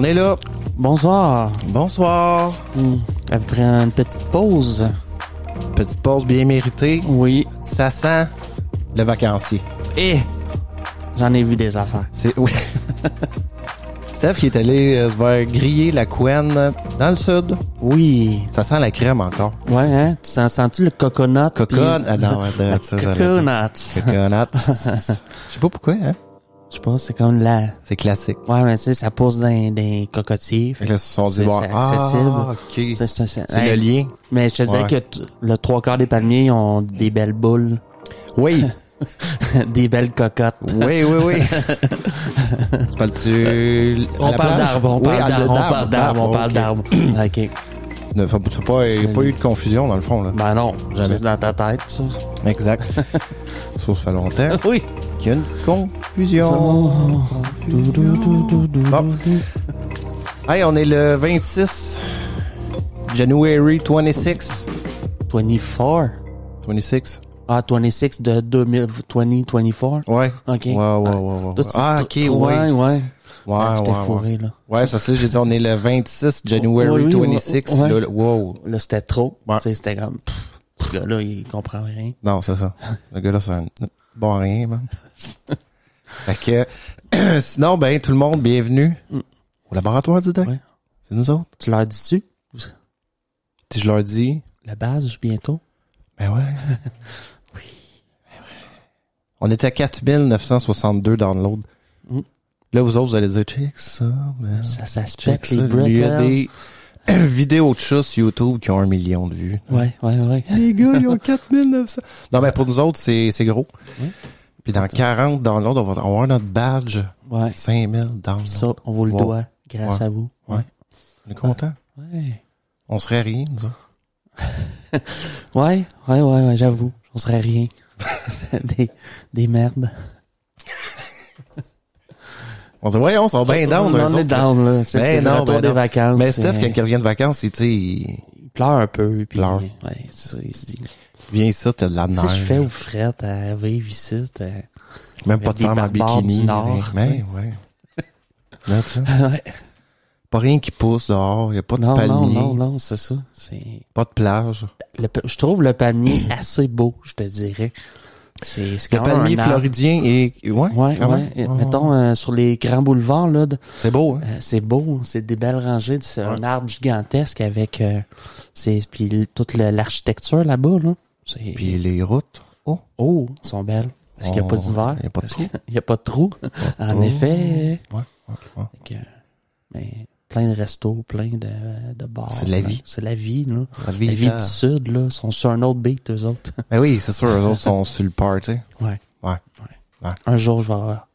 On est là. Bonsoir. Bonsoir. Hmm. Après une petite pause. Petite pause bien méritée. Oui. Ça sent le vacancier. Et j'en ai vu des affaires. C'est oui. Steph qui est allé euh, se faire griller la couenne dans le sud. Oui. Ça sent la crème encore. Ouais, hein? Tu sens, sens-tu le coconut? Coconut. puis- Ah non, ouais, ça, coconut. Coconut. Je sais pas pourquoi, hein? Je sais pas, c'est comme la... C'est classique. Ouais, mais tu sais, ça pousse dans des cocotiers. Fait que là, ils se sont dit, C'est- bon, c'est ah, accessible. ok. C'est, c'est, c'est- C'est hey, le lien. Mais je te dirais Ouais. que t- le trois quarts des palmiers ont des belles boules, Oui. des belles cocottes. Oui, oui, oui. tu parles-tu. On parle d'arbres, on parle d'arbres, on parle d'arbres, on parle d'arbres. OK. Ne faut pas, il n'y a pas eu de confusion dans le fond, là. Ben non, Jamais. c'est dans ta tête, ça. Exact. ça, ça fait longtemps Oui. Qu'il y a une confusion. Bon. Hey, on est le 26 January 26. 24. 26. Ah, 26 de 2000, 2024. Ouais. OK. Ouais, ouais, ouais, ouais. Toi, tu- Ah, ok, ouais, ouais. ouais. Ouais, ouais, fourré, là. Ouais, parce que là, j'ai dit, on est le 26 January Oui, oui, 26. ouais. Là, là, wow. Là, c'était trop. Ouais. Tu sais, c'était comme, pff, ce gars-là, il comprend rien. Non, c'est ça. Le gars-là, c'est un bon rien, man. fait que, sinon, ben, tout le monde, bienvenue au laboratoire du doc. Ouais. C'est nous autres. Tu leur dis-tu? Si je leur dis, Le badge, bientôt? ben ouais. On était à 4962 downloads. Mm. Là, vous autres, vous allez dire, check ça, man. Ça, ça se Check pète, les ça. Vidéos de chats sur YouTube qui ont un million de vues. Ouais, ouais, ouais. Les gars, ils ont 4900. Non, mais pour nous autres, c'est, c'est gros. Oui. Puis dans 40 downloads, on va on va avoir notre badge. Ouais. 5000 downloads. Ça, on vous le Wow. doit, grâce Ouais. à vous. Ouais. On est content. Ouais. On serait rien, nous autres. Ouais, ouais, ouais, ouais, j'avoue. On serait rien. des, des merdes. On se dit, voyons, ils sont bien down. On, on est down, là. C'est Ben ben des vacances. Mais Steph, euh, quand il revient de vacances, il, il il pleure un peu, puis Pleure. ouais, c'est ça, il se dit. vient ici, t'as de la neige. je fais aux frettes à vivre ici. t'as- Même pas de femme en bikini. Nord, Mais, ouais. Là, pas rien qui pousse dehors. Il a pas de Non, palmier. non, non, non, c'est ça. C'est Pas de plage. le je trouve le palmier assez beau, je te dirais. C'est Le palmier floridien et, ouais, Ouais, ouais. même. Mettons, euh, sur les grands boulevards, là, C'est beau, hein? euh, c'est beau, c'est des belles rangées, c'est un arbre gigantesque avec, euh, c'est, puis toute l'architecture là-bas, là. Puis les routes. Oh. oh, elles sont belles. Parce qu'il n'y a pas Oh, d'hiver? il y a pas de trou. n'y a pas de trou? en Oh. effet. Ouais, ouais, ouais. Mais plein de restos, plein de, de bars. C'est de la là. vie. C'est la vie, là. La vie La vie du Sud, là, sont sur un autre beat, eux autres. Ben oui, c'est sûr, eux autres sont sur le party. ouais. Ouais. Ouais. Un jour, je vais avoir.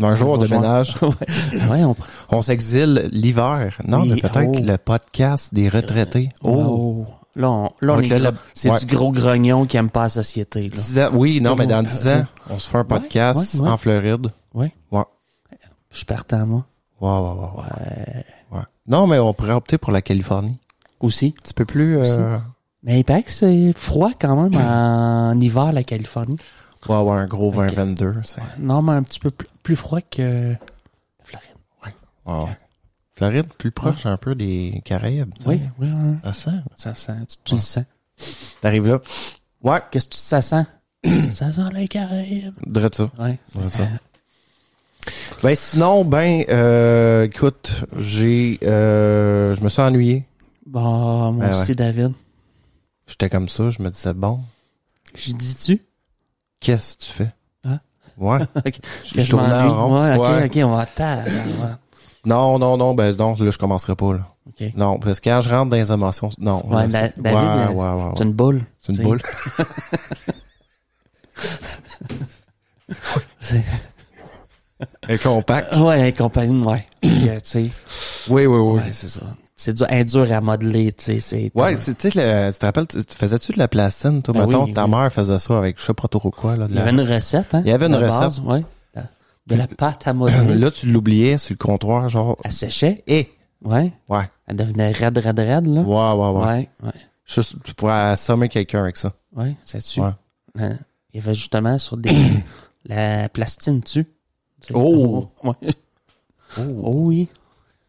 Un jour, on déménage. ouais, on On s'exile l'hiver. Non, Oui, mais peut-être oh. le podcast des retraités. Oh. Oh. Là, on, là, on là, c'est ouais. du gros grognon qui aime pas la société. Là. 10 ans. Oui, non, mais dans 10 Ouais. ans, on se fait un podcast en Floride. Ouais. Ouais. Je suis partant, moi. Ouais, ouais, ouais, ouais. Ouais. Non, mais on pourrait opter pour la Californie. Aussi. Un petit peu plus... Euh... Mais il paraît que c'est froid quand même en hiver, la Californie. Ouais, ouais, un gros 20-22. c'est- Non, mais un petit peu plus, plus froid que la Floride. Ouais. Floride, plus proche un peu des Caraïbes. Oui, oui, oui. Ça sent. Ça sent. Tu, tu le sens. T'arrives là. Ouais, Qu'est-ce que tu- ça sent? ça sent les Caraïbes. dirais ça. Ouais. ça. Ben sinon, ben, euh, écoute, j'ai, euh, je me suis ennuyé. Bon, moi Ben aussi, David. J'étais comme ça, je me disais bon, J'ai dit-tu? qu'est-ce que tu fais? Hein? Ouais. Ok. Je, Que je tournais en m'ennuie. rond. Ouais, ok, Ouais. ok, on va attendre. Ouais. Non, non, non, ben non, là je commencerai pas là. Ok. Non, parce que quand je rentre dans les émotions, non. Ouais, là, Da- c'est- David, ouais, euh, ouais, ouais, ouais. C'est une boule. C'est une boule. C'est- Elle est compacte. Ouais, ouais. Puis, euh, tu sais, Oui, oui, oui. ouais, c'est ça. C'est dur, un dur à modeler, tu sais. Ouais, tu tu sais, le- tu te rappelles, tu, tu faisais-tu de la plastine, toi, Ben mettons, oui, ta oui. mère faisait ça avec, je sais pas trop quoi, là. Il y la- avait une recette, hein? Il y avait une recette. base, ouais. De la pâte à modeler. Là, tu l'oubliais sur le comptoir, genre, Elle séchait. et, Ouais. ouais, Elle devenait raide, raide, raide, là. ouais, ouais, ouais. Ouais, ouais. Juste, tu pourrais assommer quelqu'un avec ça. Ouais, c'est dessus. Ouais. Hein? Il y avait justement sur des, la plastine dessus. Tu sais. Oh! Ouais. Oh oui.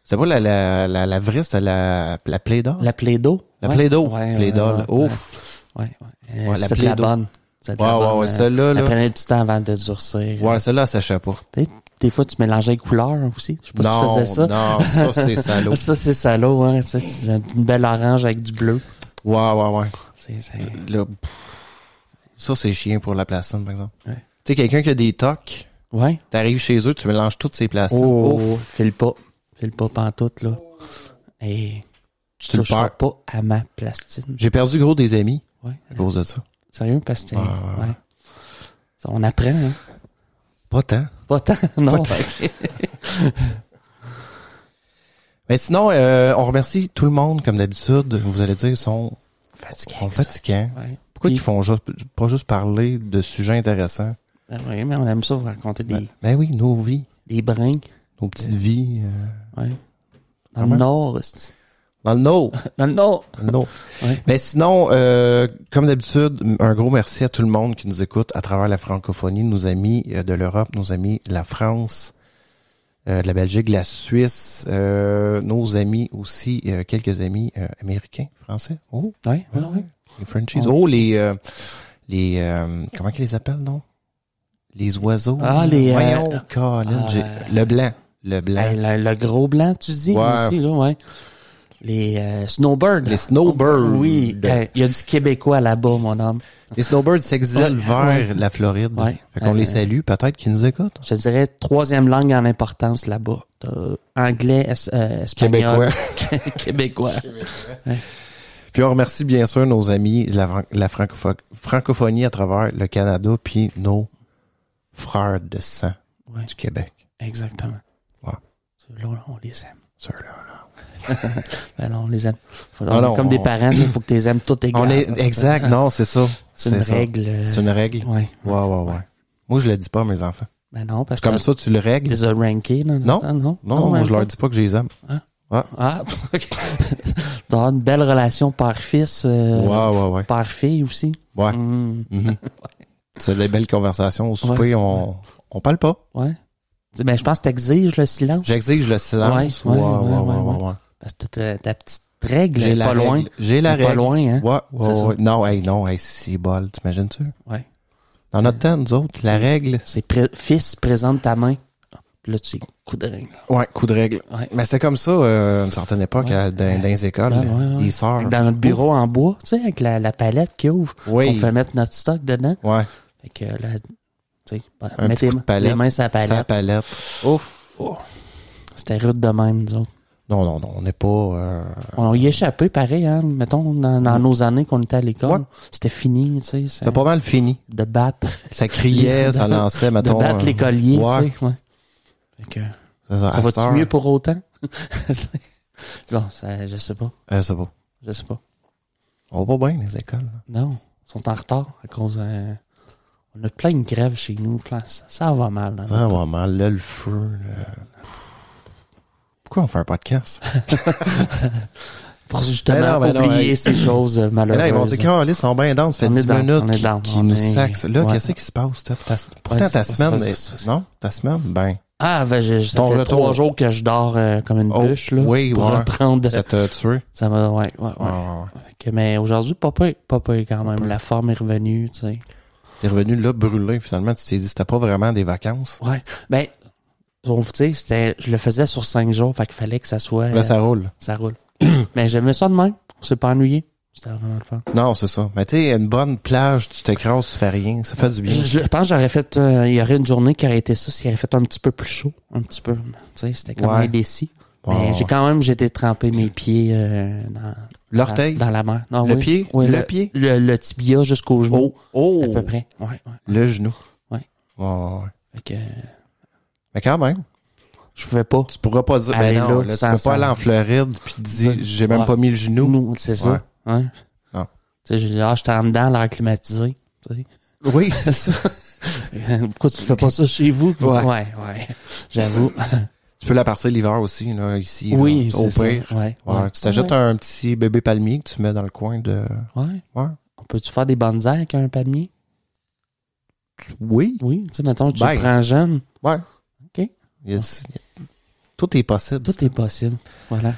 C'est pas la, la, la, la vraie, c'était la, la Play-Doh? La Play-Doh. La Ouais. Play-Doh. Ouais, Play-Doh, Ouf. Ouais, ouais. Euh, Ouais, la bonne. De Ouais, la ouais, bonne, ouais, euh, celle-là, Elle là. prenait du temps avant de durcir. Ouais, celle-là, ça sèchait pas. Tu sais, Des fois, tu mélangeais les couleurs aussi. Je sais pas Non, si tu faisais ça. non, ça, c'est salaud. Ça, c'est salaud, hein. Ça, c'est une belle orange avec du bleu. Ouais, ouais, ouais. C'est, c'est... Ça, c'est chiant pour la placine, par exemple. Ouais. Tu sais, quelqu'un qui a des tocs, Ouais. t'arrives chez eux, tu mélanges toutes ces placines. Oh, Ouf. file pas. File pas pantoute, là. Et Tu toucheras perds. pas à ma plastine. J'ai perdu gros des amis Ouais. à cause de ça. Sérieux, parce que, Ouais, On apprend, hein. Pas tant. Pas tant, non. tant. Mais sinon, euh, on remercie tout le monde, comme d'habitude. Vous allez dire, ils sont, sont fatigants. Ouais. Pourquoi Puis- ils font juste, pas juste parler de sujets intéressants? Ben oui, mais on aime ça, vous raconter des, Ben oui, nos vies, des brins. nos petites vies. euh, Ouais. Dans Comment? le nord, dans le nord. Dans le nord. Dans le nord. Ouais. Mais sinon, euh, comme d'habitude, un gros merci à tout le monde qui nous écoute à travers la francophonie, nos amis euh, de l'Europe, nos amis de la France, euh, de la Belgique, de la Suisse, euh, nos amis aussi, euh, quelques amis américains, français. Oh, ouais, ouais, ouais. les Frenchies. Oh, les, les, comment qu'ils les appellent, non? Les oiseaux. Ah, les, euh, Voyons, Colin, ah, euh, le blanc, le blanc. Hey, le, le gros blanc, tu dis, Ouais. aussi, là, ouais. Les euh, snowbirds. Les snowbirds. Oui, hey, il y a du Québécois là-bas, mon homme. Les snowbirds s'exilent Ouais, vers la Floride. Ouais. Fait qu'on Euh, les salue, peut-être qu'ils nous écoutent. Je dirais troisième langue en importance là-bas. T'as anglais, es- euh, espagnol, québécois. Puis on remercie bien sûr nos amis de la, la francopho- francophonie à travers le Canada, puis nos frères de sang Ouais, du Québec. exactement. Ouais. Ceux-là, là, on les aime. Ceux-là, là. Ben non, on les aime. Faut- Ah non, comme on- des parents, il faut que tu les aimes toutes égales. On est exact, non, c'est ça. C'est une règle. euh, C'est une règle. Ouais. Ouais, ouais, ouais. Moi, je le dis pas à mes enfants. Ben non, parce C'est comme que ça, tu le règles. les a rankés, Non. temps, non? Non, moi, je leur dis pas que je les aime. Ah, ok. Une belle relation père-fils, euh, Ouais, ouais, ouais. père-fille aussi. Ouais. Mm, Mhm. C'est des belles conversations au souper, Ouais. on, on parle pas. ouais. Ben, je pense que t'exiges le silence. J'exige le silence. Ouais, ouais, ouais, ouais, ouais. Parce que ta, ta petite règle J'ai est la pas loin. règle. J'ai la règle. Pas loin, hein? Ouais, C'est. Non, hey, non, hey, si bol, t'imagines-tu? Ouais. Dans notre temps, nous autres, la règle. C'est pré- fils, présente ta main. Là, tu sais, coup de règle. Ouais, coup de règle. Ouais. Mais c'était comme ça, euh, à une certaine époque, Ouais. à- dans, dans les écoles, Ouais, les sœurs. Dans notre bureau en bois, tu sais, avec la, la palette qui ouvre. Oui. On fait mettre notre stock dedans. Ouais, Fait que là, tu sais, Un mettez de palette. les mains sur la sa palette. palette. Ouf. C'était rude de même, autres. Non, non, non, on n'est pas... euh, On y échappait pareil, hein. Mettons, dans, dans nos années qu'on était à l'école. Ouais. C'était fini, tu sais. C'était pas mal fini. De battre. Ça criait, ça lançait, de mettons... battre euh, l'écolier, ouais. tu sais. Ouais. Fait que, Ça, va-tu mieux pour autant? non, ça, je sais pas. euh, ça va. Je sais pas. On va pas bien, les écoles. Non, ils sont en retard à cause. euh, on a plein de grèves chez nous. plein- ça, va mal. Ça va mal, là, le feu. là. Pourquoi on fait un podcast? Pour justement non, mais non, oublier ces choses euh, là, malheureuses. ils vont dire, Carlis, sont bien dans, ça fait On est 10 down, minutes on est down, on nous est-. Là, ouais. qu'est-ce qui se passe, Steph? Ta- Pourtant, ta semaine, est- non? Ta semaine, ben, Ah, ben, je, ça Ton fait retour. trois jours que je dors euh, comme une Oh, bûche, là. oui, pour ouais. reprendre. ça t'a tué? Ça m'a, ouais, ouais, ouais. Ah, mais aujourd'hui, pas pire, pas quand même. La forme est revenue, tu sais. T'es revenu là, brûlé, finalement, tu t'es dit, c'était pas vraiment des vacances. Ouais. Ben, on- tu sais, je le faisais sur cinq jours, fait qu'il fallait que ça soit, Là, euh, ça roule. ça roule. mais j'aimais ça de même. On s'est pas ennuyé. C'était vraiment le fun. Non, c'est ça. Mais tu sais, une bonne plage, tu t'écrases, tu fais rien, ça fait du bien. Je, je pense que j'aurais fait, euh, il y aurait une journée qui aurait été ça s'il aurait fait un petit peu plus chaud. Un petit peu. Tu sais, c'était même indécis. Ouais, Mais j'ai quand même, j'ai été tremper mes pieds, euh, dans, L'orteil? dans, dans la mer. Non, Le oui. pied? Oui, Le le, pied? Le, le tibia jusqu'au genou. Oh! À peu près. Ouais, ouais. Le genou. Ouais. Fait que, Mais quand même, je pouvais pas. tu pourras pas dire, Aller ben non, là, là, tu peux pas aller en Floride puis dire, j'ai même pas mis le genou. C'est ça. Hein? Non. Tu sais, j'ai ah, j'étais en dedans, l'air climatisé. Tu sais. Oui, c'est ça. Pourquoi tu fais pas ça chez vous? Ouais. ouais. ouais. J'avoue. tu peux la partir l'hiver aussi, là, ici. oui, là, au ça. pire. Ouais. Ouais, tu t'achètes ouais. un petit bébé palmier que tu mets dans le coin de. Ouais. Ouais. On peut-tu faire des bonsaïs avec un palmier? Oui. Oui. Tu sais, mettons, tu Ben. prends jeune. Ouais. OK. Il y a- tout est possible. Tout est possible. Voilà.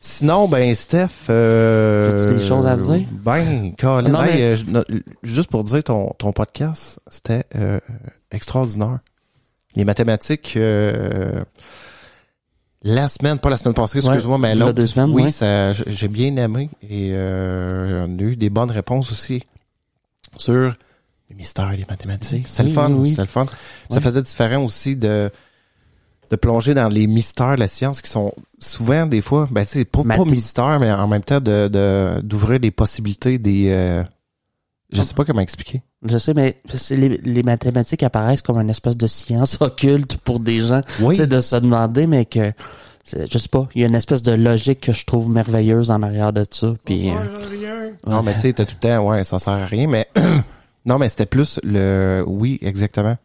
Sinon, ben Steph, euh, As-tu des choses à dire? Ben, Colin, Non, hey, mais- euh, juste pour dire ton ton podcast, c'était euh, extraordinaire. Les mathématiques, euh, la semaine, pas la semaine passée, excuse-moi, mais l'autre. deux semaines, oui, ouais. ça, j'ai bien aimé et euh, on a eu des bonnes réponses aussi sur les mystères des mathématiques. C'est Oui, le fun, oui, oui. c'est le fun. Ça faisait différent aussi de de plonger dans les mystères de la science qui sont souvent des fois ben tu sais pas, pas mystères mais en même temps de de- d'ouvrir les possibilités des euh, je sais pas comment expliquer. Je sais, mais c'est les, les mathématiques apparaissent comme une espèce de science occulte pour des gens. oui. Tu sais, de se demander, mais que, je sais pas, il y a une espèce de logique que je trouve merveilleuse en arrière de ça. Puis, euh, non mais tu sais t'as tout le temps ouais ça sert à rien mais non mais c'était plus le oui exactement.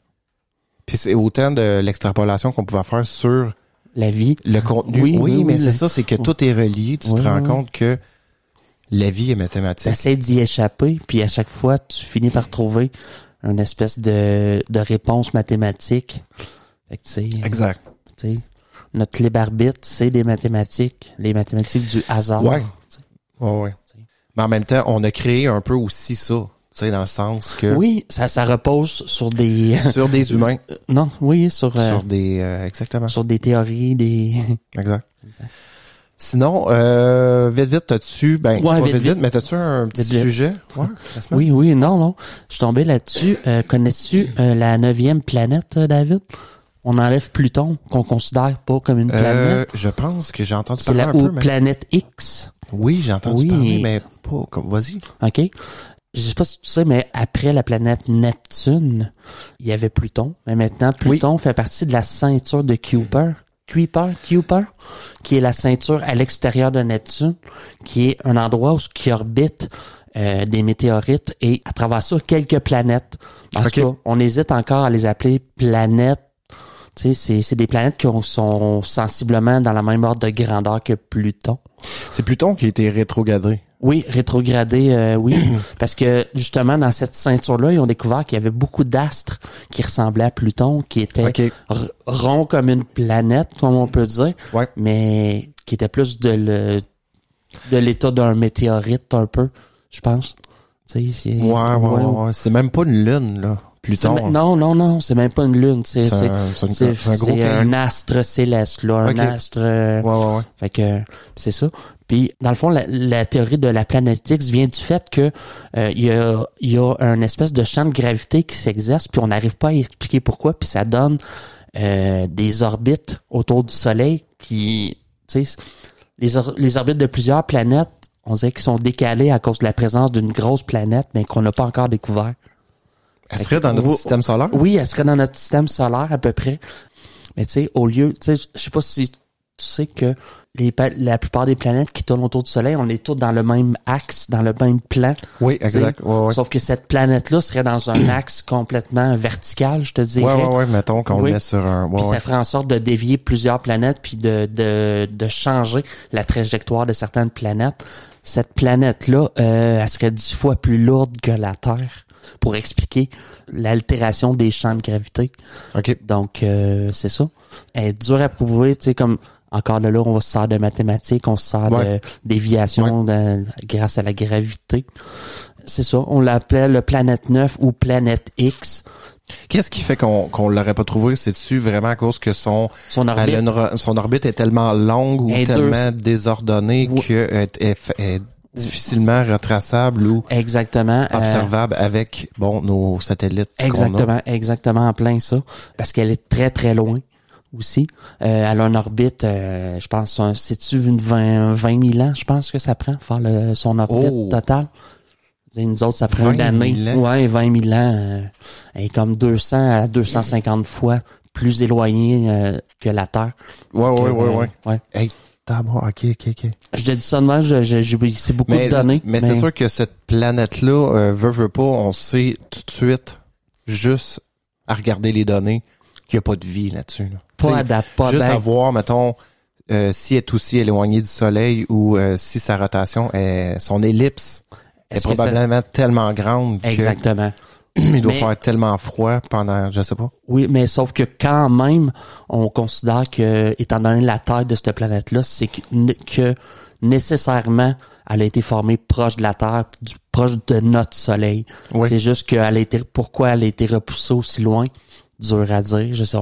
Puis c'est autant de l'extrapolation qu'on pouvait faire sur la vie. le contenu. Oui, oui, oui, mais oui, c'est le- ça c'est que tout est relié. Tu te rends compte que la vie est mathématique T'essaies d'y échapper, puis à chaque fois, tu finis par trouver une espèce de, de réponse mathématique. Fait que, sais, exact tu sais, notre libre arbitre, c'est des mathématiques, les mathématiques du hasard. Ouais. Ouais. Mais en même temps, on a créé un peu aussi ça, tu sais, dans le sens que Oui, ça, ça repose sur des, sur des humains, non, oui, sur, euh, sur des euh, exactement, sur des théories, des, exact. Exact. Sinon, euh, vite vite, t'as-tu, ben, Ouais, vite, vite, mais t'as-tu un petit Vite, sujet? Ouais? Oui, oui, non, non. Je suis tombé là-dessus. Euh, Connais-tu euh, la neuvième planète, euh, David? On enlève Pluton, qu'on considère pas comme une Euh, planète. je pense que j'ai entendu C'est parler la un peu, mais... planète X. Oui, j'ai entendu Oui. parler, mais pas comme, vas-y. OK? Je sais pas si tu sais, mais après la planète Neptune, il y avait Pluton. Mais maintenant, Pluton fait partie de la ceinture de Kuiper. Kuiper, Kuiper, qui est la ceinture à l'extérieur de Neptune, qui est un endroit où qui orbite euh, des météorites et à travers ça, quelques planètes. En Ok. tout cas, on hésite encore à les appeler planètes. Tu sais, c'est, c'est des planètes qui ont- sont sensiblement dans la même ordre de grandeur que Pluton. C'est Pluton qui a été rétrogradé. Oui, rétrogradé, euh, oui. parce que justement, dans cette ceinture-là, ils ont découvert qu'il y avait beaucoup d'astres qui ressemblaient à Pluton, qui étaient ronds comme une planète, comme on peut dire, Ouais. mais qui étaient plus de le de l'état d'un météorite un peu, je pense. Ouais, ouais, ouais. ouais. C'est même pas une lune, là. Pluton. même- non, non, non, c'est même pas une lune, c'est un, un astre céleste là, un astre euh, Ouais, ouais, ouais. fait que c'est ça. Puis dans le fond, la, la théorie de la planète X vient du fait que euh, il y a il y a un espèce de champ de gravité qui s'exerce, puis on n'arrive pas à expliquer pourquoi, puis ça donne euh, des orbites autour du Soleil qui, tu sais, les, or- les orbites de plusieurs planètes, on dirait qu'ils sont décalés à cause de la présence d'une grosse planète, mais qu'on n'a pas encore découvert. Elle serait dans notre Oui. système solaire? Oui, elle serait dans notre système solaire à peu près. Mais tu sais, au lieu, tu sais, je sais pas si tu sais que les, la plupart des planètes qui tournent autour du Soleil, on est tous dans le même axe, dans le même plan. Oui, exact. Ouais, ouais. Sauf que cette planète-là serait dans un axe complètement vertical, je te dirais. Ouais, ouais, ouais, mettons qu'on Oui. le met sur un. Ouais, Puis ça ferait en sorte de dévier plusieurs planètes puis de, de, de changer la trajectoire de certaines planètes. Cette planète-là, euh, elle serait dix fois plus lourde que la Terre pour expliquer l'altération des champs de gravité. OK. Donc, euh, c'est ça. Elle est dure à prouver, tu sais, comme encore de là, on se sert de mathématiques, on se sert Ouais. de déviation de- grâce à la gravité. C'est ça. On l'appelait le planète 9 ou planète X. Qu'est-ce qui fait qu'on qu'on l'aurait pas trouvé? C'est-tu vraiment à cause que son, Son orbite. son orbite est tellement longue ou deux- tellement désordonnée est, est- est difficilement retraçable ou Exactement. euh, observable avec bon nos satellites a? Exactement, exactement en plein ça. Parce qu'elle est très très loin aussi. Euh, elle a une orbite, euh, je pense, un- c'est-tu une 20, 20 000 ans, je pense que ça prend, faire le, son orbite Oh. totale. Et nous autres, ça prend 20 une année. 000 ans? Ouais, 20 000 ans. elle est comme 200 à 250 fois plus éloignée que la Terre. Ouais, ouais, Que, ouais, euh, ouais. ouais. Hey, d'abord, ok, ok, ok. Je te dis ça de même, je, je, je- c'est beaucoup Mais, de données. mais c'est sûr que cette planète-là, euh, veut, veut pas, on sait tout de suite, juste à regarder les données, qu'il n'y a pas de vie là-dessus. Là. Pas date, pas juste ben- à voir, mettons, euh, si elle est aussi éloignée du Soleil ou euh, si sa rotation est son ellipse est, ça- probablement tellement grande que Exactement. Il doit Mais- faire tellement froid pendant, je sais pas. Oui, mais sauf que quand même, on considère que, étant donné la taille de cette planète-là, c'est que, que nécessairement, elle a été formée proche de la Terre, du- proche de notre Soleil. Oui. C'est juste qu'elle a été, pourquoi elle a été repoussée aussi loin, dur à dire. Je sais,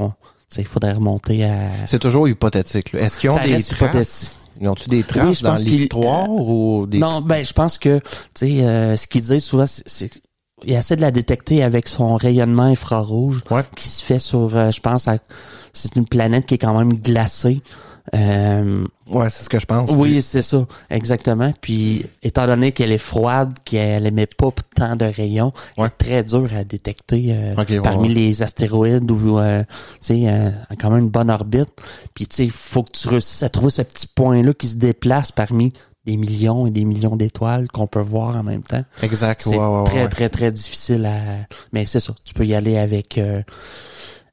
il faudrait remonter à. C'est toujours hypothétique. là. Est-ce qu'ils ont Ça des traces? Ils ont-tu des traces Oui, dans l'histoire ou des Non, ben je pense que tu sais euh, ce qu'ils disent souvent c'est- il essaie de la détecter avec son rayonnement infrarouge Ouais. qui se fait sur euh, je pense c'est une planète qui est quand même glacée. Euh, Ouais, c'est ce que je pense. oui, c'est ça, exactement. Puis, étant donné qu'elle est froide, qu'elle émet pas tant de rayons, elle Ouais. est très dure à détecter euh, parmi ouais. les astéroïdes ou, euh, tu sais, quand même une bonne orbite. Puis, tu sais, il faut que tu réussisses à trouver ce petit point-là qui se déplace parmi des millions et des millions d'étoiles qu'on peut voir en même temps. Exact. C'est ouais, ouais, très, ouais. très, très difficile à... Mais c'est ça, tu peux y aller avec... euh,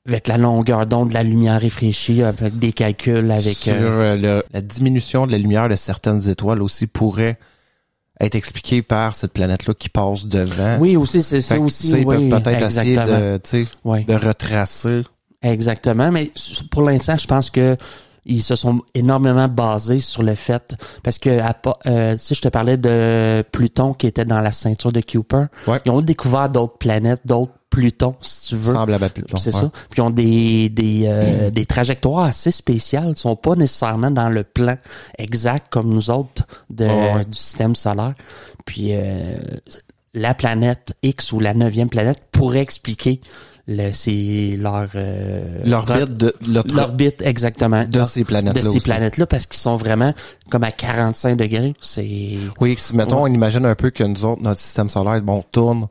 avec la longueur d'onde de la lumière réfléchie, avec des calculs, avec... Sur euh, euh, le- la diminution de la lumière de certaines étoiles aussi pourrait être expliquée par cette planète-là qui passe devant. Oui, aussi, c'est ça aussi. ça, ils oui, peuvent peut-être essayer de, Oui, retracer. exactement. Mais pour l'instant, je pense que ils se sont énormément basés sur le fait parce que euh, si je te parlais de Pluton qui était dans la ceinture de Kuiper, Ouais. ils ont découvert d'autres planètes, d'autres Plutons, si tu veux. Semblable à Pluton. C'est ouais. ça. Puis ils ont des des, euh, des trajectoires assez spéciales. Ils sont pas nécessairement dans le plan exact comme nous autres de, ouais. du système solaire. Puis euh, la planète X ou la neuvième planète pourrait expliquer c'est leur euh, L'orbite de, l'autre- l'orbite exactement de Leur- ces planètes-là de ces aussi. planètes-là parce qu'ils sont vraiment comme à 45 degrés. C'est Oui, si, mettons, on imagine un peu que nous autres, notre système solaire, bon, tourne.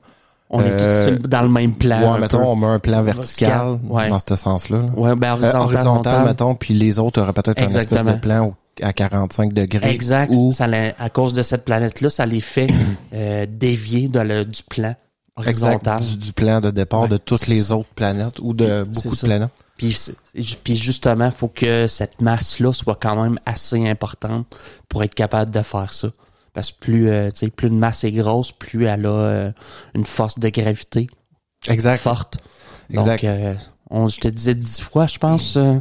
on est Euh, tous sur- dans le même plan. ouais, mettons, peu. on met un plan vertical, Vertical, ouais. dans ce sens-là. là. Ouais, ben Euh, horizontal, horizontal, horizontal. mettons, puis les autres auraient peut-être un espèce de plan au- à 45 degrés. Exact. Ou, Ça à cause de cette planète-là, ça les fait euh, dévier de le- du plan horizontal. exact, du, du plan de départ Ouais. de toutes les autres planètes ou de beaucoup de planètes. Puis, puis justement, faut que cette masse-là soit quand même assez importante pour être capable de faire ça. Parce que plus, euh, tu sais, plus une masse est grosse, plus elle a euh, une force de gravité Exact. forte. Exact. Donc, euh, on, je te disais dix fois, je pense. euh,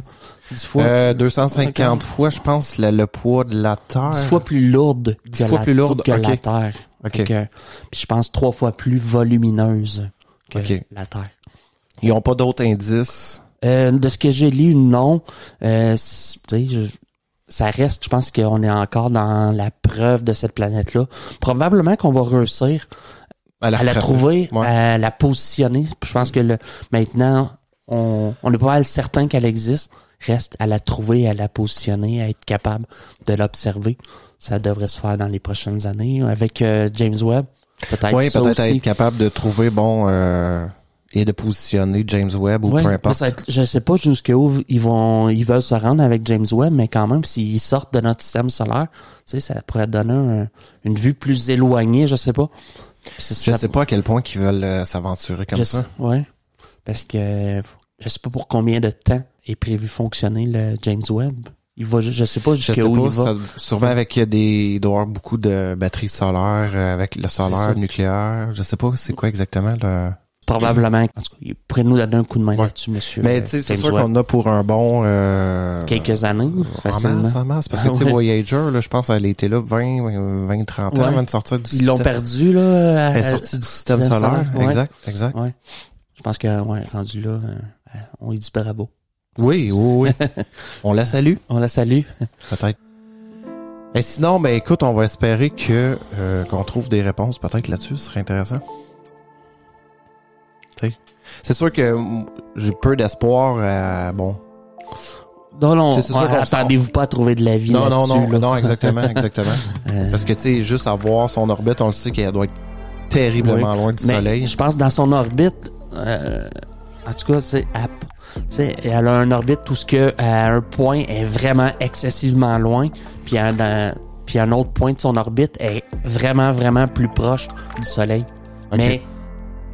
dix fois. Euh, 250 fois, je pense, le, le poids de la Terre. dix fois plus lourde que, fois la, plus lourde, que la. Terre. OK. Fait que- puis je pense trois fois plus volumineuse que la Terre. Ils ont pas d'autres indices? Euh, de ce que j'ai lu, non. Euh, je- ça reste, je pense qu'on est encore dans la preuve de cette planète-là. Probablement qu'on va réussir À la, à la retracer. trouver, Ouais. à la positionner. Je pense que le, maintenant, on, on est pas mal certain qu'elle existe. Reste à la trouver, à la positionner, à être capable de l'observer. Ça devrait se faire dans les prochaines années avec euh, James Webb. Peut-être Oui, peut-être être capable de trouver, bon, euh, et de positionner James Webb ou Ouais, peu importe. ça être- je sais pas jusqu'où ils vont, ils veulent se rendre avec James Webb, mais quand même, s'ils sortent de notre système solaire, tu sais, ça pourrait donner un- une vue plus éloignée, je sais pas. Je ça- sais pas à quel point qu'ils veulent euh, s'aventurer comme ça. ouais. Parce que je sais pas pour combien de temps est prévu fonctionner le James Webb. Il va, ju- je sais pas jusqu'où pas, il va. ça, sûrement avec des, il doit y avoir beaucoup de batteries solaires, euh, avec le solaire, le nucléaire. Je sais pas c'est quoi exactement le... Probablement. En tout cas, il pourrait nous donner un coup de main Ouais. là-dessus, monsieur. Mais euh, tu sais, c'est sûr qu'on a pour un bon... Euh, Quelques années, En facilement. masse, en masse. Parce que, Ah tu sais. Voyager, là, je pense qu'elle était là 20, 20, 30 ans Ouais. avant de sortir du Ils l'ont système. perdu, là. à- Elle est sortie du système solaire. solaire, ouais. Exact, exact. Ouais. Je pense que, ouais, rendu là, euh, on lui dit bravo. Oui, oui, oui. On la salue, On la salue. peut-être. Et sinon, ben écoute, on va espérer que euh, qu'on trouve des réponses peut-être là-dessus, ce serait intéressant. Tu sais. C'est sûr que j'ai peu d'espoir à bon. Non, non, attendez-vous pas à trouver de la vie Non, non, non, là. non, exactement, exactement. Euh, Parce que tu sais, juste à voir son orbite, on le sait qu'elle doit être terriblement loin du mais soleil. je pense dans son orbite, euh, en tout cas, c'est, elle- a un orbite tout ce que à un point est vraiment excessivement loin, puis à, dans- puis à un autre point de son orbite est vraiment, vraiment plus proche du soleil. Ok. Mais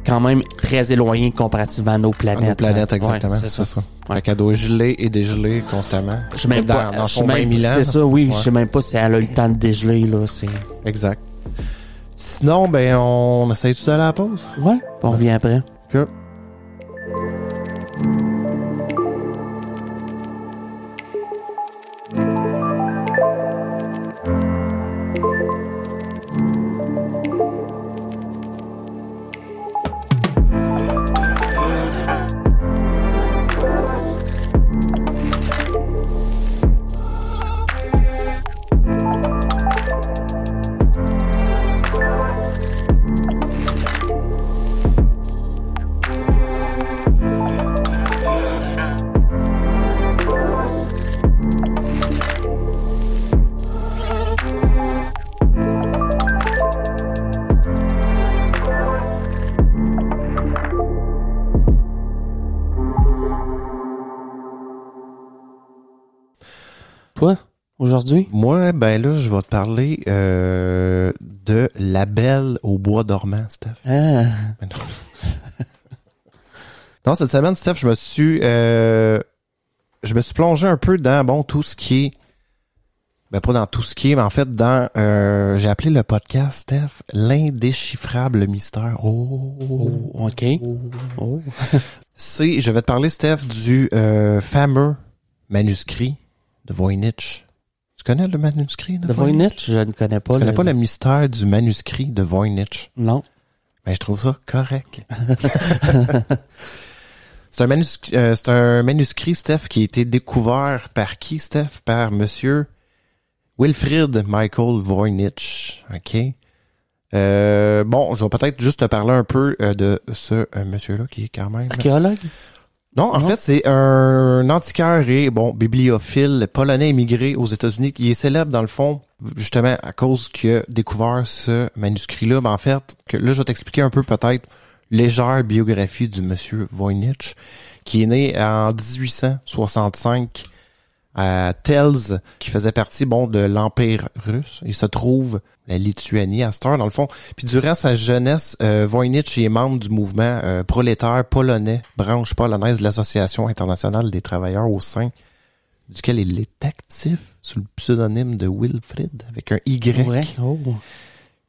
quand même très éloigné comparativement à nos À planètes. nos planètes, là. exactement. Ouais, c'est ça. ça. Ouais. Fait qu'elle doit geler et dégeler constamment. Je sais même Dans- pas. dans son sais même- 20 000 ans. C'est ça, oui. Ouais. Je sais même pas si elle a eu le temps de dégeler, là. C'est. Exact. Sinon, ben, on essaye tout à la pause? Ouais, on revient après. Ok. Aujourd'hui? Moi, ben là, je vais te parler euh, de La Belle au bois dormant, Steph. Ah, non. non, cette semaine, Steph, je me suis euh, je me suis plongé un peu dans bon tout ce qui est ben pas dans tout ce qui est, mais en fait dans euh, j'ai appelé le podcast, Steph, l'indéchiffrable mystère. Oh, oh, ok. Oh. C'est, je vais te parler, Steph, du euh, fameux manuscrit de Voynich. Tu connais le manuscrit de, De Voynich, je ne connais pas. Tu connais le- pas le mystère du manuscrit de Voynich? Non. Ben, je trouve ça correct. c'est un manuscrit, euh, c'est un manuscrit, Steph, qui a été découvert par qui, Steph? Par monsieur Wilfrid Michael Voynich. OK? Euh, bon, je vais peut-être juste te parler un peu euh, de ce monsieur-là qui est quand même... Archéologue? Non, en Non? fait, c'est un antiquaire et bon bibliophile polonais émigré aux États-Unis qui est célèbre dans le fond justement à cause qu'il a découvert ce manuscrit-là. Mais en fait, que là, je vais t'expliquer un peu peut-être légère biographie du monsieur Voynich, qui est né en 1865 à Telz, qui faisait partie bon de l'Empire russe. Il se trouve la Lituanie à cette heure, dans le fond. Puis durant sa jeunesse, euh, Voynich est membre du mouvement euh, prolétaire polonais, branche polonaise de l'Association internationale des travailleurs au sein duquel il est actif sous le pseudonyme de Wilfrid, avec un Y. Ouais. Oh.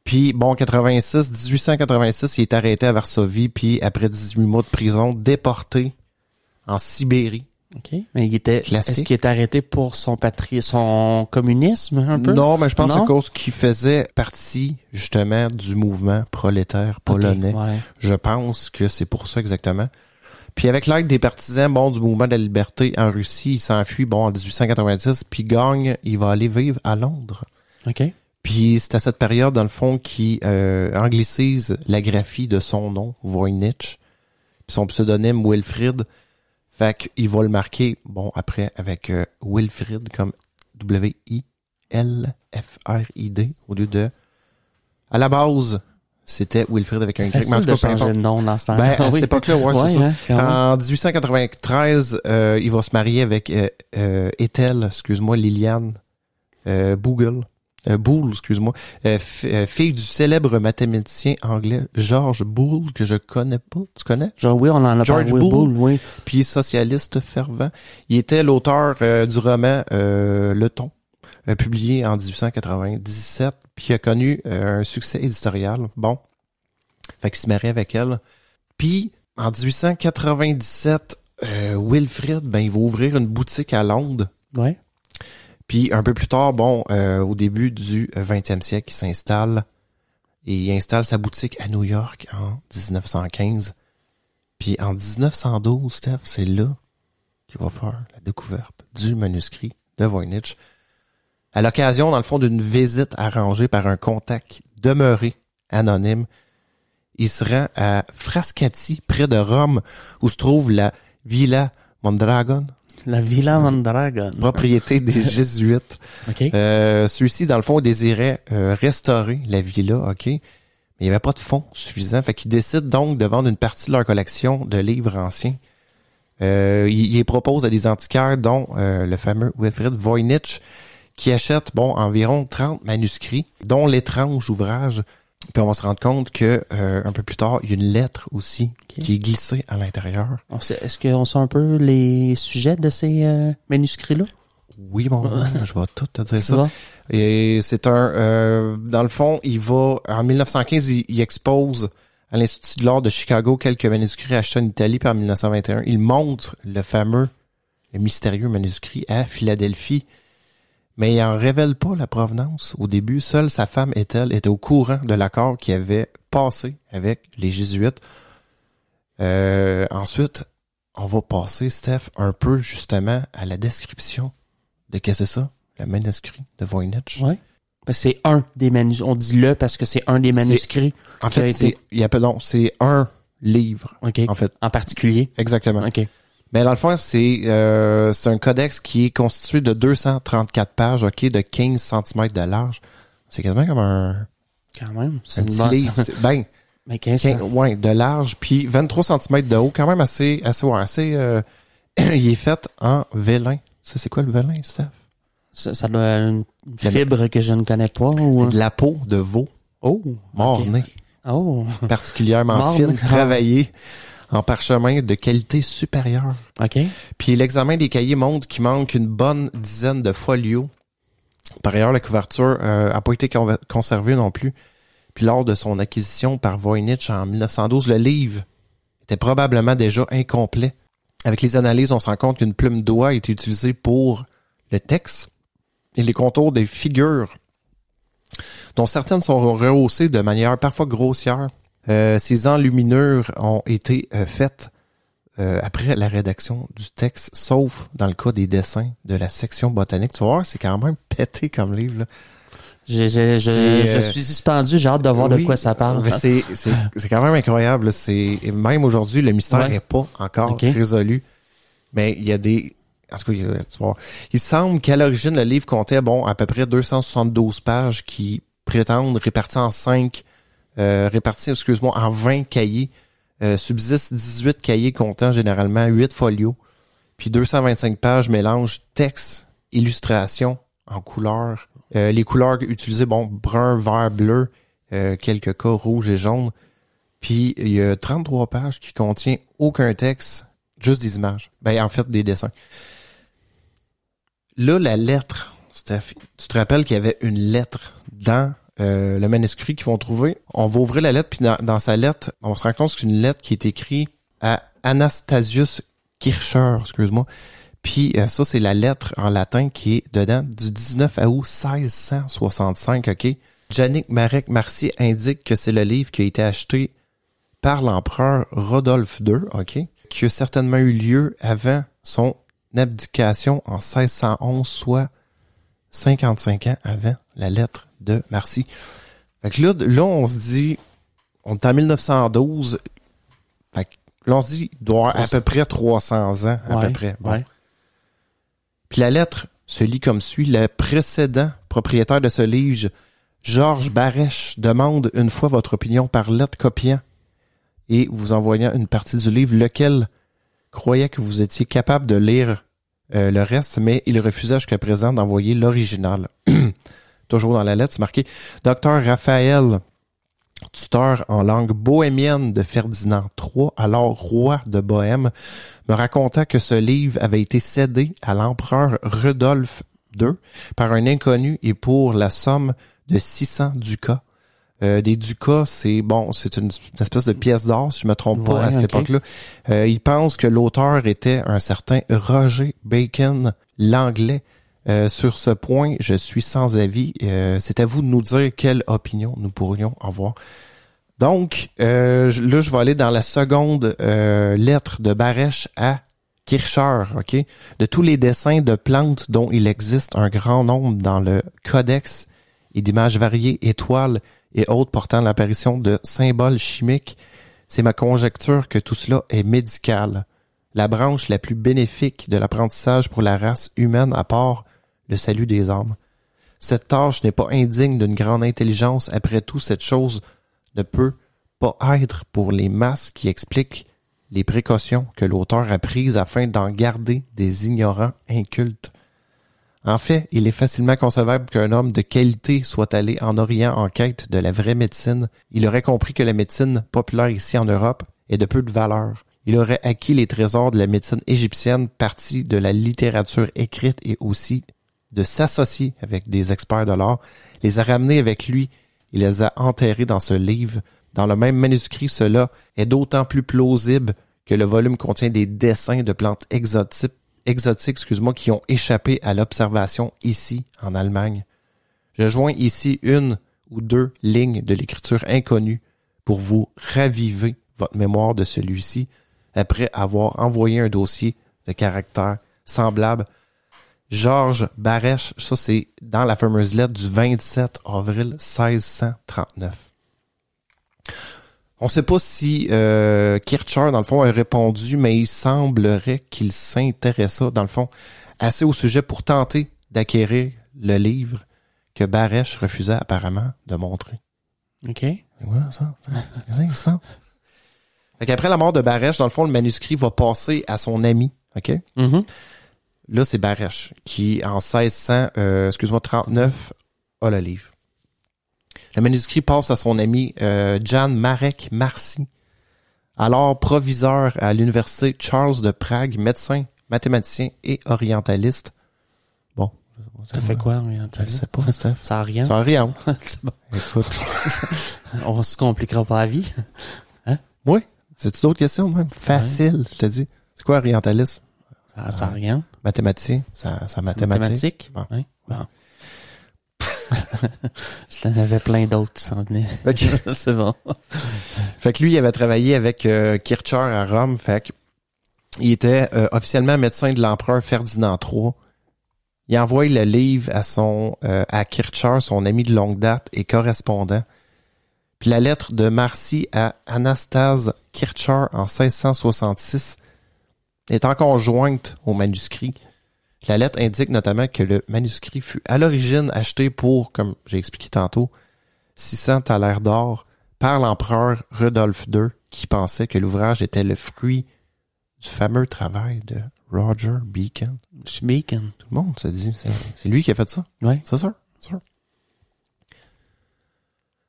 Puis, bon, 86, 1886, il est arrêté à Varsovie, puis après 18 mois de prison, déporté en Sibérie. OK. Mais il était, Classique. est-ce qu'il est arrêté pour son patrie, son communisme, un peu? Non, mais je pense Non? à cause qu'il faisait partie, justement, du mouvement prolétaire polonais. ouais. Je pense que c'est pour ça exactement. Puis avec l'aide des partisans bon du mouvement de la liberté en Russie, il s'enfuit bon en 1890 puis gagne, il va aller vivre à Londres. OK. Puis c'est à cette période dans le fond qui euh, anglicise la graphie de son nom, Voynich, puis son pseudonyme Wilfrid. Fait qu'il va le marquer bon après avec euh, Wilfrid comme W I L F R I D au lieu de à la base, c'était Wilfrid avec un Y. Mais en tout cas, changer de nom dans ce temps Ben, à cette époque-là, ouais, ça. hein. En 1893, euh, il va se marier avec euh, euh, Ethel, excuse-moi, Liliane euh, Bogle, euh, Boole, excuse-moi, euh, euh, fille du célèbre mathématicien anglais George Boole, que je connais pas. Tu connais? Genre, oui, on en a George parlé. Boole. Boole, oui. Puis socialiste fervent. Il était l'auteur euh, du roman euh, Le Ton, publié en 1897, puis il a connu un succès éditorial. Bon, fait qu'il se marie avec elle. Puis en 1897, euh, Wilfrid, ben il va ouvrir une boutique à Londres. Ouais. Puis un peu plus tard, bon, euh, au début du 20e siècle, il s'installe et il installe sa boutique à New York en 1915. Puis en 1912, Steph, c'est là qu'il va faire la découverte du manuscrit de Voynich. À l'occasion, dans le fond, d'une visite arrangée par un contact demeuré anonyme, il se rend à Frascati, près de Rome, où se trouve la Villa Mondragon, La Villa Mondragon. propriété des Jésuites. OK. Euh, Celui-ci, dans le fond, désirait euh, restaurer la villa, OK? Mais il n'y avait pas de fonds suffisants. Fait qu'ils décident donc de vendre une partie de leur collection de livres anciens. Euh, il, il les propose à des antiquaires, dont euh, le fameux Wilfrid Voynich, qui achète, bon, environ 30 manuscrits, dont l'étrange ouvrage. Puis on va se rendre compte que euh, un peu plus tard, il y a une lettre aussi qui est glissée à l'intérieur. Est-ce qu'on sait un peu les sujets de ces euh, manuscrits-là? Oui, gars, je vais tout te dire Ça? Et c'est un, euh, dans le fond, il va, en 1915, il, il expose à l'Institut de l'art de Chicago quelques manuscrits achetés en Italie par 1921. Il montre le fameux, le mystérieux manuscrit à Philadelphie, mais il en révèle pas la provenance. Au début, seule sa femme Ethel était au courant de l'accord qui avait passé avec les Jésuites. Euh, ensuite, on va passer, Steph, un peu justement à la description de qu'est-ce que c'est ça, le manuscrit de Voynich. Parce que c'est un des manuscrits. On dit le parce que c'est un des manuscrits. En fait, été- c'est, un livre, OK. en fait. En particulier? Exactement. OK. Mais dans le fond, c'est euh, c'est un codex qui est constitué de 234 pages, ok, de 15 cm de large. C'est quasiment comme un, Quand même. C'est un une petit livre. Ben, Mais qu'est-ce 15 ouais, de large, puis 23 cm de haut, quand même assez, assez, ouais, assez. euh, il est fait en vélin. Ça, c'est quoi le vélin, Steph? Ça, ça doit une fibre que je ne connais pas. Ou... C'est de la peau de veau Oh. mort-né, Oh. particulièrement fine, travaillée en parchemin de qualité supérieure. OK. Puis l'examen des cahiers montre qu'il manque une bonne dizaine de folios. Par ailleurs, la couverture n'a pas été conservée non plus. Puis lors de son acquisition par Voynich en 1912, le livre était probablement déjà incomplet. Avec les analyses, on se rend compte qu'une plume d'oie a été utilisée pour le texte et les contours des figures, dont certaines sont rehaussées de manière parfois grossière. Euh, ces enluminures ont été euh, faites euh, après la rédaction du texte, sauf dans le cas des dessins de la section botanique. Tu voir, c'est quand même pété comme livre. Là. Je, je, je, C'est, je suis suspendu. J'ai hâte de voir de quoi ça parle. C'est, quand même incroyable. C'est, même aujourd'hui, le mystère Ouais. n'est pas encore résolu. Mais il y a des... En tout cas, il tu voir. Il semble qu'à l'origine, le livre comptait bon à peu près 272 pages qui prétendent réparties en 5, euh, réparties, excuse-moi, en 20 cahiers. Euh, subsistent 18 cahiers comptant généralement 8 folios. Puis 225 pages mélangent texte, illustration en couleur. Euh, les couleurs utilisées, bon, brun, vert, bleu, euh, quelques cas rouge et jaune. Puis il y a 33 pages qui contient aucun texte, juste des images. Ben, en fait, des dessins. Là, la lettre, Steph, tu te rappelles qu'il y avait une lettre dans euh, le manuscrit qu'ils vont trouver. On va ouvrir la lettre, puis dans, sa lettre, on se rend compte que c'est une lettre qui est écrite à Anastasius Kircher, excuse-moi. Puis euh, ça, c'est la lettre en latin qui est dedans du 19 août 1665, OK? Jannick Marek Marcier indique que c'est le livre qui a été acheté par l'empereur Rodolphe II, OK? Qui a certainement eu lieu avant son abdication en 1611, soit 55 ans avant la lettre de Marcy. Fait que là, là, on se dit, on est en 1912, fait que là, on se dit, il doit avoir à peu près 300 ans, à Ouais, peu près. Bon. ouais. Puis la lettre se lit comme suit. Le précédent propriétaire de ce livre, Georges Barèche, demande une fois votre opinion par lettre copiant et vous envoyant une partie du livre, lequel croyait que vous étiez capable de lire euh, le reste, mais il refusait jusqu'à présent d'envoyer l'original. Toujours dans la lettre, c'est marqué Docteur Raphaël, tuteur en langue bohémienne de Ferdinand III, alors roi de Bohême, me raconta que ce livre avait été cédé à l'empereur Rudolf II par un inconnu et pour la somme de 600 ducats. Euh, des ducats, c'est bon, c'est une, une espèce de pièce d'or, si je me trompe pas, à cette époque-là. Euh, il pense que l'auteur était un certain Roger Bacon, l'anglais. Euh, sur ce point, je suis sans avis. Euh, c'est à vous de nous dire quelle opinion nous pourrions avoir. Donc, euh, là, je vais aller dans la seconde euh, lettre de Barèche à Kircher, OK? De tous les dessins de plantes dont il existe un grand nombre dans le codex et d'images variées, étoiles et autres portant l'apparition de symboles chimiques, c'est ma conjecture que tout cela est médical. La branche la plus bénéfique de l'apprentissage pour la race humaine à part le salut des âmes. Cette tâche n'est pas indigne d'une grande intelligence. Après tout, cette chose ne peut pas être pour les masses qui expliquent les précautions que l'auteur a prises afin d'en garder des ignorants incultes. En fait, il est facilement concevable qu'un homme de qualité soit allé en Orient en quête de la vraie médecine. Il aurait compris que la médecine populaire ici en Europe est de peu de valeur. Il aurait acquis les trésors de la médecine égyptienne, partie de la littérature écrite et aussi de s'associer avec des experts de l'art, les a ramenés avec lui, il les a enterrés dans ce livre. Dans le même manuscrit, cela est d'autant plus plausible que le volume contient des dessins de plantes exotiques, exotiques excuse-moi, qui ont échappé à l'observation ici, en Allemagne. Je joins ici une ou deux lignes de l'écriture inconnue pour vous raviver votre mémoire de celui-ci après avoir envoyé un dossier de caractère semblable. Georges Barèche, ça c'est dans la fameuse lettre du 27 avril 1639. On ne sait pas si euh, Kircher, dans le fond, a répondu, mais il semblerait qu'il s'intéressa, dans le fond, assez au sujet pour tenter d'acquérir le livre que Barèche refusait apparemment de montrer. OK. Ouais, ça, ça. Fait qu'après la mort de Barèche, dans le fond, le manuscrit va passer à son ami, OK? Mhm. Là, c'est Barèche qui, en 1600, euh, excuse-moi, 39, a le livre. Le manuscrit passe à son ami euh, Jan Marek Marcy, alors proviseur à l'université Charles de Prague, médecin, mathématicien et orientaliste. Bon. Ça fait quoi, Je orientaliste? sais pas, Steph. Ça a rien? Ça a rien. C'est bon. Écoute. On se compliquera pas la vie. Oui. C'est-tu d'autres questions, même? Facile, je te dis. C'est quoi orientaliste? Ça, ça a rien. Mathématicien? Ça, ça mathématique. mathématique? Bon. Oui. Bon. J'en avais plein d'autres qui s'en venaient. C'est bon. Fait que lui, il avait travaillé avec euh, Kircher à Rome. Fait que il était euh, officiellement médecin de l'empereur Ferdinand III. Il a envoyé le livre à son euh, à Kircher, son ami de longue date et correspondant. Puis la lettre de Marcy à Anastase Kircher en 1666 est encore jointe au manuscrit. La lettre indique notamment que le manuscrit fut à l'origine acheté pour, comme j'ai expliqué tantôt, 600 thalers d'or par l'empereur Rudolf II, qui pensait que l'ouvrage était le fruit du fameux travail de Roger Bacon. Bacon. Tout le monde se dit, c'est lui qui a fait ça. Oui. C'est sûr, sûr.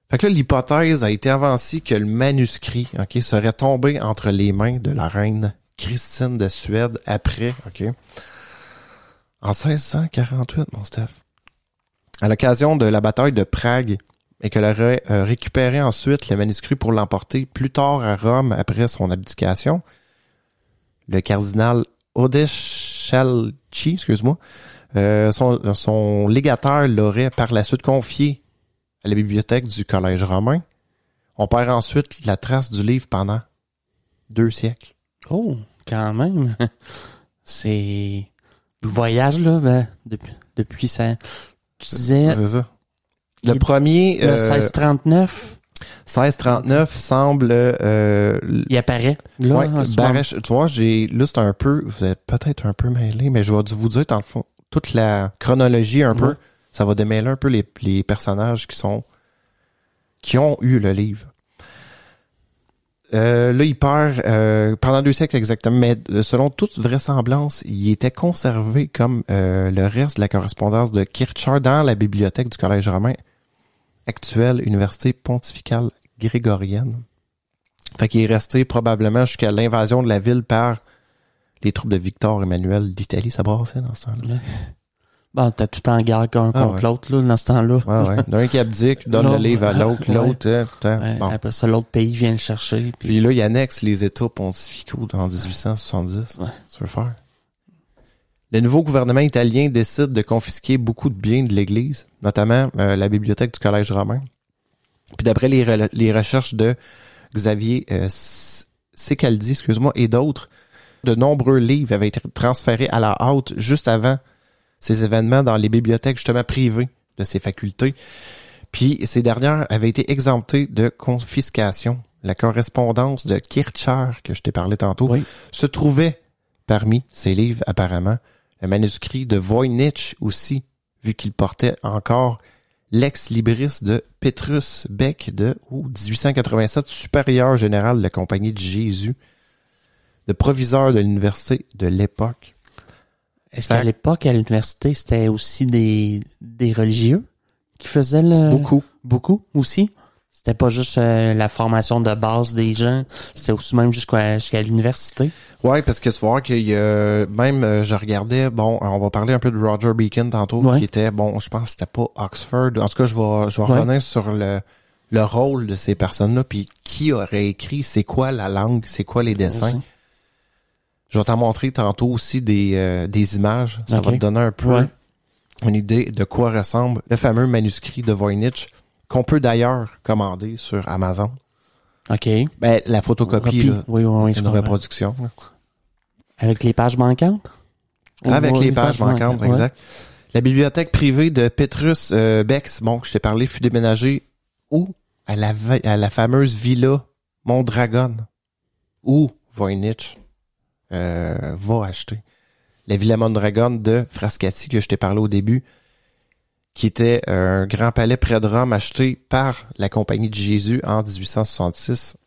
Fait que là, l'hypothèse a été avancée que le manuscrit, ok, serait tombé entre les mains de la reine Christine de Suède après, ok, en 1648, mon Steph. À l'occasion de la bataille de Prague, et qu'elle aurait euh, récupéré ensuite le manuscrit pour l'emporter plus tard à Rome après son abdication. Le cardinal Odescalchi, excuse-moi, euh, son, son légataire l'aurait par la suite confié à la bibliothèque du Collège romain. On perd ensuite la trace du livre pendant deux siècles. Oh, quand même. C'est voyage là, ben, depuis, depuis ça. Tu disais C'est ça. Le Il- premier, le euh, 1639, 1639, semble... Euh, il apparaît là. ouais, Barèche, tu vois, j'ai là c'est un peu, vous êtes peut-être un peu mêlé, mais je vais vous dire dans le fond toute la chronologie un peu, ça va démêler un peu les, les personnages qui sont qui ont eu le livre. Euh, là, il perd euh, pendant deux siècles exactement, mais selon toute vraisemblance, il était conservé comme euh, le reste de la correspondance de Kircher dans la bibliothèque du Collège romain actuelle Université pontificale grégorienne. Fait qu'il est resté probablement jusqu'à l'invasion de la ville par les troupes de Victor Emmanuel d'Italie. Ça brassait dans ce temps-là. Bon, t'as tout en guerre qu'un Ah, contre ouais. l'autre là, dans ce temps-là. Ouais, ouais. D'un qui abdique, donne le livre à l'autre, ouais. l'autre, euh, putain, Ouais, bon. Après ça, l'autre pays vient le chercher. Puis, Puis là, il annexe les États pontificaux en 1870. Ouais. Tu veux faire? Le nouveau gouvernement italien décide de confisquer beaucoup de biens de l'Église, notamment euh, la bibliothèque du Collège romain. Puis d'après les, re- les recherches de Xavier euh, Secaldi, excuse-moi, et d'autres, de nombreux livres avaient été transférés à la haute juste avant ces événements dans les bibliothèques justement privées de ces facultés. Puis ces dernières avaient été exemptées de confiscation. La correspondance de Kircher, que je t'ai parlé tantôt, Oui. se trouvait parmi ces livres apparemment. Le manuscrit de Voynich aussi, vu qu'il portait encore l'ex-libris de Petrus Beck de oh, 1887, supérieur général de la Compagnie de Jésus, de proviseur de l'université de l'époque. Est-ce qu'à l'époque, à l'université, c'était aussi des, des religieux qui faisaient le... Beaucoup. Beaucoup aussi? C'était pas juste euh, la formation de base des gens, c'était aussi même jusqu'à jusqu'à l'université? Ouais, parce que tu vois qu'il y a même euh, je regardais bon, on va parler un peu de Roger Beacon tantôt Ouais. qui était bon, je pense que c'était pas Oxford. En tout cas, je vais je vais Ouais. revenir sur le le rôle de ces personnes-là puis qui aurait écrit c'est quoi la langue, c'est quoi les dessins. Aussi. Je vais t'en montrer tantôt aussi des euh, des images, ça va te donner un peu Ouais. une idée de quoi ressemble le fameux manuscrit de Voynich qu'on peut d'ailleurs commander sur Amazon. OK. Ben la photocopie Copie. là, Oui, oui, oui, une reproduction. Avec les pages manquantes? Avec les pages manquantes, exact. La bibliothèque privée de Petrus euh, Bex, bon, que je t'ai parlé, fut déménagée où? À la, à la fameuse villa Mondragon, où Voynich? Euh, va acheter. La villa Mondragon de Frascati, que je t'ai parlé au début, qui était un grand palais près de Rome acheté par la Compagnie de Jésus en 1866.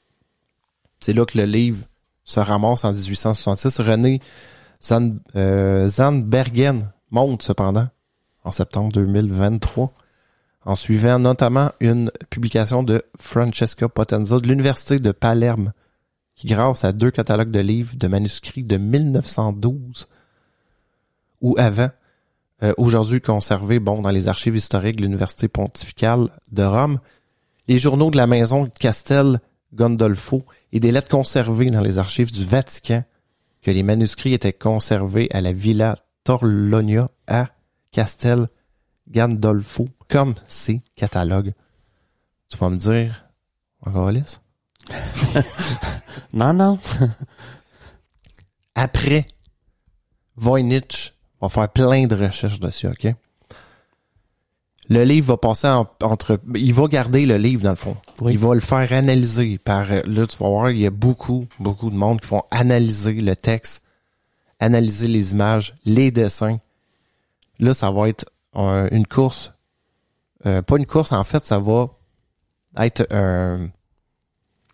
C'est là que le livre se ramasse en 1866. René Zan, euh, Zandbergen monte cependant en septembre 2023 en suivant notamment une publication de Francesca Potenza de l'Université de Palerme qui grâce à deux catalogues de livres de manuscrits de 1912 ou avant euh, aujourd'hui conservés bon dans les archives historiques de l'Université pontificale de Rome les journaux de la maison de Castel Gondolfo et des lettres conservées dans les archives du Vatican que les manuscrits étaient conservés à la Villa Torlonia à Castel Gandolfo, comme ces catalogues. Tu vas me dire, encore Alice? Non, non. Après, Voynich va faire plein de recherches dessus, OK? Le livre va passer en- entre... Il va garder le livre, dans le fond. Oui. Il va le faire analyser par... Là, tu vas voir, il y a beaucoup, beaucoup de monde qui vont analyser le texte, analyser les images, les dessins. Là, ça va être une course. Euh, pas une course, en fait, ça va être euh,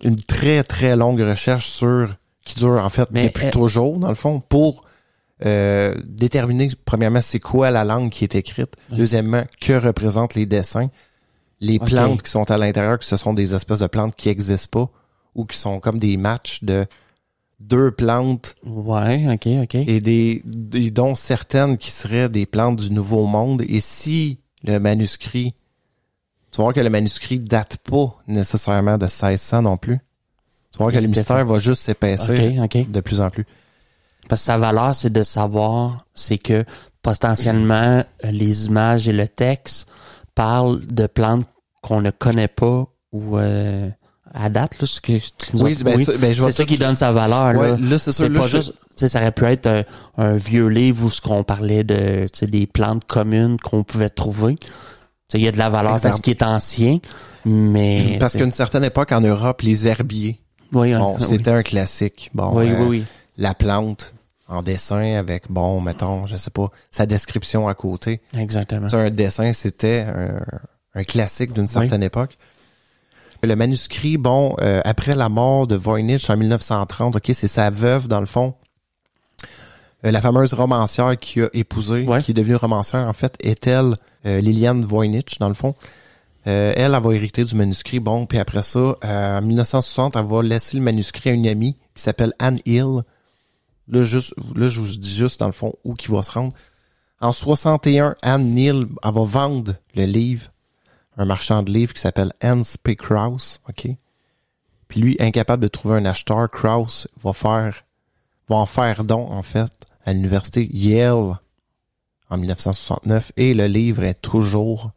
une très, très longue recherche sur... qui dure, en fait, Mais, depuis euh, toujours, dans le fond, pour euh, déterminer, premièrement, c'est quoi la langue qui est écrite. Deuxièmement, que représentent les dessins. Les plantes qui sont à l'intérieur, que ce sont des espèces de plantes qui existent pas ou qui sont comme des matchs de deux plantes Ouais, OK, OK. et des, des- dont certaines qui seraient des plantes du Nouveau Monde. Et si le manuscrit, tu vas voir que le manuscrit date pas nécessairement de 1600 non plus. Tu vas voir que le mystère va juste s'épaissir OK, OK. de plus en plus. Parce que sa valeur, c'est de savoir, c'est que potentiellement, les images et le texte parlent de plantes qu'on ne connaît pas ou euh, à date, là, ce que tu nous Oui, ben, oui. ben, c'est ça qui donne sa valeur. Ouais, là. là, c'est là, pas je- juste, ça aurait pu être un, un vieux livre où ce qu'on parlait de, des plantes communes qu'on pouvait trouver. Il y a de la valeur Exemple. parce qu'il est ancien, mais Parce qu'à une certaine époque en Europe, les herbiers, oui, bon, oui, c'était un classique. Bon, oui, euh, oui, oui. la plante en dessin avec, bon, mettons, je sais pas, sa description à côté. exactement. Sais, un dessin, c'était un, un classique d'une certaine époque. Le manuscrit, bon, euh, après la mort de Voynich en 1930, ok, c'est sa veuve, dans le fond. Euh, la fameuse romancière qui a épousé, Ouais. qui est devenue romancière, en fait, est-elle euh, Liliane Voynich, dans le fond. Euh, elle, elle va hériter du manuscrit, bon, puis après ça, euh, en 1960, elle va laisser le manuscrit à une amie qui s'appelle Anne Hill. Là, juste, là, je vous dis juste, dans le fond, où qu'il va se rendre. En 61, Anne Neal, elle va vendre le livre, un marchand de livres qui s'appelle Hans P. Krauss, OK? Puis lui, incapable de trouver un acheteur, Krauss va faire, va en faire don, en fait, à l'université Yale en 1969 et le livre est toujours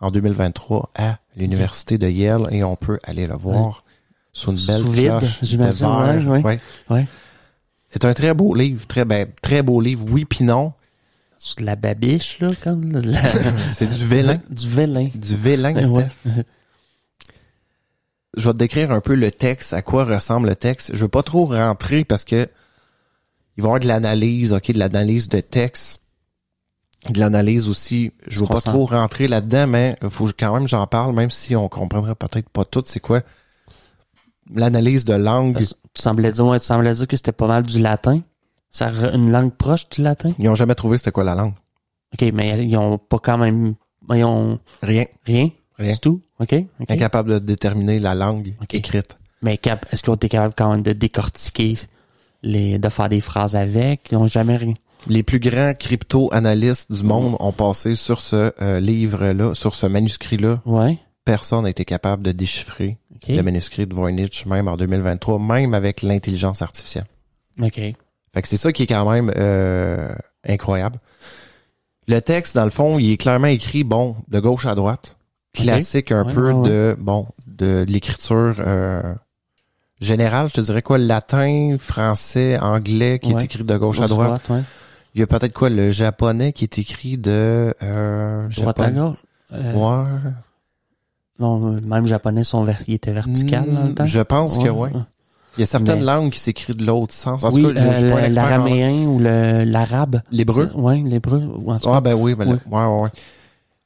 en 2023 à l'université de Yale et on peut aller le voir sous une belle Sous vide, j'imagine, verre. ouais, ouais. Ouais. C'est un très beau livre, très ben, très beau livre, oui puis non. C'est de la babiche, là, comme la- C'est du vélin. du vélin. Du vélin. Steph. Je vais te décrire un peu le texte, à quoi ressemble le texte. Je veux pas trop rentrer parce que il va y avoir de l'analyse, ok, de l'analyse de texte, de l'analyse aussi. Je veux pas trop rentrer là-dedans, mais faut quand même j'en parle, même si on comprendrait peut-être pas tout. C'est quoi l'analyse de langue Parce- Tu semblais dire, ouais, tu semblais dire que c'était pas mal du latin. Ça, une langue proche du latin? Ils ont jamais trouvé c'était quoi la langue. OK, mais ils ont pas quand même, ils ont Rien, rien? Rien. C'est tout? OK? OK. Incapable de déterminer la langue écrite. Mais est-ce qu'on était capable quand même de décortiquer les, de faire des phrases avec? Ils ont jamais rien. Les plus grands crypto-analystes du monde ont passé sur ce euh, livre-là, sur ce manuscrit-là. Ouais. Personne n'a été capable de déchiffrer le manuscrit de Voynich, même en 2023, même avec l'intelligence artificielle. OK. Fait que c'est ça qui est quand même euh, incroyable. Le texte, dans le fond, il est clairement écrit, bon, de gauche à droite. Classique un Ouais, peu ouais, ouais. de, bon, de l'écriture euh, générale, je te dirais quoi, latin, français, anglais, qui Ouais. est écrit de gauche à Gauche droite. ouais. Il y a peut-être quoi, le japonais qui est écrit de... Euh, Droite à gauche. Euh, Ouais. Non, même japonais sont ver- il était vertical dans le temps. Hmm, Je pense que oui. Il y a certaines Mais- langues qui s'écrivent de l'autre sens. En oui, tout cas, je- je suis euh, en- l'araméen ou le l'arabe. L'hébreu? Oui, l'hébreu. ou en tout cas. Ah ben oui, ben Oui. le- ouais, ouais, ouais.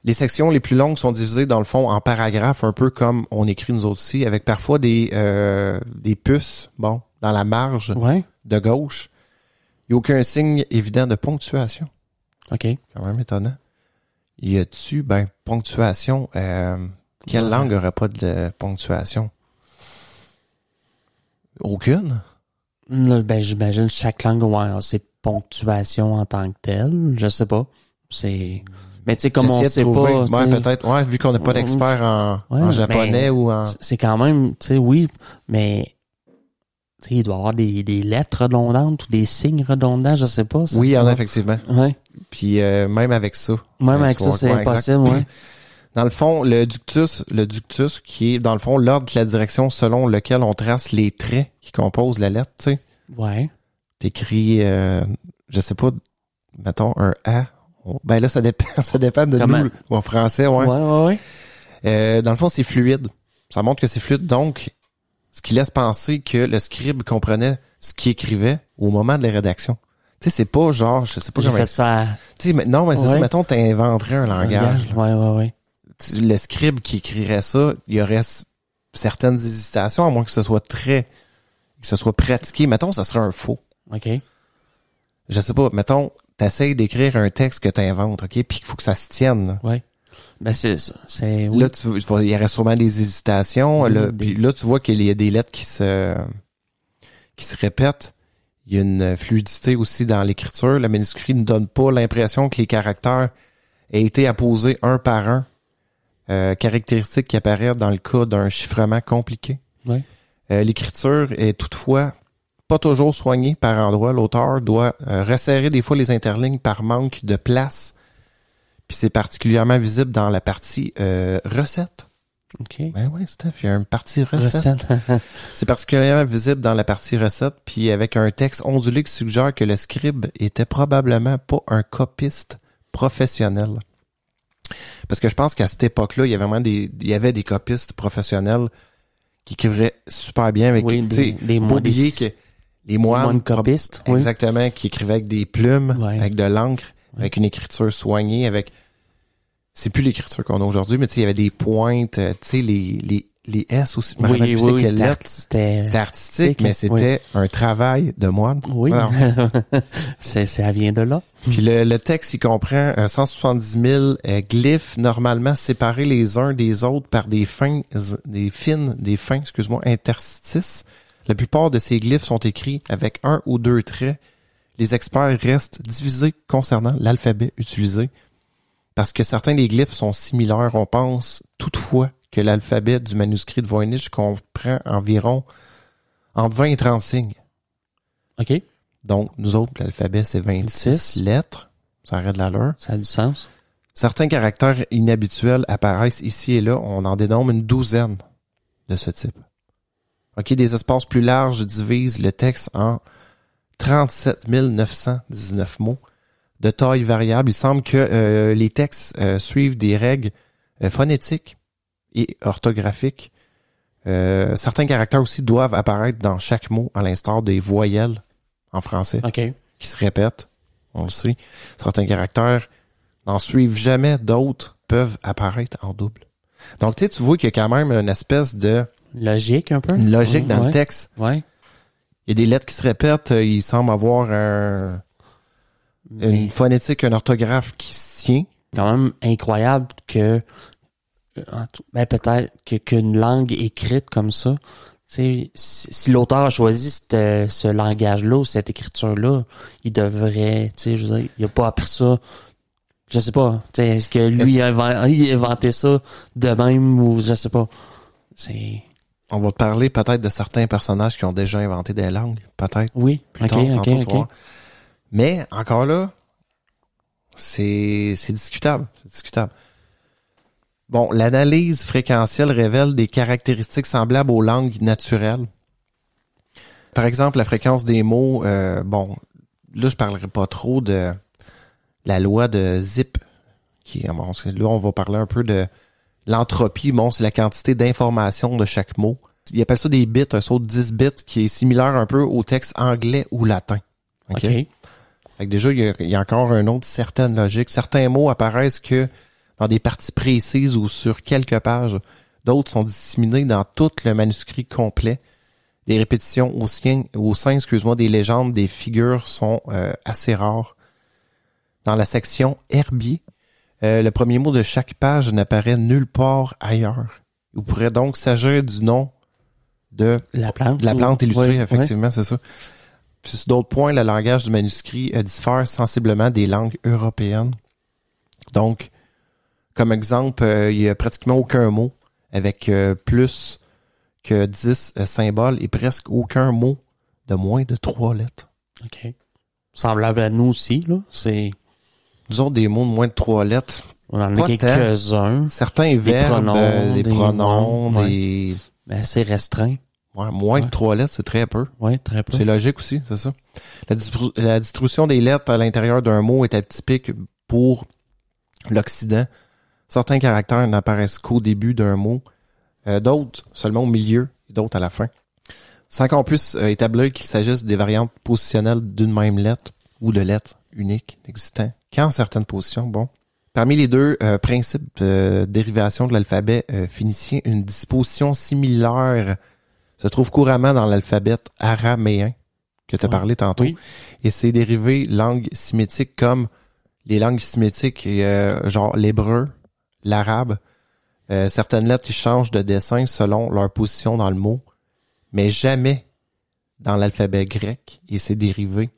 Les sections les plus longues sont divisées dans le fond en paragraphes, un peu comme on écrit nous autres ici, avec parfois des euh, des puces, bon, dans la marge Ouais. de gauche. Il n'y a aucun signe évident de ponctuation. OK. Quand même étonnant. Y a-tu, ben, ponctuation, euh, quelle Ouais. langue aurait pas de ponctuation? Aucune? Ben, j'imagine chaque langue ouais, a ses ponctuations en tant que telle. Je sais pas. C'est. Mais tu sais, comme on sait trouver- pas. Ouais, peut-être. Ouais, vu qu'on n'est pas d'expert en, ouais, en japonais ou en. C'est quand même, tu sais, oui, mais tu sais, il doit y avoir des, des lettres redondantes ou des signes redondants, je sais pas. ça. Oui, il y en a effectivement. Ouais. Puis euh, même avec ça. Même avec ça, c'est ouais, exact. impossible, ouais. Dans le fond, le ductus, le ductus qui est dans le fond l'ordre de la direction selon lequel on trace les traits qui composent la lettre, tu sais. Ouais. T'écris, euh, je sais pas, mettons un A. Ben là, ça dépend, ça dépend de Comment? nous, en français, ouais. Ouais, ouais, ouais. Euh, dans le fond, c'est fluide. Ça montre que c'est fluide, donc ce qui laisse penser que le scribe comprenait ce qu'il écrivait au moment de la rédaction. Tu sais, c'est pas genre, je sais pas J'ai fait ça. Tu sais, mais non, mais c'est ça. Mettons, t'inventerais un langage. Ouais, ouais, ouais. le scribe qui écrirait ça, il y aurait certaines hésitations, à moins que ce soit très, que ce soit pratiqué. Mettons, ça serait un faux. OK. Je sais pas, mettons, t'essayes d'écrire un texte que t'inventes, OK, puis qu'il faut que ça se tienne. là. Ouais. Ben, c'est ça. C'est, oui. Là, tu, il y aurait sûrement des hésitations. Oui, là, des- puis là, tu vois qu'il y a des lettres qui se, qui se répètent. Il y a une fluidité aussi dans l'écriture. Le manuscrit ne donne pas l'impression que les caractères aient été apposés un par un. Euh, caractéristiques qui apparaissent dans le cas d'un chiffrement compliqué. Ouais. Euh, L'écriture est toutefois pas toujours soignée par endroits. L'auteur doit euh, resserrer des fois les interlignes par manque de place. Puis c'est particulièrement visible dans la partie euh, recette. OK. Ben oui, Steph, il y a une partie recette. Recette. C'est particulièrement visible dans la partie recette, puis avec un texte ondulé qui suggère que le scribe était probablement pas un copiste professionnel. Parce que je pense qu'à cette époque-là, il y avait vraiment des, il y avait des copistes professionnels qui écrivaient super bien avec, oui, des, des, des, que les moines, moines copistes. Oui. exactement, qui écrivaient avec des plumes, Ouais. avec de l'encre, Ouais. avec une écriture soignée, avec c'est plus l'écriture qu'on a aujourd'hui, mais tu sais, il y avait des pointes, euh, tu sais, les, les, les S aussi. Oui, oui, oui, c'était arti- artistique, artistique, mais c'était un travail de moine. Oui. Alors, c'est, ça vient de là. Puis le, le texte, il comprend euh, 170 000 euh, glyphes normalement séparés les uns des autres par des fins, des fines, des fins, excuse-moi, interstices. La plupart de ces glyphes sont écrits avec un ou deux traits. Les experts restent divisés concernant l'alphabet utilisé parce que certains des glyphes sont similaires. On pense toutefois que l'alphabet du manuscrit de Voynich comprend environ entre 20 et 30 signes. OK. Donc, nous autres, l'alphabet, c'est 26 26. lettres. Ça arrête de l'heure. Ça a du sens. Certains caractères inhabituels apparaissent ici et là. On en dénombre une douzaine de ce type. OK, des espaces plus larges divisent le texte en 37 919 mots de taille variable. Il semble que euh, les textes euh, suivent des règles euh, phonétiques et orthographiques. Euh, certains caractères aussi doivent apparaître dans chaque mot, à l'instar des voyelles en français qui se répètent. On le sait. Certains caractères n'en suivent jamais, d'autres peuvent apparaître en double. Donc, tu sais, tu vois qu'il y a quand même une espèce de Logique, un peu. une logique dans ouais. le texte. Ouais. Il y a des lettres qui se répètent, euh, il semble avoir un, Mais une phonétique, un orthographe qui se tient. quand même incroyable que tout- ben peut-être que qu'une langue écrite comme ça, si, si l'auteur a choisi cette- ce langage-là ou cette écriture-là, il devrait, tu sais, je veux dire, il a pas appris ça. Je sais pas. Tu sais, est-ce que lui a inventé ça de même ou je sais pas. C'est On va te parler peut-être de certains personnages qui ont déjà inventé des langues, peut-être. oui. Plus ok, tard. Mais encore là, c'est discutable, c'est discutable. Bon, l'analyse fréquentielle révèle des caractéristiques semblables aux langues naturelles. Par exemple, la fréquence des mots, euh, bon, là je parlerai pas trop de la loi de Zip, qui bon, là on va parler un peu de l'entropie, bon, c'est la quantité d'informations de chaque mot. Ils appellent ça des bits, un saut de 10 bits qui est similaire un peu au texte anglais ou latin. OK? Ok. Fait que déjà, il y, a, il y a encore un autre certaine logique. Certains mots apparaissent que dans des parties précises ou sur quelques pages. D'autres sont disséminés dans tout le manuscrit complet. Des répétitions au sein, au sein excuse-moi, des légendes, des figures sont euh, assez rares. Dans la section herbier, euh, le premier mot de chaque page n'apparaît nulle part ailleurs. Il pourrait donc s'agir du nom de La plante. la plante ou- illustrée, effectivement, c'est ça. Puis sur d'autres points, le langage du manuscrit euh, diffère sensiblement des langues européennes. Donc, comme exemple, euh, il y a pratiquement aucun mot avec euh, plus que 10 euh, symboles et presque aucun mot de moins de trois lettres. ouais. Ok. Semblable à nous aussi, là. C'est, Disons des mots de moins de trois lettres. on en a quelques-uns, Certains verbes, pronoms, euh, des, des pronoms, noms, ouais. des... mais assez restreints. ouais, moins Ouais. de trois lettres, c'est très peu. Ouais, très peu. C'est logique aussi, c'est ça. La, distribution des lettres à l'intérieur d'un mot est atypique pour l'Occident. Certains caractères n'apparaissent qu'au début d'un mot, euh, d'autres seulement au milieu et d'autres à la fin. Sans qu'on puisse euh, établir qu'il s'agisse des variantes positionnelles d'une même lettre ou de lettres uniques n'existant qu'en certaines positions. Bon. Parmi les deux euh, principes de dérivation de l'alphabet euh, phénicien, une disposition similaire se trouve couramment dans l'alphabet araméen que tu as Ouais. parlé tantôt. Oui. Et ses dérivés langues sémitiques comme les langues sémitiques, euh, genre l'hébreu, l'arabe. Euh, certaines lettres ils changent de dessin selon leur position dans le mot, mais jamais dans l'alphabet grec et ses dérivés.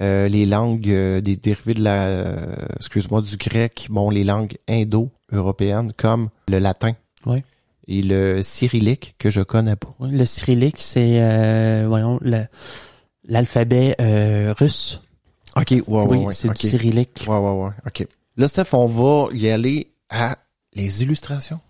Euh, les langues, euh, des dérivés de la, euh, excuse-moi, du grec, bon, les langues indo-européennes comme le latin Ouais. et le cyrillique que je connais pas. Oui, le cyrillique, c'est, euh, voyons, le- l'alphabet euh, russe. Ok, ouais, ouais, oui, ouais, c'est du cyrillique. Ouais, ouais, ouais. OK. Là, Steph, on va y aller à les illustrations.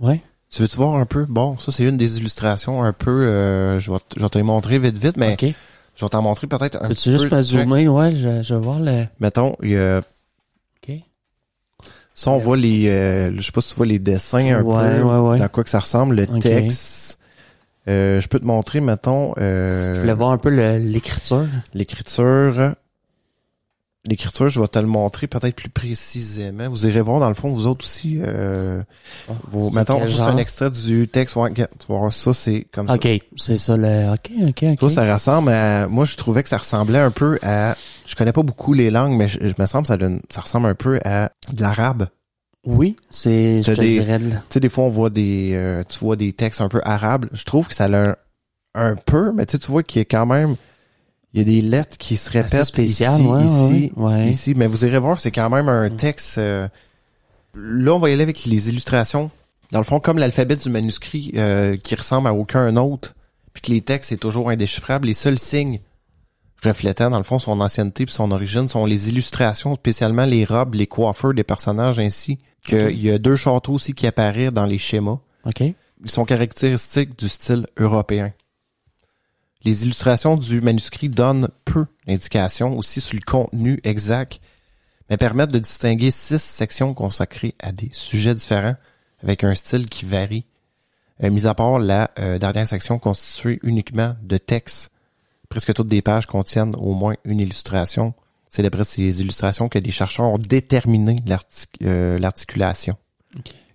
Ouais. Tu veux-tu voir un peu? Bon, ça, c'est une des illustrations un peu... euh, je, vais te, je vais te les montrer vite, vite, mais OK. Je vais t'en montrer peut-être un petit juste peu. Check. zoomer? Ouais, je, je vais voir le... Mettons, il y a... OK. Ça, on voit les... euh, je sais pas si tu vois les dessins un Ouais, peu. ouais, ouais. À quoi que ça ressemble, le texte. Euh, je peux te montrer, mettons... euh, Je voulais voir un peu l'écriture. L'écriture... L'écriture, je vais te le montrer peut-être plus précisément. Vous irez voir, dans le fond, vous autres aussi... Euh, Vos, C'est mettons, juste genre? un extrait du texte. Ouais, tu vas voir ça, c'est comme OK, c'est ça le... OK, OK, ça. OK. Ça, ça ressemble à... Moi, je trouvais que ça ressemblait un peu à... Je connais pas beaucoup les langues, mais je, je me semble que ça, donne- ça ressemble un peu à de l'arabe. Oui, c'est... Je te des- dirais... de- Tu sais, des fois, on voit des... euh, tu vois des textes un peu arabes. Je trouve que ça a un, un peu, mais tu sais, tu vois qu'il y a quand même... Il y a des lettres qui se assez répètent spécial, ici, ouais, ici, ouais, ouais. ici. Mais vous irez voir, c'est quand même un Mm. texte... euh, Là, on va y aller avec les illustrations. Dans le fond, comme l'alphabet du manuscrit euh, qui ressemble à aucun autre, puis que les textes est toujours indéchiffrable, les seuls signes reflétant, dans le fond, son ancienneté puis son origine sont les illustrations, spécialement les robes, les coiffeurs des personnages, ainsi qu'il y a deux châteaux aussi qui apparaissent dans les schémas. OK. Ils sont caractéristiques du style européen. Les illustrations du manuscrit donnent peu d'indications aussi sur le contenu exact, mais permettent de distinguer six sections consacrées à des sujets différents avec un style qui varie, euh, mis à part la euh, dernière section constituée uniquement de textes. Presque toutes des pages contiennent au moins une illustration. C'est d'après ces illustrations que des chercheurs ont déterminé euh, l'articulation.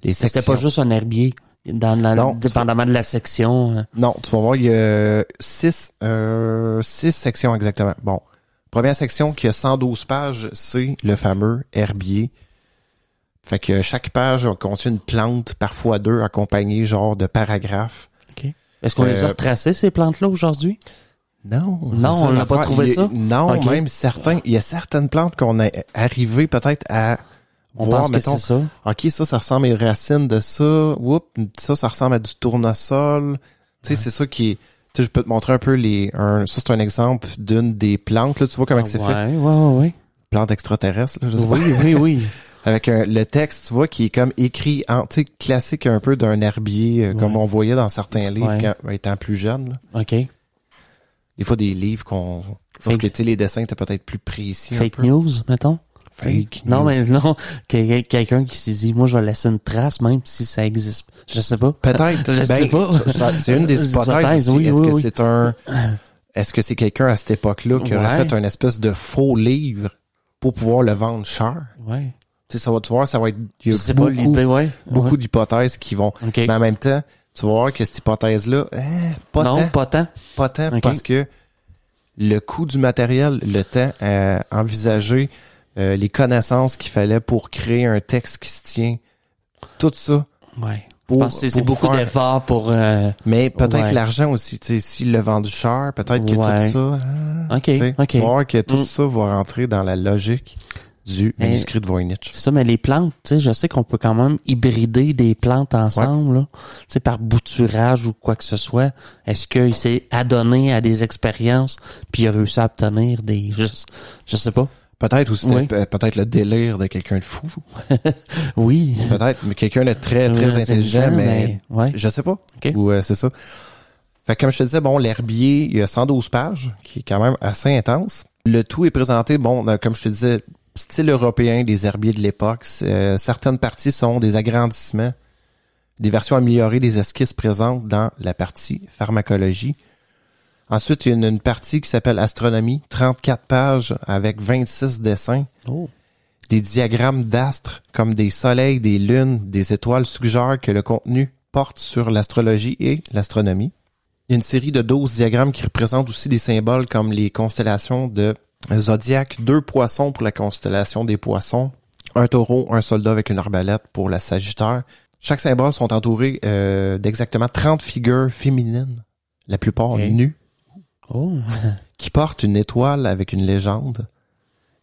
C'était sections. pas juste un herbier. Dans la, Non, dépendamment de la section. euh, Non, tu vas voir, il y a six, euh, six sections exactement. Bon. Première section qui a 112 pages, c'est le fameux herbier. Fait que chaque page contient une plante, parfois deux, accompagnée genre de paragraphes. Est-ce qu'on les a Euh, retracées, ces plantes-là, aujourd'hui? Non. Non, on n'a pas trouvé Il ça? Non, même certains, il y a certaines plantes qu'on est arrivé peut-être à On voir, pense que mettons, c'est ça. OK, ça, ça ressemble aux racines de ça. Oups, ça, ça ressemble à du tournesol. Tu sais, c'est ça qui est... Tu sais, je peux te montrer un peu les... Un, ça, c'est un exemple d'une des plantes. Là, tu vois comment Ah, c'est ouais, fait? ouais, ouais, ouais. Plante extraterrestre, là, je sais Oui, oui, oui. Avec un- le texte, tu vois, qui est comme écrit en, tu sais, classique un peu d'un herbier, euh, comme on voyait dans certains livres quand étant plus jeune. là. OK. Des fois, des livres qu'on... Sauf que, tu sais, les dessins étaient peut-être plus précis. un Fake peu. news, mettons? Fake Non, news. mais non. Quel- Quelqu'un qui s'est dit, moi, je vais laisser une trace, même si ça existe. Je sais pas. Peut-être. Je sais pas. C'est une des hypothèses. oui, Est-ce oui, que oui. c'est un, est-ce que c'est quelqu'un à cette époque-là qui aurait Ouais. fait un espèce de faux livre pour pouvoir le vendre cher? Ouais. Tu sais, ça va, tu vois, ça va être, il y a pas, beaucoup, ouais. beaucoup Ouais. d'hypothèses qui vont, mais en même temps, tu vas voir que cette hypothèse-là, eh, pas non, tant, pas tant. pas tant, parce que le coût du matériel, le temps à envisager, euh, les connaissances qu'il fallait pour créer un texte qui se tient, tout ça. Ouais. Je Pour, pense que c'est beaucoup faire- d'efforts pour... euh, Mais peut-être Ouais. l'argent aussi, tu sais, s'il l'a vendu cher, peut-être que Ouais. tout ça, ah, OK, OK. vas voir que tout Mm. ça va rentrer dans la logique du Mais- manuscrit de Voynich. C'est ça, mais les plantes, tu sais, je sais qu'on peut quand même hybrider des plantes ensemble. Tu sais, par bouturage ou quoi que ce soit. Est-ce qu'il s'est adonné à des expériences puis il a réussi à obtenir des... Je, je sais pas. Peut-être aussi Oui. pe- peut-être le délire de quelqu'un de fou, Oui. peut-être, mais quelqu'un de très très intelligent, mais Ouais. je sais pas. OK. Ou euh, c'est ça. Fait que comme je te disais, bon, l'herbier, il y a 112 pages, qui est quand même assez intense. Le tout est présenté, bon, euh, comme je te disais, style européen des herbiers de l'époque. Euh, certaines parties sont des agrandissements, des versions améliorées des esquisses présentes dans la partie pharmacologie. Ensuite, il y a une, une partie qui s'appelle astronomie, 34 pages avec 26 dessins. Oh. Des diagrammes d'astres comme des soleils, des lunes, des étoiles suggèrent que le contenu porte sur l'astrologie et l'astronomie. Il y a une série de 12 diagrammes qui représentent aussi des symboles comme les constellations de Zodiac, deux poissons pour la constellation des poissons, un taureau, un soldat avec une arbalète pour la Sagittaire. Chaque symbole sont entourés euh, d'exactement 30 figures féminines, la plupart nues, Oh. qui portent une étoile avec une légende.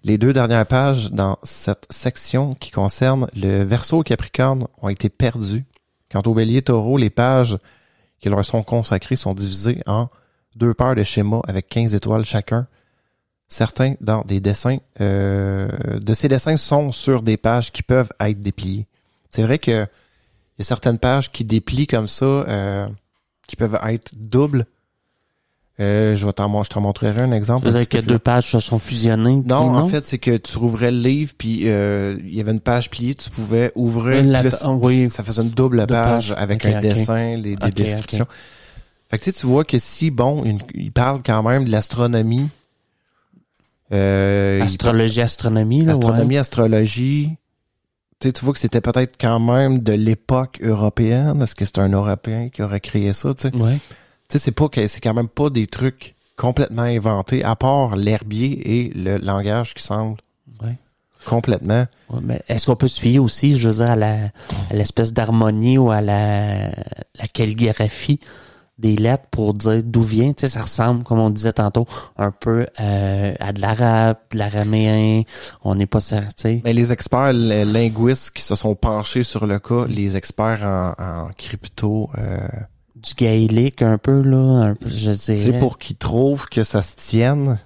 Les deux dernières pages dans cette section qui concerne le verso Capricorne ont été perdues. Quant au bélier taureau, les pages qui leur sont consacrées sont divisées en deux paires de schémas avec 15 étoiles chacun. Certains dans des dessins euh, de ces dessins sont sur des pages qui peuvent être dépliées. C'est vrai que il y a certaines pages qui déplient comme ça, euh, qui peuvent être doubles. Euh, je vais t'en, je t'en montrerai un exemple. Ça veut un dire petit que deux pages se sont fusionnées. non, en fait, c'est que tu rouvrais le livre, puis euh, il y avait une page pliée, tu pouvais ouvrir, La- oui. ça faisait une double page avec un dessin, les, des descriptions. Fait que tu sais, tu vois que si, bon, une- il parle quand même de l'astronomie, euh, Astrologie, astronomie, là, astronomie, astrologie, tu sais, tu vois que c'était peut-être quand même de l'époque européenne. Est-ce que c'est un Européen qui aurait créé ça, tu sais? ouais. Sais, c'est pas que c'est quand même pas des trucs complètement inventés, à part l'herbier et le langage qui semble Ouais. complètement. Ouais, mais est-ce qu'on peut se fier aussi, je veux dire, à la, à l'espèce d'harmonie ou à la, la calligraphie des lettres pour dire d'où vient, tu sais, ça ressemble, comme on disait tantôt, un peu euh, à de l'arabe, de l'araméen, on n'est pas certain. Mais les experts les linguistes qui se sont penchés sur le cas, les experts en, en crypto, euh, du gaélique un peu, là, un peu, je c'est dirais. pour qu'ils trouvent que ça se tienne.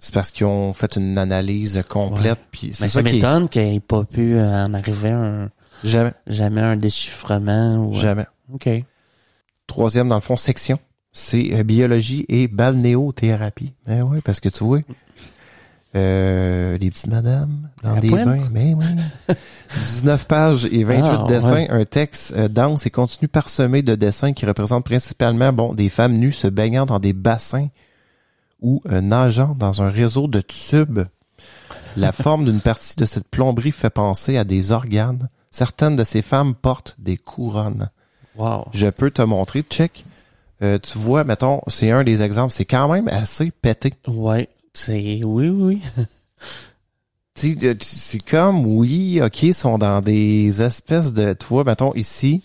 C'est parce qu'ils ont fait une analyse complète. Puis Mais ça m'étonne qu'il n'ait pas pu euh, en arriver à un, jamais, jamais un déchiffrement. Ou, jamais. OK. Troisième dans le fond section, c'est euh, biologie et balnéothérapie. Ben oui, parce que tu vois, euh, les petites madames dans des poêle? bains, ben oui. 19 pages et 28 Ah, dessins, ouais. un texte euh, dense et continu parsemé de dessins qui représentent principalement bon des femmes nues se baignant dans des bassins ou euh, nageant dans un réseau de tubes. La forme d'une partie de cette plomberie fait penser à des organes. Certaines de ces femmes portent des couronnes. Wow. Je peux te montrer, check. Euh, tu vois, mettons, c'est un des exemples. C'est quand même assez pété. Ouais. C'est, oui, oui, sais, c'est comme, oui, ok, ils sont dans des espèces de, tu vois, mettons, ici,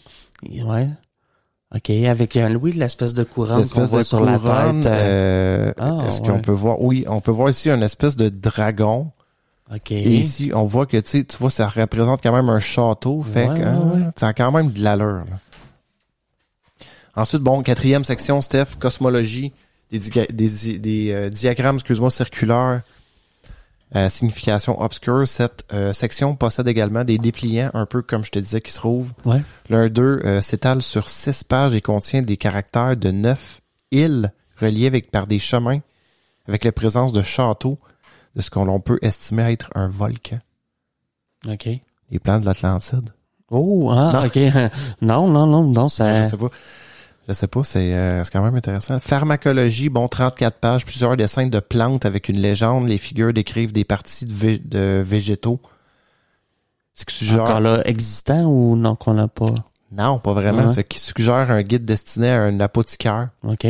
Ouais. OK, avec un oui, l'espèce de couronne qu'on voit sur la tête. euh, euh, Ah, est-ce ouais. qu'on peut voir, oui, on peut voir ici une espèce de dragon. OK. Et ici, on voit que, tu vois, ça représente quand même un château. Fait Ouais, que, ouais, hein, ça a quand même de l'allure. Ensuite, bon, quatrième section, Steph, cosmologie, des, des, des, euh, diagrammes, excuse-moi, circulaires, euh, signification obscure. Cette euh, section possède également des dépliants, un peu comme je te disais, qui se trouvent. Ouais. L'un d'eux euh, s'étale sur six pages et contient des caractères de neuf îles reliées avec, par des chemins, avec la présence de châteaux, de ce qu'on l'on peut estimer être un volcan. OK. Les plans de l'Atlantide. Oh, ah, Non. OK. non, non, non, non, ça... Je sais pas. Je sais pas, c'est euh, quand même intéressant. Pharmacologie, bon, 34 pages, plusieurs dessins de plantes avec une légende. Les figures décrivent des parties de, de végétaux. Ce qui suggère... Encore là, existant ou non qu'on n'a pas? Non, pas vraiment. Ce qui suggère un guide destiné à un apothicaire. OK.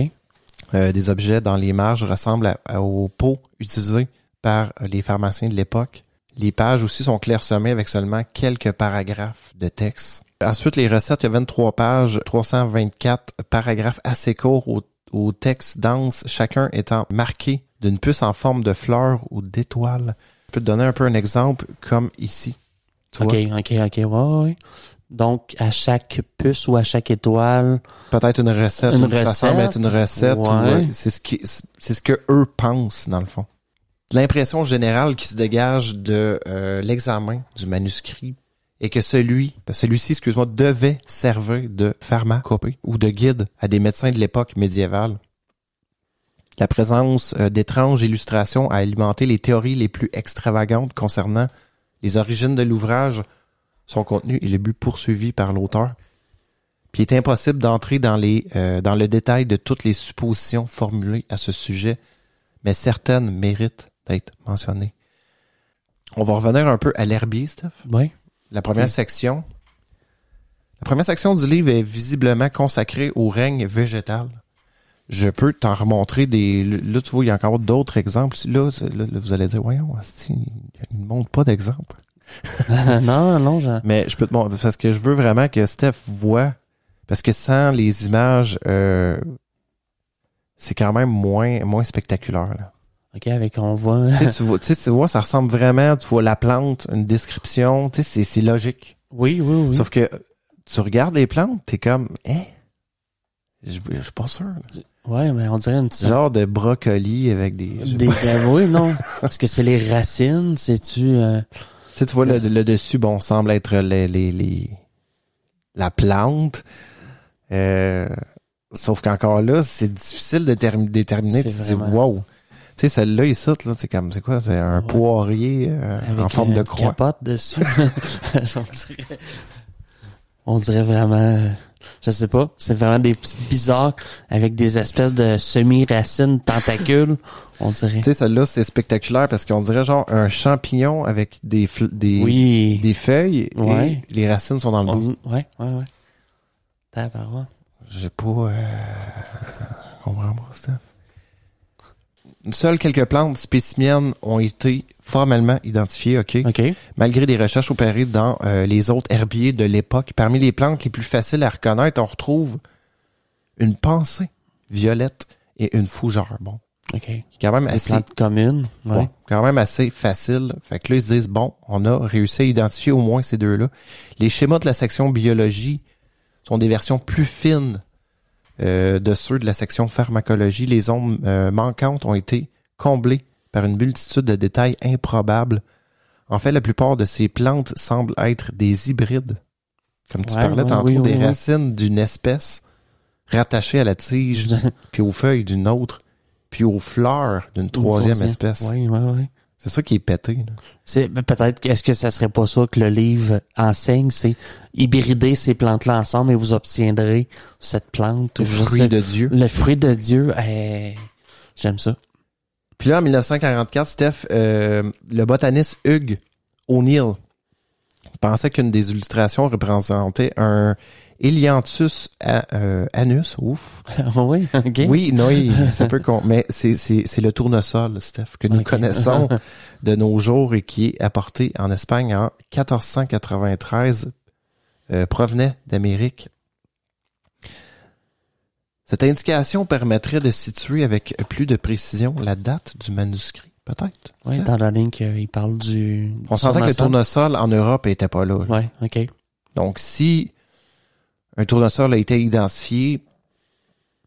Euh, des objets dans les marges ressemblent à- à- aux pots utilisés par les pharmaciens de l'époque. Les pages aussi sont clairsemées avec seulement quelques paragraphes de texte. Ensuite, les recettes, il y a 23 pages, 324 paragraphes assez courts au, au texte dense, chacun étant marqué d'une puce en forme de fleur ou d'étoile. Je peux te donner un peu un exemple comme ici. Tu OK, vois? OK, OK, ouais, ouais. Donc, à chaque puce ou à chaque étoile, Peut-être une recette. Une Ça semble recette. être une recette. ou, Ouais. euh, c'est ce qui, c'est ce que eux pensent dans le fond. L'impression générale qui se dégage de euh, l'examen du manuscrit est que celui, celui-ci, excuse-moi, devait servir de pharmacopée ou de guide à des médecins de l'époque médiévale. La présence euh, d'étranges illustrations a alimenté les théories les plus extravagantes concernant les origines de l'ouvrage, son contenu et le but poursuivi par l'auteur. Puis il est impossible d'entrer dans les euh, dans le détail de toutes les suppositions formulées à ce sujet, mais certaines méritent d'être mentionnées. On va revenir un peu à l'herbier, Steph? ouais. La première section. La première section du livre est visiblement consacrée au règne végétal. Je peux t'en remontrer des. Là, tu vois, il y a encore d'autres exemples. Là, là, là, vous allez dire, voyons, il ne montre pas d'exemple. non, non, je... Mais je peux te montrer parce que je veux vraiment que Steph voit. Parce que sans les images, euh, c'est quand même moins, moins spectaculaire. Là. OK, avec on voit... tu, sais, tu vois, tu sais, tu vois, ça ressemble vraiment, tu vois la plante, une description, tu sais, c'est, logique. Oui, oui, oui. Sauf que tu regardes les plantes, t'es comme, hein? Je, je suis pas sûr. Ouais, mais on dirait une petite... Genre de brocoli avec des. Des, ben oui, non. Est-ce que c'est les racines? C'est-tu... euh, Tu sais, tu vois le, le dessus, bon, semble être les, les, les- la plante. Euh, sauf qu'encore là, c'est difficile de termi- déterminer. C'est Tu te dis, wow. Tu sais, celle-là, ici, là, c'est comme, c'est quoi? C'est un Ouais. poirier euh, en forme euh, de croix. capote dessus. on, dirait, on dirait vraiment... Je sais pas. C'est vraiment des bizarres avec des espèces de semi-racines tentacules. On dirait. Tu sais, celle-là, c'est spectaculaire parce qu'on dirait genre un champignon avec des, des, Oui. des feuilles Ouais. et les racines sont dans le bout. Ouais, ouais, ouais. Tabarouette. J'ai pas... Euh... comprends pas, Steph. Seules quelques plantes spécimens ont été formellement identifiées, OK? OK. Malgré des recherches opérées dans euh, les autres herbiers de l'époque, parmi les plantes les plus faciles à reconnaître, on retrouve une pensée violette et une fougère. Bon, OK. Quand même assez, plantes communes. Ouais. bon, quand même assez facile. Fait que là, ils se disent, bon, on a réussi à identifier au moins ces deux-là. Les schémas de la section biologie sont des versions plus fines euh, de ceux de la section pharmacologie. Les zones euh, manquantes ont été comblées par une multitude de détails improbables. En fait, la plupart de ces plantes semblent être des hybrides. Comme tu Ouais, parlais ouais, tantôt, oui, des oui. racines d'une espèce rattachées à la tige, puis aux feuilles d'une autre, puis aux fleurs d'une troisième espèce. Oui, oui, oui. C'est ça qui est pété. là. C'est peut-être que- est-ce que ça serait pas ça que le livre enseigne, c'est hybrider ces plantes-là ensemble et vous obtiendrez cette plante. Le fruit sais- de Dieu. Le fruit de Dieu. eh, J'aime ça. Puis là, en 1944, Steph, euh, le botaniste Hugh O'Neill pensait qu'une des illustrations représentait un Elianthus a- euh, anus, ouf. oui, ok. Oui, non, il- ça peut con, mais c'est, c'est, c'est le tournesol, Steph, que nous connaissons de nos jours et qui est apporté en Espagne en 1493, euh, provenait d'Amérique. Cette indication permettrait de situer avec plus de précision la date du manuscrit, peut-être. Oui, dans la ligne qu'il parle du. On s'entend que le tournesol. en Europe était pas là. Ouais, ok. Donc, si un tournesol a été identifié,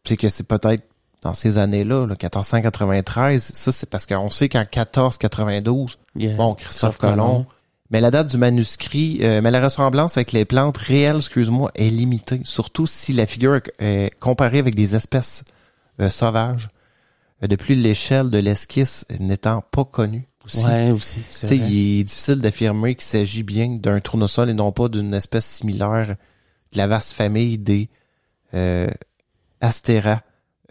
c'est que c'est peut-être dans ces années-là, là, 1493, ça c'est parce qu'on sait qu'en 1492, Yeah. bon, Christophe Colomb, mais la date du manuscrit, euh, mais la ressemblance avec les plantes réelles, excuse-moi, est limitée, surtout si la figure est comparée avec des espèces euh, sauvages, euh, depuis l'échelle de l'esquisse n'étant pas connue aussi. Ouais, aussi. Vrai. il est difficile d'affirmer qu'il s'agit bien d'un tournesol et non pas d'une espèce similaire de la vaste famille des euh, Astera,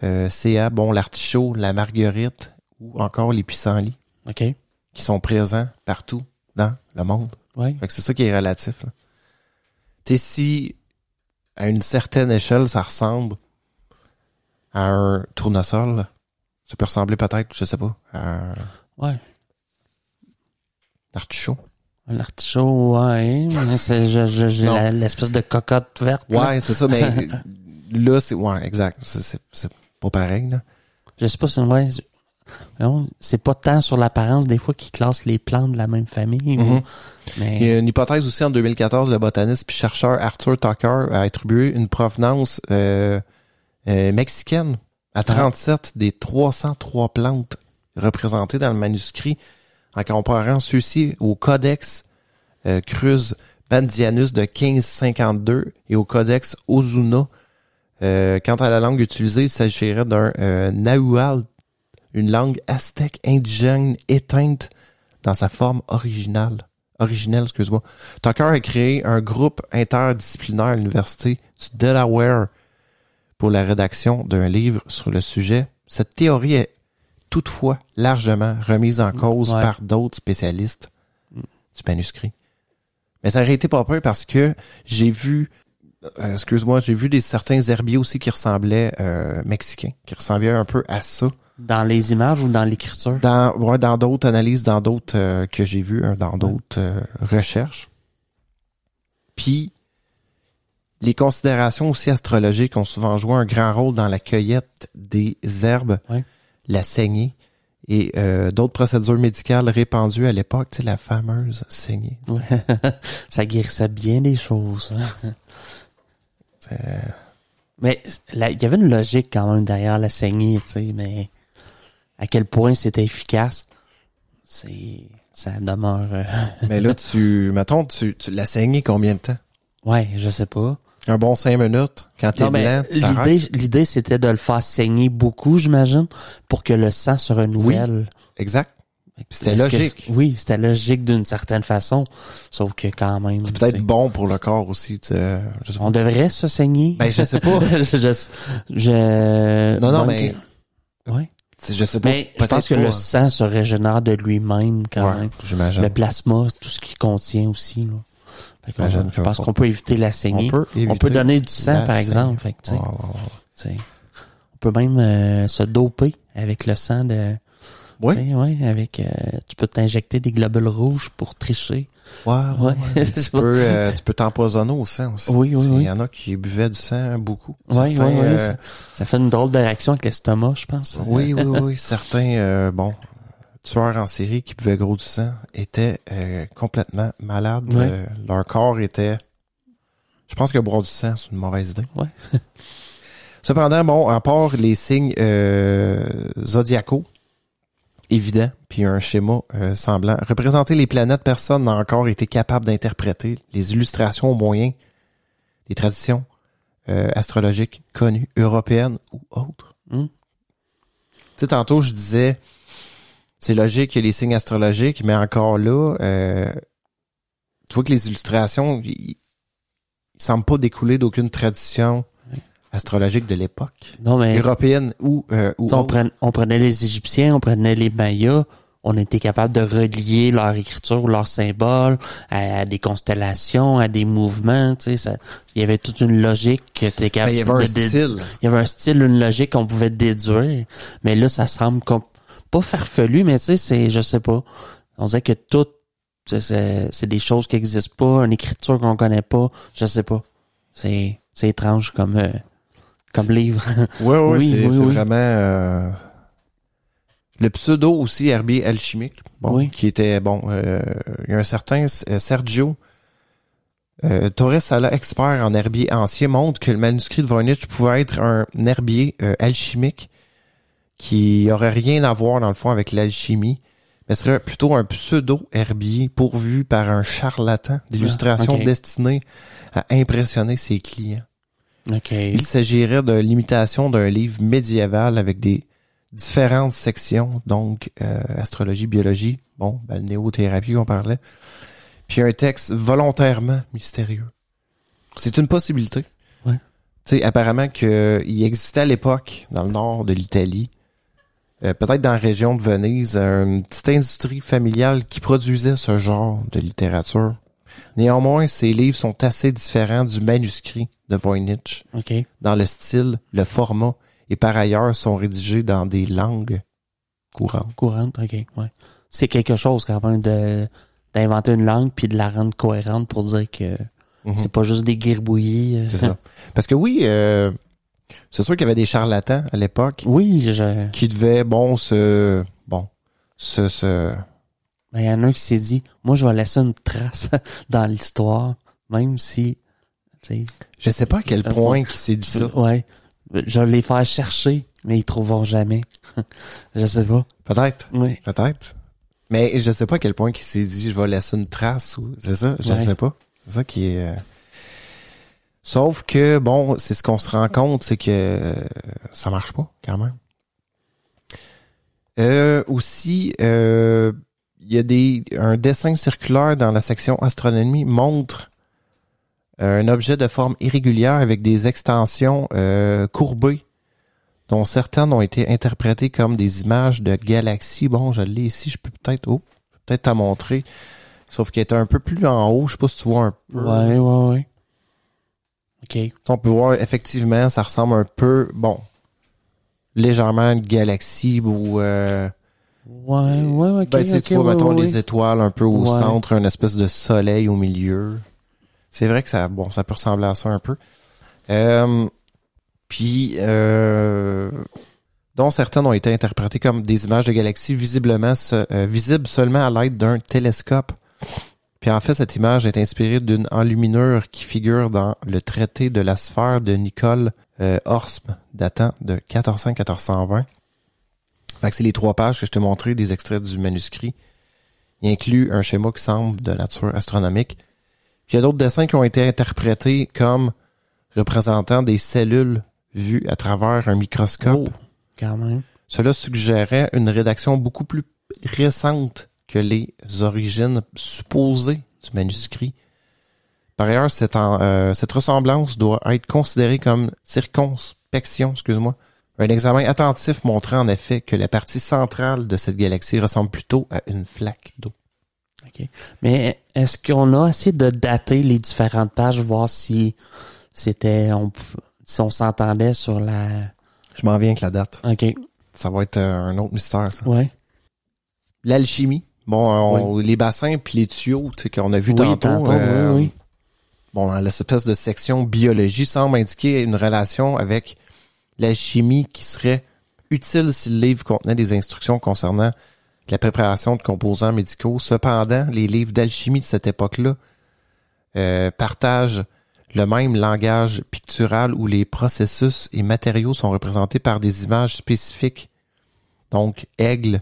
euh, CA, bon, l'artichaut, la marguerite ou encore les pissenlits Ok. qui sont présents partout dans le monde. Ouais. Fait que c'est ça qui est relatif. Tu sais, si à une certaine échelle, ça ressemble à un tournesol, là, ça peut ressembler peut-être, je sais pas, à un Ouais. artichaut. Un artichaut, ouais. c'est- Non. l'espèce de cocotte verte. là. Ouais, c'est ça, mais là, c'est. Ouais, exact. C'est- C'est c'est pas pareil, là. Je sais pas si ouais, voyons, c'est pas tant sur l'apparence des fois qu'ils classent les plantes de la même famille. mais Il y a une hypothèse aussi en 2014, le botaniste puis chercheur Arthur Tucker a attribué une provenance euh, euh, mexicaine à 37 des 303 plantes représentées dans le manuscrit en comparant ceux-ci au Codex euh, Cruz Bandianus de 1552 et au Codex Ozuna. Euh, quant à la langue utilisée, il s'agirait d'un euh, Nahual, une langue aztèque indigène éteinte dans sa forme originale. Originelle, excuse-moi. Tucker a créé un groupe interdisciplinaire à l'université du Delaware pour la rédaction d'un livre sur le sujet. Cette théorie est toutefois largement remise en cause Ouais. par d'autres spécialistes du manuscrit. Mais ça aurait été pas peur parce que j'ai vu, euh, excuse-moi, j'ai vu des certains herbiers aussi qui ressemblaient euh, mexicains, qui ressemblaient un peu à ça. dans les images ou dans l'écriture? Dans ouais, dans d'autres analyses, dans d'autres euh, que j'ai vues, hein, dans d'autres recherches. Puis les considérations aussi astrologiques ont souvent joué un grand rôle dans la cueillette des herbes, Ouais. La saignée et euh, d'autres procédures médicales répandues à l'époque, tu sais, la fameuse saignée. Ouais. ça guérissait bien des choses. hein. C'est- Mais il y avait une logique quand même derrière la saignée, tu sais, mais à quel point c'était efficace, c'est ça demeure. euh, Mais là, tu, mettons, tu, tu l'as saigné combien de temps? Ouais, je sais pas. Un bon cinq minutes? Quand t'es blanc, l'idée, l'idée c'était de le faire saigner beaucoup, j'imagine, pour que le sang se renouvelle. Exact. C'était que- logique. oui, c'était logique d'une certaine façon, sauf que quand même. C'est peut-être bon pour le corps aussi. On devrait se saigner. Ben, je sais pas. je, je, je- Non, non, mais- Ouais. Je sais pas. Mais je pense que le sang se régénère de lui-même quand Ouais, même. J'imagine. Le plasma, tout ce qu'il contient aussi. Là. Fait qu'on- J'imagine je que- pense qu'on peut éviter la saignée. On peut, On peut éviter donner du sang, par exemple. Fait que, on peut même euh, se doper avec le sang de. Oui. ouais, avec. euh, tu peux t'injecter des globules rouges pour tricher. Ouais, ouais, Ouais. ouais. tu peux, euh, tu peux t'empoisonner au sang aussi. Oui, oui, Il y en a qui buvaient du sang beaucoup. Oui, oui, Certains, oui. ça, ça fait une drôle de réaction avec l'estomac, je pense. oui, oui, oui. Certains, bon, tueurs en série qui buvaient gros du sang étaient euh, complètement malades. Ouais. Euh, leur corps était... Je pense que boire du sang, c'est une mauvaise idée. Ouais. Cependant, bon, à part les signes euh, zodiacaux, évidents, puis un schéma euh, semblant, représenter les planètes, personne n'a encore été capable d'interpréter les illustrations au moyen des traditions euh, astrologiques connues, européennes ou autres. Hmm. Tu sais, tantôt, je disais, c'est logique qu'il y ait les signes astrologiques, mais encore là, euh, tu vois que les illustrations, ils semblent pas découler d'aucune tradition astrologique de l'époque, Non, mais européenne ou, euh, ou on, prenait, on prenait les Égyptiens, on prenait les Mayas, on était capable de relier leur écriture ou leurs symboles à, des constellations, à des mouvements, tu sais, il y avait toute une logique que t'es capable il y avait un de style. Il y avait un style, une logique qu'on pouvait déduire. Mais là, ça semble comme, pas farfelu, mais tu sais, c'est, je sais pas. On dirait que tout, c'est- des choses qui existent pas, une écriture qu'on connaît pas, je sais pas. C'est, c'est étrange comme, euh, comme livre. Ouais, ouais, Oui, c'est oui, vraiment euh, le pseudo aussi herbier alchimique, bon, Oui. qui était bon. euh, il y a un certain Sergio euh, Torres Sala, expert en herbier ancien, montre que le manuscrit de Voynich pouvait être un herbier euh, alchimique qui aurait rien à voir dans le fond avec l'alchimie, mais serait plutôt un pseudo herbier pourvu par un charlatan d'illustration ok. destiné à impressionner ses clients. OK. Il s'agirait de l'imitation d'un livre médiéval avec des différentes sections, donc euh, astrologie, biologie, bon, balnéothérapie qu'on parlait, puis un texte volontairement mystérieux. C'est une possibilité. Ouais. Tu sais, apparemment qu'il existait à l'époque, dans le nord de l'Italie, euh, peut-être dans la région de Venise, une petite industrie familiale qui produisait ce genre de littérature. Néanmoins, ces livres sont assez différents du manuscrit de Voynich OK. dans le style, le format, et par ailleurs sont rédigés dans des langues courantes. Courante, OK. Ouais. C'est quelque chose quand même de d'inventer une langue puis de la rendre cohérente pour dire que Mhm. c'est pas juste des guirbouillis. euh. C'est ça. Parce que oui, euh, c'est sûr qu'il y avait des charlatans à l'époque Oui, je. qui devaient, bon, se... Bon, se... se Ben, il y en a un qui s'est dit, moi, je vais laisser une trace dans l'histoire, même si, je sais pas à quel Euh, point qui s'est dit ça. ouais, je vais les faire chercher, mais ils trouveront jamais. je sais pas. Peut-être, Oui. peut-être. Mais je sais pas à quel point qui s'est dit, je vais laisser une trace ou... C'est ça? Je Ouais. sais pas. C'est ça qui est... euh, Sauf que, bon, c'est ce qu'on se rend compte, c'est que euh, ça marche pas, quand même. Euh, aussi, euh, il y a des un dessin circulaire dans la section astronomie montre euh, un objet de forme irrégulière avec des extensions euh, courbées, dont certaines ont été interprétées comme des images de galaxies. Bon, je l'ai ici, je peux peut-être, oh, peut-être t'en montrer. Sauf qu'elle est un peu plus en haut, je sais pas si tu vois un peu. Ouais, ouais, ouais. OK. On peut voir effectivement, ça ressemble un peu, bon, légèrement à une galaxie ou euh, Ouais, ouais, ok. ben, tu sais, ok, tu vois, mettons, ouais, les étoiles un peu au Ouais. centre, une espèce de soleil au milieu. C'est vrai que ça, bon, ça peut ressembler à ça un peu. Euh, puis, euh, dont certaines ont été interprétées comme des images de galaxies visiblement se- euh, visibles seulement à l'aide d'un télescope. Puis en fait, cette image est inspirée d'une enluminure qui figure dans le traité de la sphère de Nicole euh, Horsme, datant de 1400-1420. Fait que c'est les trois pages que je t'ai montré des extraits du manuscrit. Il inclut un schéma qui semble de nature astronomique. Puis il y a d'autres dessins qui ont été interprétés comme représentant des cellules vues à travers un microscope. Oh, quand même. Cela suggérait une rédaction beaucoup plus récente que les origines supposées du manuscrit. Par ailleurs, cette, en- euh, cette ressemblance doit être considérée comme circonspection, excuse-moi. Un examen attentif montrait en effet que la partie centrale de cette galaxie ressemble plutôt à une flaque d'eau. OK. Mais est-ce qu'on a essayé de dater les différentes pages, voir si c'était, on, si on s'entendait sur la, Je m'en viens avec la date. OK. Ça va être euh, un autre mystère, ça. Ouais. L'alchimie. Bon, euh, on- les bassins puis les tuyaux, tu sais, qu'on a vu Oui, tantôt. tantôt, euh, oui, oui. Bon, dans l'espèce de section biologie semble indiquer une relation avec l'alchimie qui serait utile si le livre contenait des instructions concernant la préparation de composants médicaux. Cependant, les livres d'alchimie de cette époque-là euh, partagent le même langage pictural où les processus et matériaux sont représentés par des images spécifiques. Donc, aigle,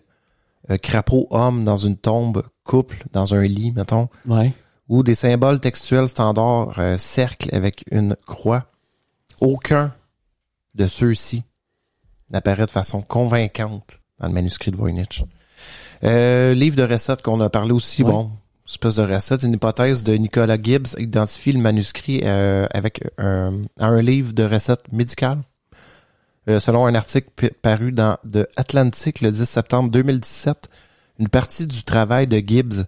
euh, crapaud, homme dans une tombe, couple dans un lit, mettons Ouais. ou des symboles textuels standards euh, cercle avec une croix. Aucun de ceux-ci n'apparaît de façon convaincante dans le manuscrit de Voynich. Euh, livre de recettes qu'on a parlé aussi, Ouais. bon, espèce de recette, une hypothèse de Nicolas Gibbs identifie le manuscrit euh, avec un, un livre de recettes médicales. Euh, selon un article paru dans The Atlantic le 10 septembre 2017, Une partie du travail de Gibbs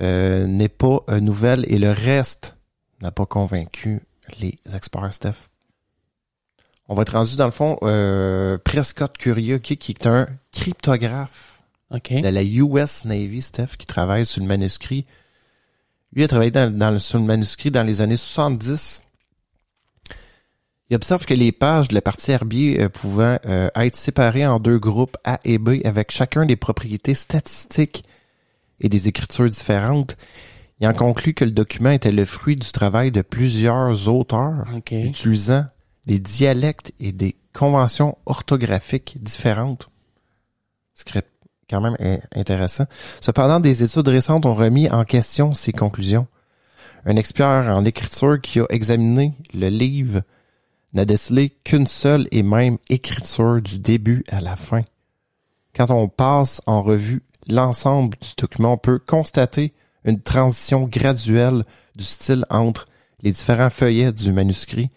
euh, n'est pas euh, nouvelle et le reste n'a pas convaincu les experts, Steph. On va être rendu dans le fond euh, Prescott Curieux, qui, qui est un cryptographe OK. de la US Navy, Steph, qui travaille sur le manuscrit. Lui a travaillé dans, dans le- sur le manuscrit dans les années 70. Il observe que les pages de la partie herbier euh, pouvaient euh, être séparées en deux groupes A et B avec chacun des propriétés statistiques et des écritures différentes. Il en conclut que le document était le fruit du travail de plusieurs auteurs utilisant des dialectes et des conventions orthographiques différentes. Ce qui est quand même in- intéressant. Cependant, des études récentes ont remis en question ces conclusions. Un expert en écriture qui a examiné le livre n'a décelé qu'une seule et même écriture du début à la fin. Quand on passe en revue l'ensemble du document, on peut constater une transition graduelle du style entre les différents feuillets du manuscrit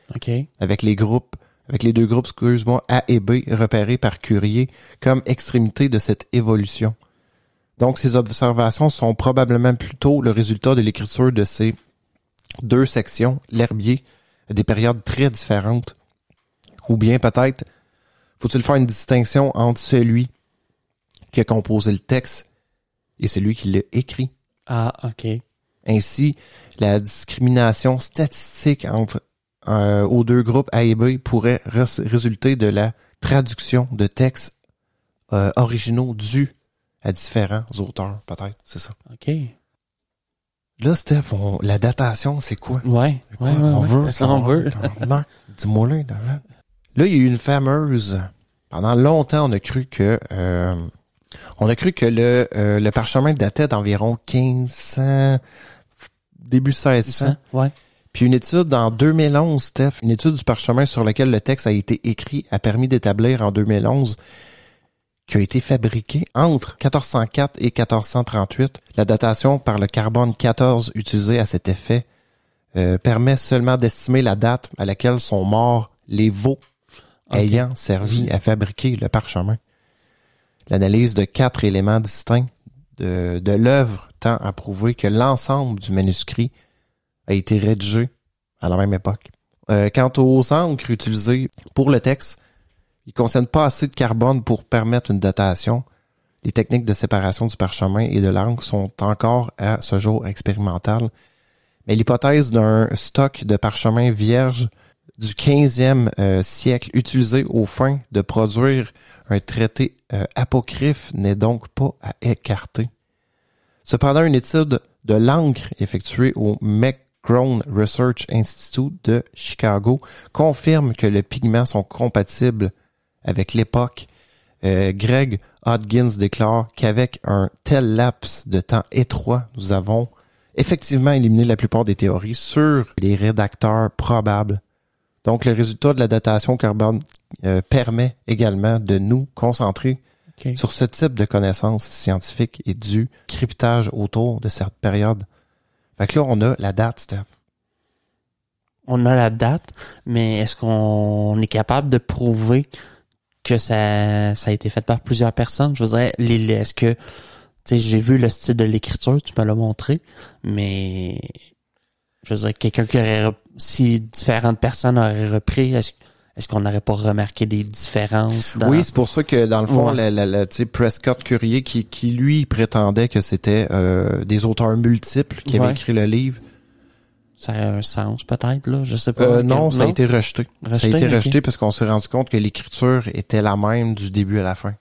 avec les groupes, avec les deux groupes, excuse-moi, A et B repérés par Curie comme extrémité de cette évolution. Donc, ces observations sont probablement plutôt le résultat de l'écriture de ces deux sections, l'herbier, des périodes très différentes. Ou bien peut-être, faut-il faire une distinction entre celui qui a composé le texte et celui qui l'a écrit? Ah, OK. Ainsi, la discrimination statistique entre euh, aux deux groupes A et B pourrait résulter de la traduction de textes euh, originaux dus à différents auteurs, peut-être, c'est ça. OK. Là, Steph, on- la datation, c'est quoi? Ouais. Quoi? Ouais, ouais, on ouais. veut, Ça, on veut. Non, dis-moi là, David. Là, il y a eu une fameuse. Pendant longtemps, on a cru que euh, on a cru que le, euh, le parchemin datait d'environ 1500, début 1600. Ça, ouais. Puis une étude en 2011, Steph, une étude du parchemin sur lequel le texte a été écrit a permis d'établir en 2011 qui a été fabriqué entre 1404 et 1438. La datation par le carbone 14 utilisé à cet effet euh, permet seulement d'estimer la date à laquelle sont morts les veaux ayant servi à fabriquer le parchemin. L'analyse de quatre éléments distincts de, de l'œuvre tend à prouver que l'ensemble du manuscrit a été rédigé à la même époque. Euh, quant aux encres utilisées pour le texte, ils ne contiennent pas assez de carbone pour permettre une datation. Les techniques de séparation du parchemin et de l'encre sont encore à ce jour expérimentales. Mais l'hypothèse d'un stock de parchemin vierge du 15e euh, siècle utilisé aux fins de produire un traité euh, apocryphe n'est donc pas à écarter. Cependant, une étude de l'encre effectuée au McGrone Research Institute de Chicago confirme que les pigments sont compatibles avec l'époque. Euh, Greg Hodgins déclare qu'avec un tel laps de temps étroit, nous avons effectivement éliminé la plupart des théories sur les rédacteurs probables. Donc, le résultat de la datation carbone euh, permet également de nous concentrer sur ce type de connaissances scientifiques et du cryptage autour de cette période. Fait que là, on a la date, Steph. On a la date, mais est-ce qu'on est capable de prouver que ça, ça a été fait par plusieurs personnes? Je les- est-ce que, tu sais, j'ai vu le style de l'écriture, tu me l'as montré, mais, je veux dire, quelqu'un qui aurait, si différentes personnes auraient repris, est-ce, est-ce qu'on n'aurait pas remarqué des différences dans... Oui, c'est pour ça que dans le fond, Ouais. la, Prescott Curier, qui, qui lui prétendait que c'était euh, des auteurs multiples qui avaient Ouais. écrit le livre, ça a un sens, peut-être, là, je sais pas. euh, non, ça a été rejeté. ça a été rejeté parce qu'on s'est rendu compte que l'écriture était la même du début à la fin.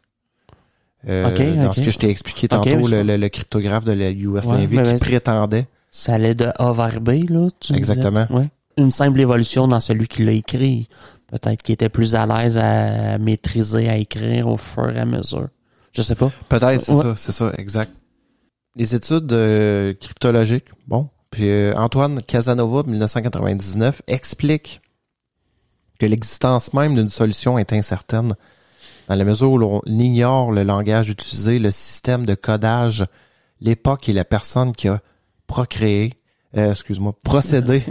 Euh, dans ce que je t'ai expliqué tantôt, le, le- le cryptographe de la US Ouais, Navy qui prétendait. Ça allait de A vers B, là, tu me disais? Exactement. Ouais. Une simple évolution dans celui qui l'a écrit. Peut-être qu'il était plus à l'aise à maîtriser, à écrire au fur et à mesure. Je sais pas. Peut-être, c'est Ouais. ça, c'est ça, exact. Les études euh, cryptologiques, bon. Puis euh, Antoine Casanova, 1999, explique que l'existence même d'une solution est incertaine dans la mesure où l'on ignore le langage utilisé, le système de codage, l'époque et la personne qui a procréé, euh, excuse-moi, procédé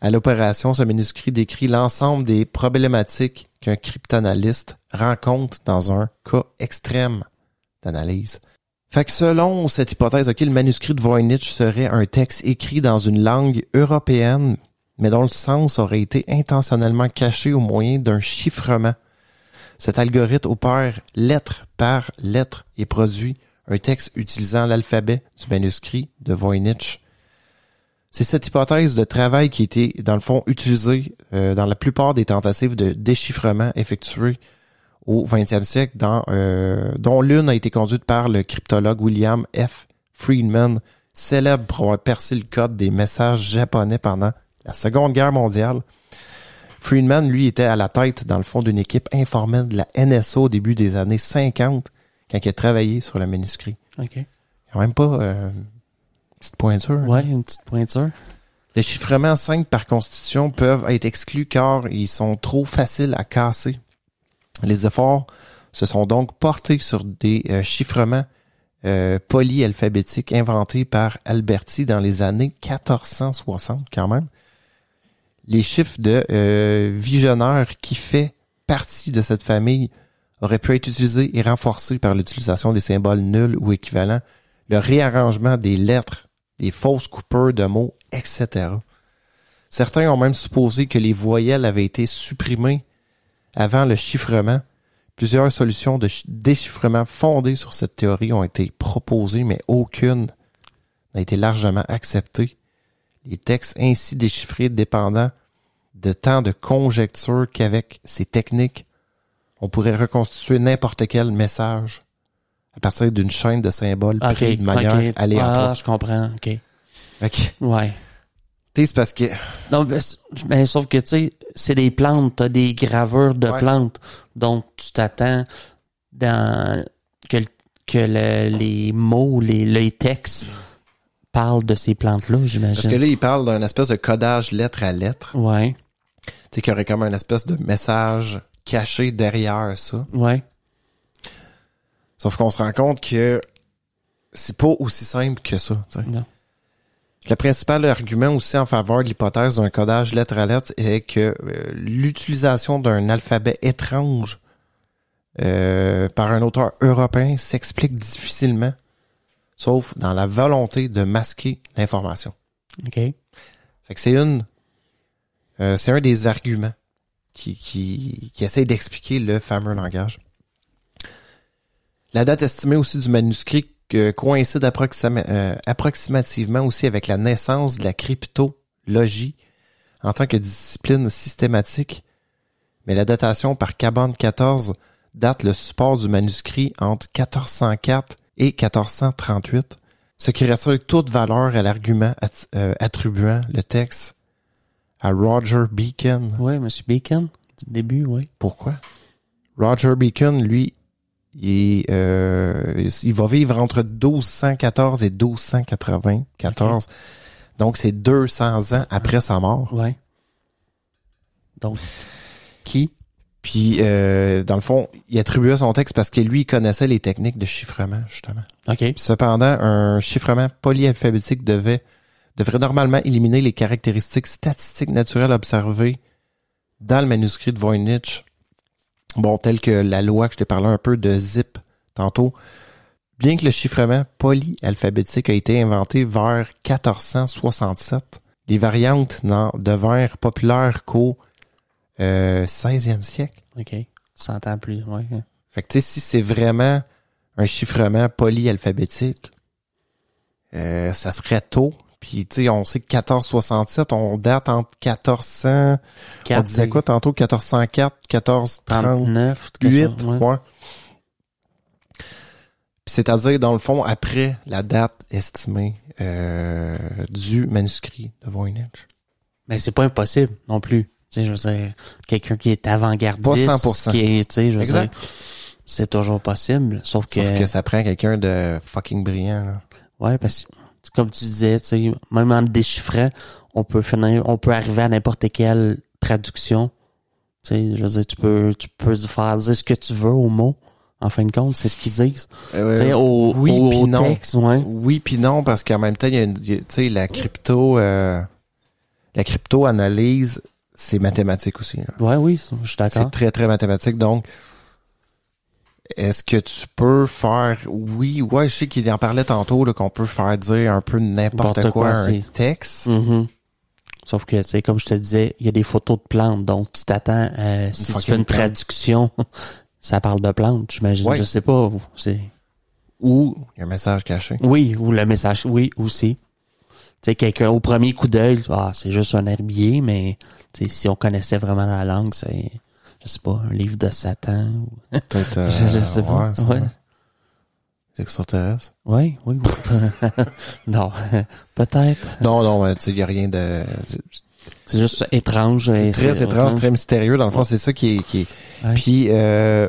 à l'opération. Ce manuscrit décrit l'ensemble des problématiques qu'un cryptanalyste rencontre dans un cas extrême d'analyse. Fait que selon cette hypothèse, ok, le manuscrit de Voynich serait un texte écrit dans une langue européenne, mais dont le sens aurait été intentionnellement caché au moyen d'un chiffrement. Cet algorithme opère lettre par lettre et produit un texte utilisant l'alphabet du manuscrit de Voynich. C'est cette hypothèse de travail qui été, dans le fond, utilisée euh, dans la plupart des tentatives de déchiffrement effectuées au 20e siècle, dans, euh, dont l'une a été conduite par le cryptologue William F. Friedman, célèbre pour avoir percé le code des messages japonais pendant la Seconde Guerre mondiale. Friedman, lui, était à la tête, dans le fond, d'une équipe informelle de la NSO au début des années 50, quand il a travaillé sur le manuscrit. OK. Quand même pas euh, une petite pointure. Ouais, une petite pointure. Les chiffrements simples par constitution peuvent être exclus car ils sont trop faciles à casser. Les efforts se sont donc portés sur des euh, chiffrements euh, polyalphabétiques inventés par Alberti dans les années 1460 quand même. Les chiffres de euh, qui fait partie de cette famille auraient pu être utilisés et renforcés par l'utilisation des symboles nuls ou équivalents, le réarrangement des lettres, des fausses coupeurs de mots, etc. Certains ont même supposé que les voyelles avaient été supprimées avant le chiffrement. Plusieurs solutions de ch- déchiffrement fondées sur cette théorie ont été proposées, mais aucune n'a été largement acceptée. Les textes ainsi déchiffrés dépendant de tant de conjectures qu'avec ces techniques, on pourrait reconstituer n'importe quel message à partir d'une chaîne de symboles OK. pris de manière aléatoire. Ah, je comprends. OK. Ok. Ouais. Tu sais, c'est parce que Non, mais, sauf que, tu sais, c'est des plantes, t'as des gravures de Ouais. plantes. Donc, tu t'attends dans que, que le- les mots, les, les textes parlent de ces plantes-là, parce que j'imagine. là, il parle d'un espèce de codage lettre à lettre. Ouais, Tu sais, qu'il y aurait comme un espèce de message caché derrière ça. ouais. Sauf qu'on se rend compte que c'est pas aussi simple que ça. tu sais. Non. Le principal argument aussi en faveur de l'hypothèse d'un codage lettre à lettre est que euh, l'utilisation d'un alphabet étrange euh, par un auteur européen s'explique difficilement, sauf dans la volonté de masquer l'information. OK. Fait que c'est une, euh, c'est un des arguments qui, qui, qui essaie d'expliquer le fameux langage. La date estimée aussi du manuscrit coïncide approxima- euh, approximativement aussi avec la naissance de la cryptologie en tant que discipline systématique, mais la datation par Cabane 14 date le support du manuscrit entre 1404 et 1438, ce qui retire toute valeur à l'argument att- euh, attribuant le texte à Roger Beacon. Ouais, Monsieur Bacon, du début, oui. Pourquoi? Roger Bacon, lui, il, euh, il va vivre entre 1214 et 1294. Donc, c'est 200 ans après sa mort. Ouais. Donc, qui? Puis, euh, dans le fond, il attribuait son texte parce que lui, il connaissait les techniques de chiffrement, justement. OK. Puis cependant, un chiffrement polyalphabétique devait, devrait normalement éliminer les caractéristiques statistiques naturelles observées dans le manuscrit de Voynich. Bon, tel que la loi que je t'ai parlé un peu de zip tantôt. Bien que le chiffrement polyalphabétique a été inventé vers 1467, les variantes n'en devinrent populaires qu'au euh, 16e siècle. OK. 100 ans plus, ouais. Fait que tu sais, si c'est vraiment un chiffrement polyalphabétique, euh, ça serait tôt. Puis tu sais, on sait que 1467, on date entre 1400, on Quatre, disait quoi tantôt, 1404, 1438, 39, quelque chose, ouais. ouais. Puis c'est-à-dire, dans le fond, après la date estimée euh, du manuscrit de Voynich. Mais c'est pas impossible non plus. Tu sais, je veux dire, quelqu'un qui est avant-gardiste. Pas 100%. Qui est, tu sais, je veux Exact. dire, c'est toujours possible. Sauf que, Sauf que ça prend quelqu'un de fucking brillant. Là. ouais, parce que, comme tu disais, tu sais, même en le déchiffrant, on peut finir, on peut arriver à n'importe quelle traduction. Tu sais, je veux dire, tu peux, tu peux faire dire ce que tu veux au mot. En fin de compte, c'est ce qu'ils disent. Euh, tu sais, au, oui, au, non. texte, ouais. Oui puis non parce qu'en même temps il y a, une- tu sais la crypto euh, la crypto analyse c'est mathématique aussi là. Ouais, oui, je suis d'accord. c'est très très mathématique donc est-ce que tu peux faire oui, ouais, je sais qu'il en parlait tantôt là, qu'on peut faire dire un peu n'importe quoi, quoi, à un texte. Mhm. Sauf que, tu sais, comme je te disais, il y a des photos de plantes, donc tu t'attends, euh, si tu fais une traduction, ça parle de plantes, j'imagine. Je sais pas. C'est Ou il y a un message caché. oui, ou le message, oui aussi. Tu sais, quelqu'un au premier coup d'œil, ah, c'est juste un herbier, mais tu sais, si on connaissait vraiment la langue, c'est, je sais pas, un livre de Satan. ou- Peut-être euh, Je- je sais pas. ouais, Ouais. Oui, oui. oui. non, peut-être. Non, non, mais tu sais, il y a rien de. c'est- juste étrange. C'est très étrange, très mystérieux. Dans le fond, Ouais. c'est ça qui est. Qui est... Ouais. Puis euh,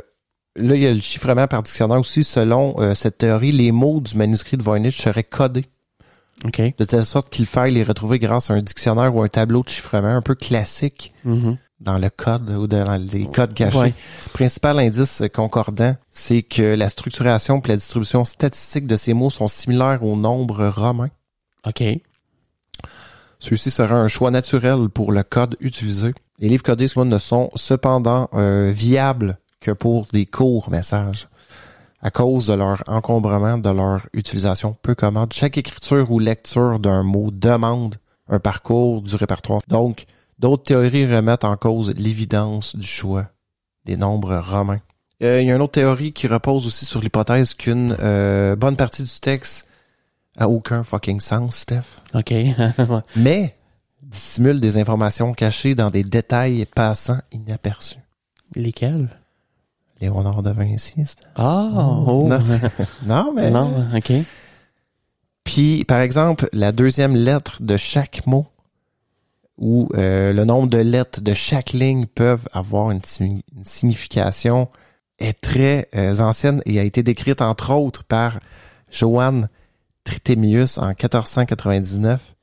là, il y a le chiffrement par dictionnaire aussi. Selon euh, cette théorie, les mots du manuscrit de Voynich seraient codés OK. de telle sorte qu'il faille les retrouver grâce à un dictionnaire ou un tableau de chiffrement un peu classique Mhm. Dans le code ou dans les codes cachés. Ouais. Principal indice concordant, c'est que la structuration et la distribution statistique de ces mots sont similaires aux nombres romains. OK. Ceci sera un choix naturel pour le code utilisé. Les livres codés ne sont cependant euh, viables que pour des courts messages à cause de leur encombrement, de leur utilisation peu commode. Chaque écriture ou lecture d'un mot demande un parcours du répertoire. Donc, d'autres théories remettent en cause l'évidence du choix des nombres romains. Euh, il y a une autre théorie qui repose aussi sur l'hypothèse qu'une euh, bonne partie du texte a aucun fucking sens, Steph OK. Mais dissimule des informations cachées dans des détails passant inaperçus. Lesquels? Léonard de Vinci, c'était- Ah, oh. Non, non, mais... Non, OK. Puis, par exemple, la deuxième lettre de chaque mot ou euh, le nombre de lettres de chaque ligne peuvent avoir une, signi- une signification est très euh, ancienne et a été décrite entre autres par Johann Trithemius en 1499.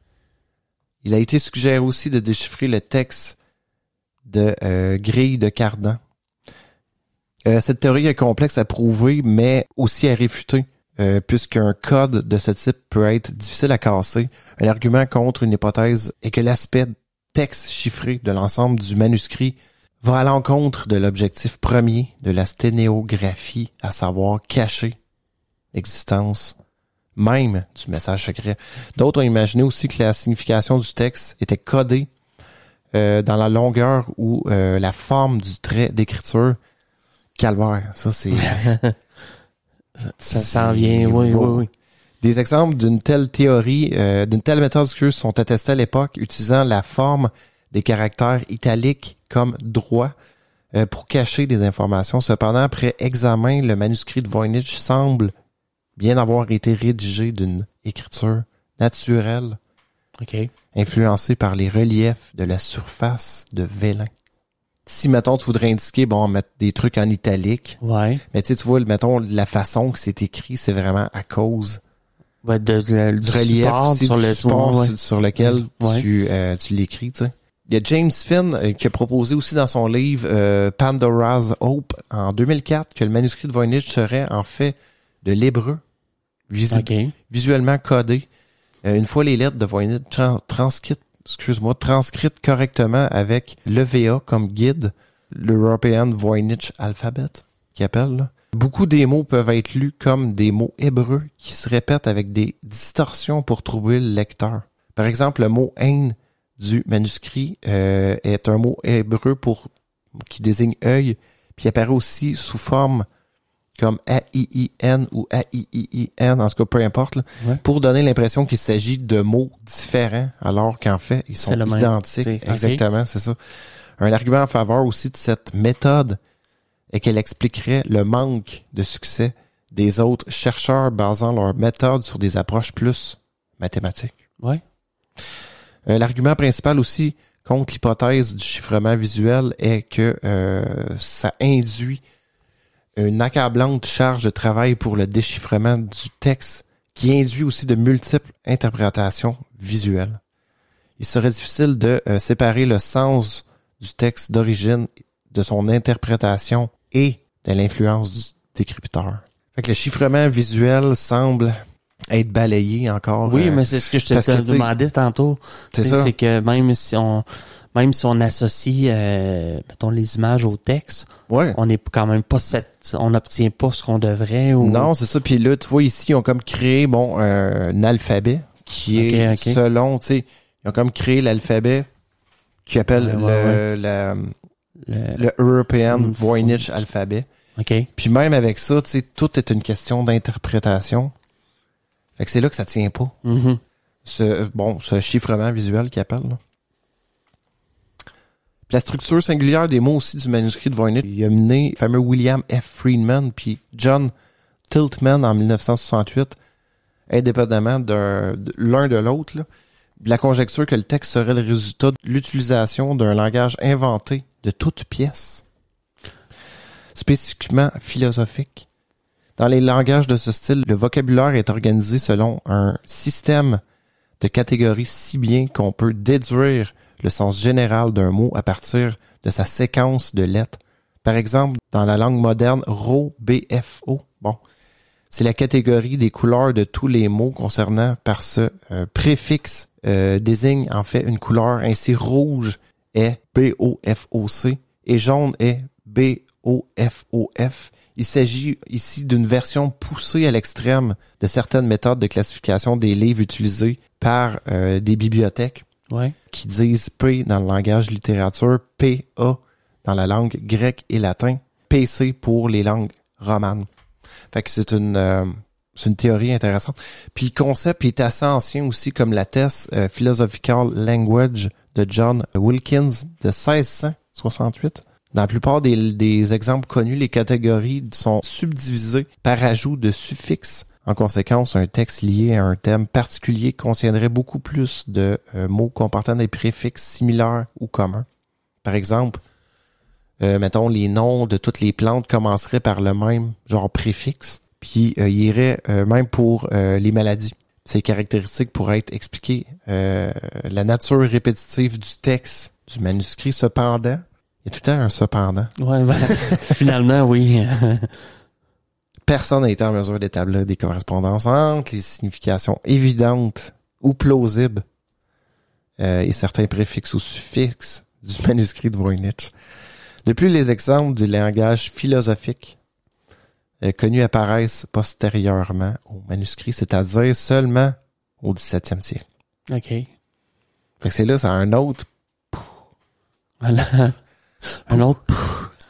Il a été suggéré aussi de déchiffrer le texte de euh, Grille de Cardan. Euh, cette théorie est complexe à prouver, mais aussi à réfuter, euh, puisqu'un code de ce type peut être difficile à casser. Un argument contre une hypothèse est que l'aspect texte chiffré de l'ensemble du manuscrit va à l'encontre de l'objectif premier de la sténéographie, à savoir cacher l'existence même du message secret. D'autres ont imaginé aussi que la signification du texte était codée euh, dans la longueur ou euh, la forme du trait d'écriture. Calvaire, ça c'est... Ça s'en vient, oui, oui, oui. Des exemples d'une telle théorie, euh, d'une telle méthode excuse, sont attestés à l'époque utilisant la forme des caractères italiques comme droit euh, pour cacher des informations. Cependant, après examen, le manuscrit de Voynich semble bien avoir été rédigé d'une écriture naturelle, OK. influencée par les reliefs de la surface de Vélin. Si, mettons, tu voudrais indiquer, bon, mettre des trucs en italique, Ouais. mais tu vois, mettons, la façon que c'est écrit, c'est vraiment à cause Ouais, de, de- du du relief support sur le support ouais. sur, lequel Ouais. tu, euh, tu l'écris, tu sais. Il y a James Finn euh, qui a proposé aussi dans son livre euh, Pandora's Hope en 2004 que le manuscrit de Voynich serait en fait de l'hébreu visi- OK. visuellement codé. Euh, une fois les lettres de Voynich tran- transcrites, excuse-moi, transcrites correctement avec l'EVA comme guide, l'European Voynich Alphabet, qui appelle, là. Beaucoup des mots peuvent être lus comme des mots hébreux qui se répètent avec des distorsions pour troubler le lecteur. Par exemple, le mot haine du manuscrit euh, est un mot hébreu pour qui désigne œil, puis apparaît aussi sous forme comme A-I-I-N ou A-I-I-I-N, en tout cas, peu importe, là, Ouais. pour donner l'impression qu'il s'agit de mots différents, alors qu'en fait, ils sont identiques. Exactement, c'est ça. Un argument en faveur aussi de cette méthode est qu'elle expliquerait le manque de succès des autres chercheurs basant leur méthode sur des approches plus mathématiques. Ouais. Euh, L'argument principal aussi contre l'hypothèse du chiffrement visuel est que euh, ça induit une accablante charge de travail pour le déchiffrement du texte qui induit aussi de multiples interprétations visuelles. Il serait difficile de euh, séparer le sens du texte d'origine de son interprétation et de l'influence du décrypteur. Fait que le chiffrement visuel semble être balayé encore. Oui, euh, mais c'est ce que je te, demandais tantôt. c'est ça. C'est que même si on même si on associe euh, mettons les images au texte, Ouais. on n'est quand même pas cette, on n'obtient pas ce qu'on devrait ou Non, c'est ça. Puis là, tu vois ici, ils ont comme créé bon euh, un alphabet qui est selon, tu sais, ils ont comme créé l'alphabet qui appelle Ouais, le, ouais, la- le- le European Voynich Alphabet. OK. Puis même avec ça, tu sais, tout est une question d'interprétation. Fait que c'est là que ça tient pas. Mhm. Ce, bon, ce chiffrement visuel qu'ils appellent. là. Puis la structure singulière des mots aussi du manuscrit de Voynich, il a mené le fameux William F. Friedman puis John Tiltman en 1968, indépendamment d'un- de l'un de l'autre, la conjecture que le texte serait le résultat de l'utilisation d'un langage inventé de toutes pièces, spécifiquement philosophique. Dans les langages de ce style, le vocabulaire est organisé selon un système de catégories si bien qu'on peut déduire le sens général d'un mot à partir de sa séquence de lettres. Par exemple, dans la langue moderne, RO, BFO, bon, c'est la catégorie des couleurs de tous les mots concernant par ce euh, préfixe euh, désigne en fait une couleur. Ainsi, rouge est BOFOC et jaune est BOFOF. Il s'agit ici d'une version poussée à l'extrême de certaines méthodes de classification des livres utilisés par euh, des bibliothèques Ouais. qui disent P dans le langage littérature, PA dans la langue grecque et latin, PC pour les langues romanes. Fait que c'est une euh, c'est une théorie intéressante. Puis le concept est assez ancien aussi, comme la thèse euh, Philosophical Language de John Wilkins de 1668. Dans la plupart des, exemples connus, les catégories sont subdivisées par ajout de suffixes. En conséquence, un texte lié à un thème particulier contiendrait beaucoup plus de euh, mots comportant des préfixes similaires ou communs. Par exemple, euh, mettons, les noms de toutes les plantes commenceraient par le même genre préfixe, puis euh, irait euh, même pour les maladies. Ces caractéristiques pourraient être expliquées. Euh, la nature répétitive du texte, du manuscrit, cependant, il y a tout le temps un cependant. Ouais, voilà. Finalement, oui. Personne n'a été en mesure d'établir des correspondances entre les significations évidentes ou plausibles euh, et certains préfixes ou suffixes du manuscrit de Voynich. De plus, les exemples du langage philosophique connus apparaissent postérieurement au manuscrit, c'est-à-dire seulement au 17e siècle. OK. Fait que c'est là, c'est un autre. Voilà. Un autre.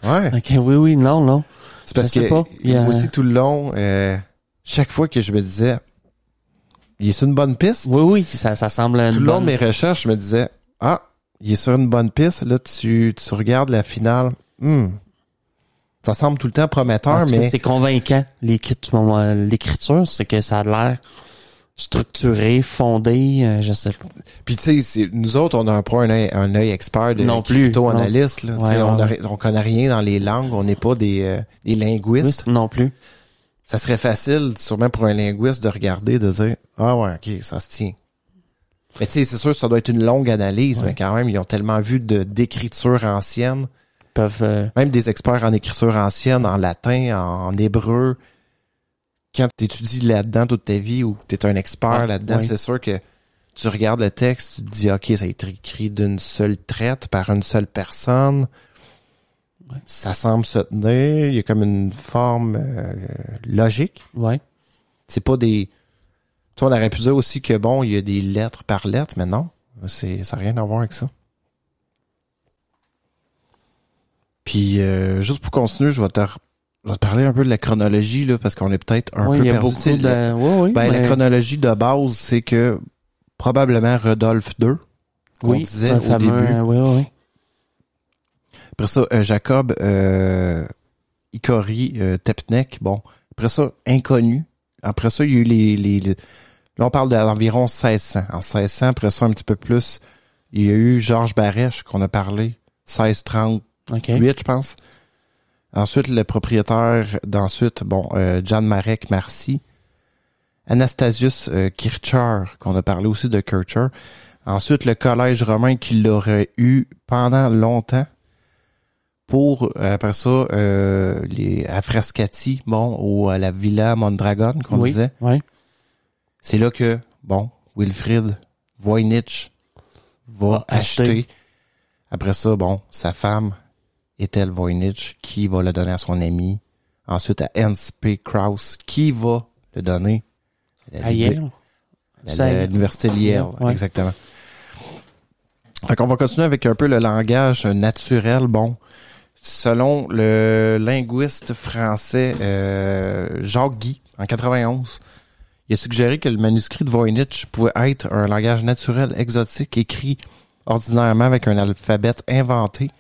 Ouais. OK, oui, oui, non, non. C'est parce Je sais que pas. Il y a- moi aussi tout le long, euh, chaque fois que je me disais, il est sur une bonne piste. Oui, oui, ça, ça semble une tout le long de mes recherches, je me disais, ah, il est sur une bonne piste. Là, tu, tu regardes la finale. Hmm. Ça semble tout le temps prometteur, cas, mais C'est convaincant. L'écriture, c'est que ça a l'air structuré, fondé, euh, je sais pas. puis tu sais, nous autres, on n'a pas un œil, un œil expert de Non plus, plutôt non. analyste. Là, Ouais, on, ouais, on connaît rien dans les langues, on n'est pas des, euh, des linguistes. Non plus. Ça serait facile, sûrement pour un linguiste, de regarder, de dire Ah ouais, ok, ça se tient. Mais tu sais, c'est sûr que ça doit être une longue analyse, mais quand même, ils ont tellement vu de d'écriture ancienne. Peuvent... euh, même des experts en écriture ancienne, en latin, en, en hébreu, quand tu étudies là-dedans toute ta vie ou tu es un expert Ah, là-dedans, oui. c'est sûr que tu regardes le texte, tu te dis, OK, ça a été écrit d'une seule traite par une seule personne. Ça semble se tenir. Il y a comme une forme euh, logique. ouais. C'est pas des... Tu on aurait pu dire aussi que, bon, il y a des lettres par lettre, mais non. C'est, ça n'a rien à voir avec ça. Puis, euh, juste pour continuer, je vais te, je vais te parler un peu de la chronologie, là, parce qu'on est peut-être un peu il y a perdu. beaucoup de... oui. ben, mais- la chronologie de base, c'est que probablement Rodolphe II, qu'on oui, disait au fameux, début. euh, Oui, oui. Après ça, euh, Jacob euh, Ikori euh, Tepnek, bon. Après ça, inconnu. Après ça, il y a eu les... les, les- là, on parle d'environ 1600. En 1600, après ça, un petit peu plus, il y a eu Georges Barèche, qu'on a parlé, 1638, OK. je pense. Ensuite, le propriétaire d'ensuite, bon, euh, Jan Marek Marcy. Anastasius euh, Kircher, qu'on a parlé aussi de Kircher. Ensuite, le collège romain qui l'aurait eu pendant longtemps. Pour, euh, après ça, euh, les à Frascati, bon, ou à la Villa Mondragon, qu'on oui. disait. Oui. C'est là que, bon, Wilfrid Voynich va Va acheter. acheter. Après ça, bon, sa femme, Ethel Voynich, qui va le donner à son ami. Ensuite, à Ernst P. Krauss, qui va le donner à Yale. à l'université de Yale, Ouais. exactement. Fait qu'on va continuer avec un peu le langage naturel. Bon, selon le linguiste français euh, Jacques Guy, en 91, il a suggéré que le manuscrit de Voynich pouvait être un langage naturel exotique écrit ordinairement avec un alphabet inventé.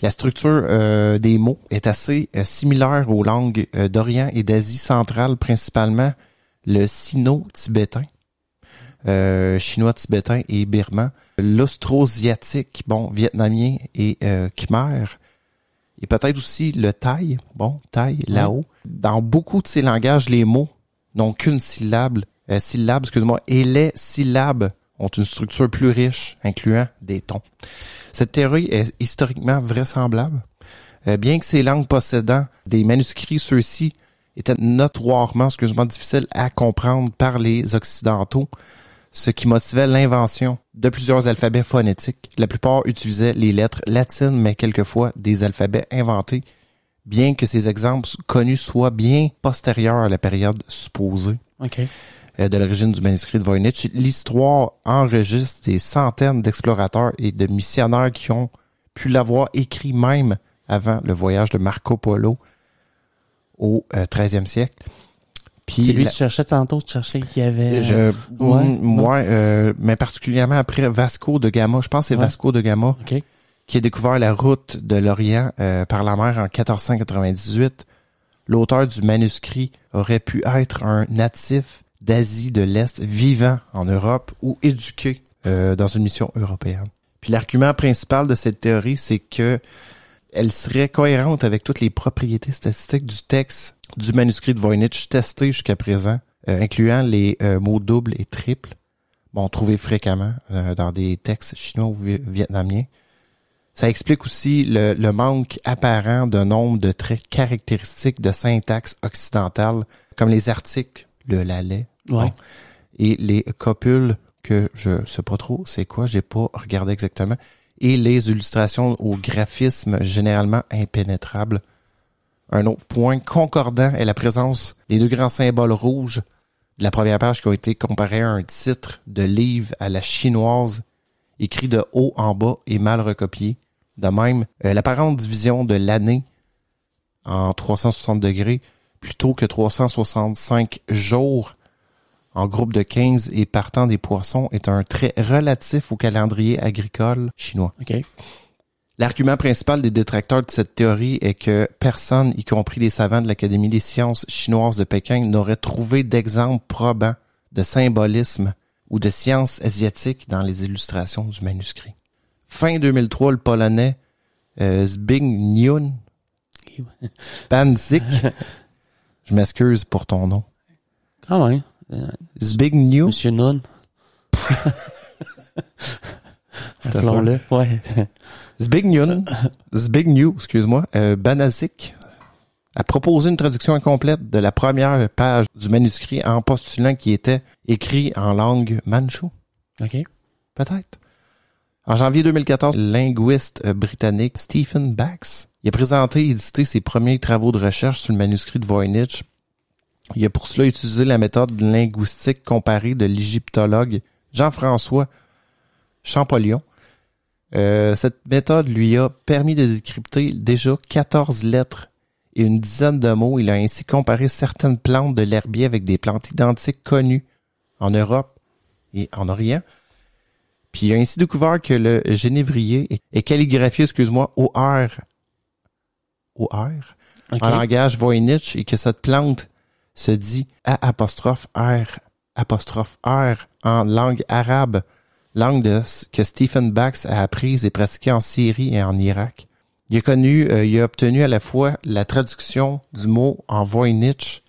La structure euh, des mots est assez euh, similaire aux langues euh, d'Orient et d'Asie centrale, principalement le sino-tibétain, euh, chinois-tibétain et birman, l'austrosiatique, bon, vietnamien et euh, khmer, et peut-être aussi le thaï, bon, thaï, lao. Dans beaucoup de ces langages, les mots n'ont qu'une syllabe, euh, syllabe, excuse-moi, et les syllabes ont une structure plus riche, incluant des tons. Cette théorie est historiquement vraisemblable, euh, bien que ces langues possédant des manuscrits, ceux-ci étaient notoirement, excuse-moi, difficiles à comprendre par les Occidentaux, ce qui motivait l'invention de plusieurs alphabets phonétiques. La plupart utilisaient les lettres latines, mais quelquefois des alphabets inventés, bien que ces exemples connus soient bien postérieurs à la période supposée OK. Euh, de l'origine du manuscrit de Voynich. L'histoire enregistre des centaines d'explorateurs et de missionnaires qui ont pu l'avoir écrit même avant le voyage de Marco Polo au euh, 13e siècle. Puis C'est lui la- qui cherchait tantôt, tu cherchais qu'il y avait... je, ouais, mm, ouais, euh, mais particulièrement après Vasco de Gama. Je pense que c'est Ouais. Vasco de Gama qui a découvert la route de l'Orient euh, par la mer en 1498. L'auteur du manuscrit aurait pu être un natif d'Asie de l'Est vivant en Europe ou éduqué euh, dans une mission européenne. Puis l'argument principal de cette théorie, c'est que elle serait cohérente avec toutes les propriétés statistiques du texte du manuscrit de Voynich testé jusqu'à présent, euh, incluant les euh, mots doubles et triples, bon, trouvés fréquemment euh, dans des textes chinois ou vi- vietnamiens. Ça explique aussi le, le manque apparent d'un nombre de traits caractéristiques de syntaxe occidentale, comme les articles, le la, les, Ouais. bon, et les copules, que je sais pas trop c'est quoi, j'ai pas regardé exactement, et les illustrations au graphisme généralement impénétrables. Un autre point concordant est la présence des deux grands symboles rouges de la première page qui ont été comparés à un titre de livre à la chinoise, écrit de haut en bas et mal recopié. De même, euh, l'apparente division de l'année en 360 degrés plutôt que 365 jours en groupe de 15 et partant des poissons est un trait relatif au calendrier agricole chinois. L'argument principal des détracteurs de cette théorie est que personne, y compris les savants de l'Académie des sciences chinoises de Pékin, n'aurait trouvé d'exemple probant de symbolisme ou de science asiatique dans les illustrations du manuscrit. Fin 2003, le Polonais euh, Zbigniew Banzik, je m'excuse pour ton nom, Quand même. Zbigniew, Monsieur Nun. C'était Appelons-le. Ouais. Zbigniew, Zbigniew, excuse-moi, euh, Banazik a proposé une traduction incomplète de la première page du manuscrit en postulant qu'il était écrit en langue manchu. OK. Peut-être. En janvier 2014, le linguiste euh, britannique Stephen Bax a présenté et édité ses premiers travaux de recherche sur le manuscrit de Voynich. Il a pour cela utilisé la méthode linguistique comparée de l'égyptologue Jean-François Champollion. Euh, cette méthode lui a permis de décrypter déjà 14 lettres et une dizaine de mots. Il a ainsi comparé certaines plantes de l'herbier avec des plantes identiques connues en Europe et en Orient. Puis il a ainsi découvert que le génévrier est- calligraphié, excuse-moi, au R. Au R. En langage Voynich et que cette plante se dit A apostrophe R apostrophe R en langue arabe, langue de, que Stephen Bax a apprise et pratiquée en Syrie et en Irak. Il a connu, euh, il a obtenu à la fois la traduction du mot en Voynich,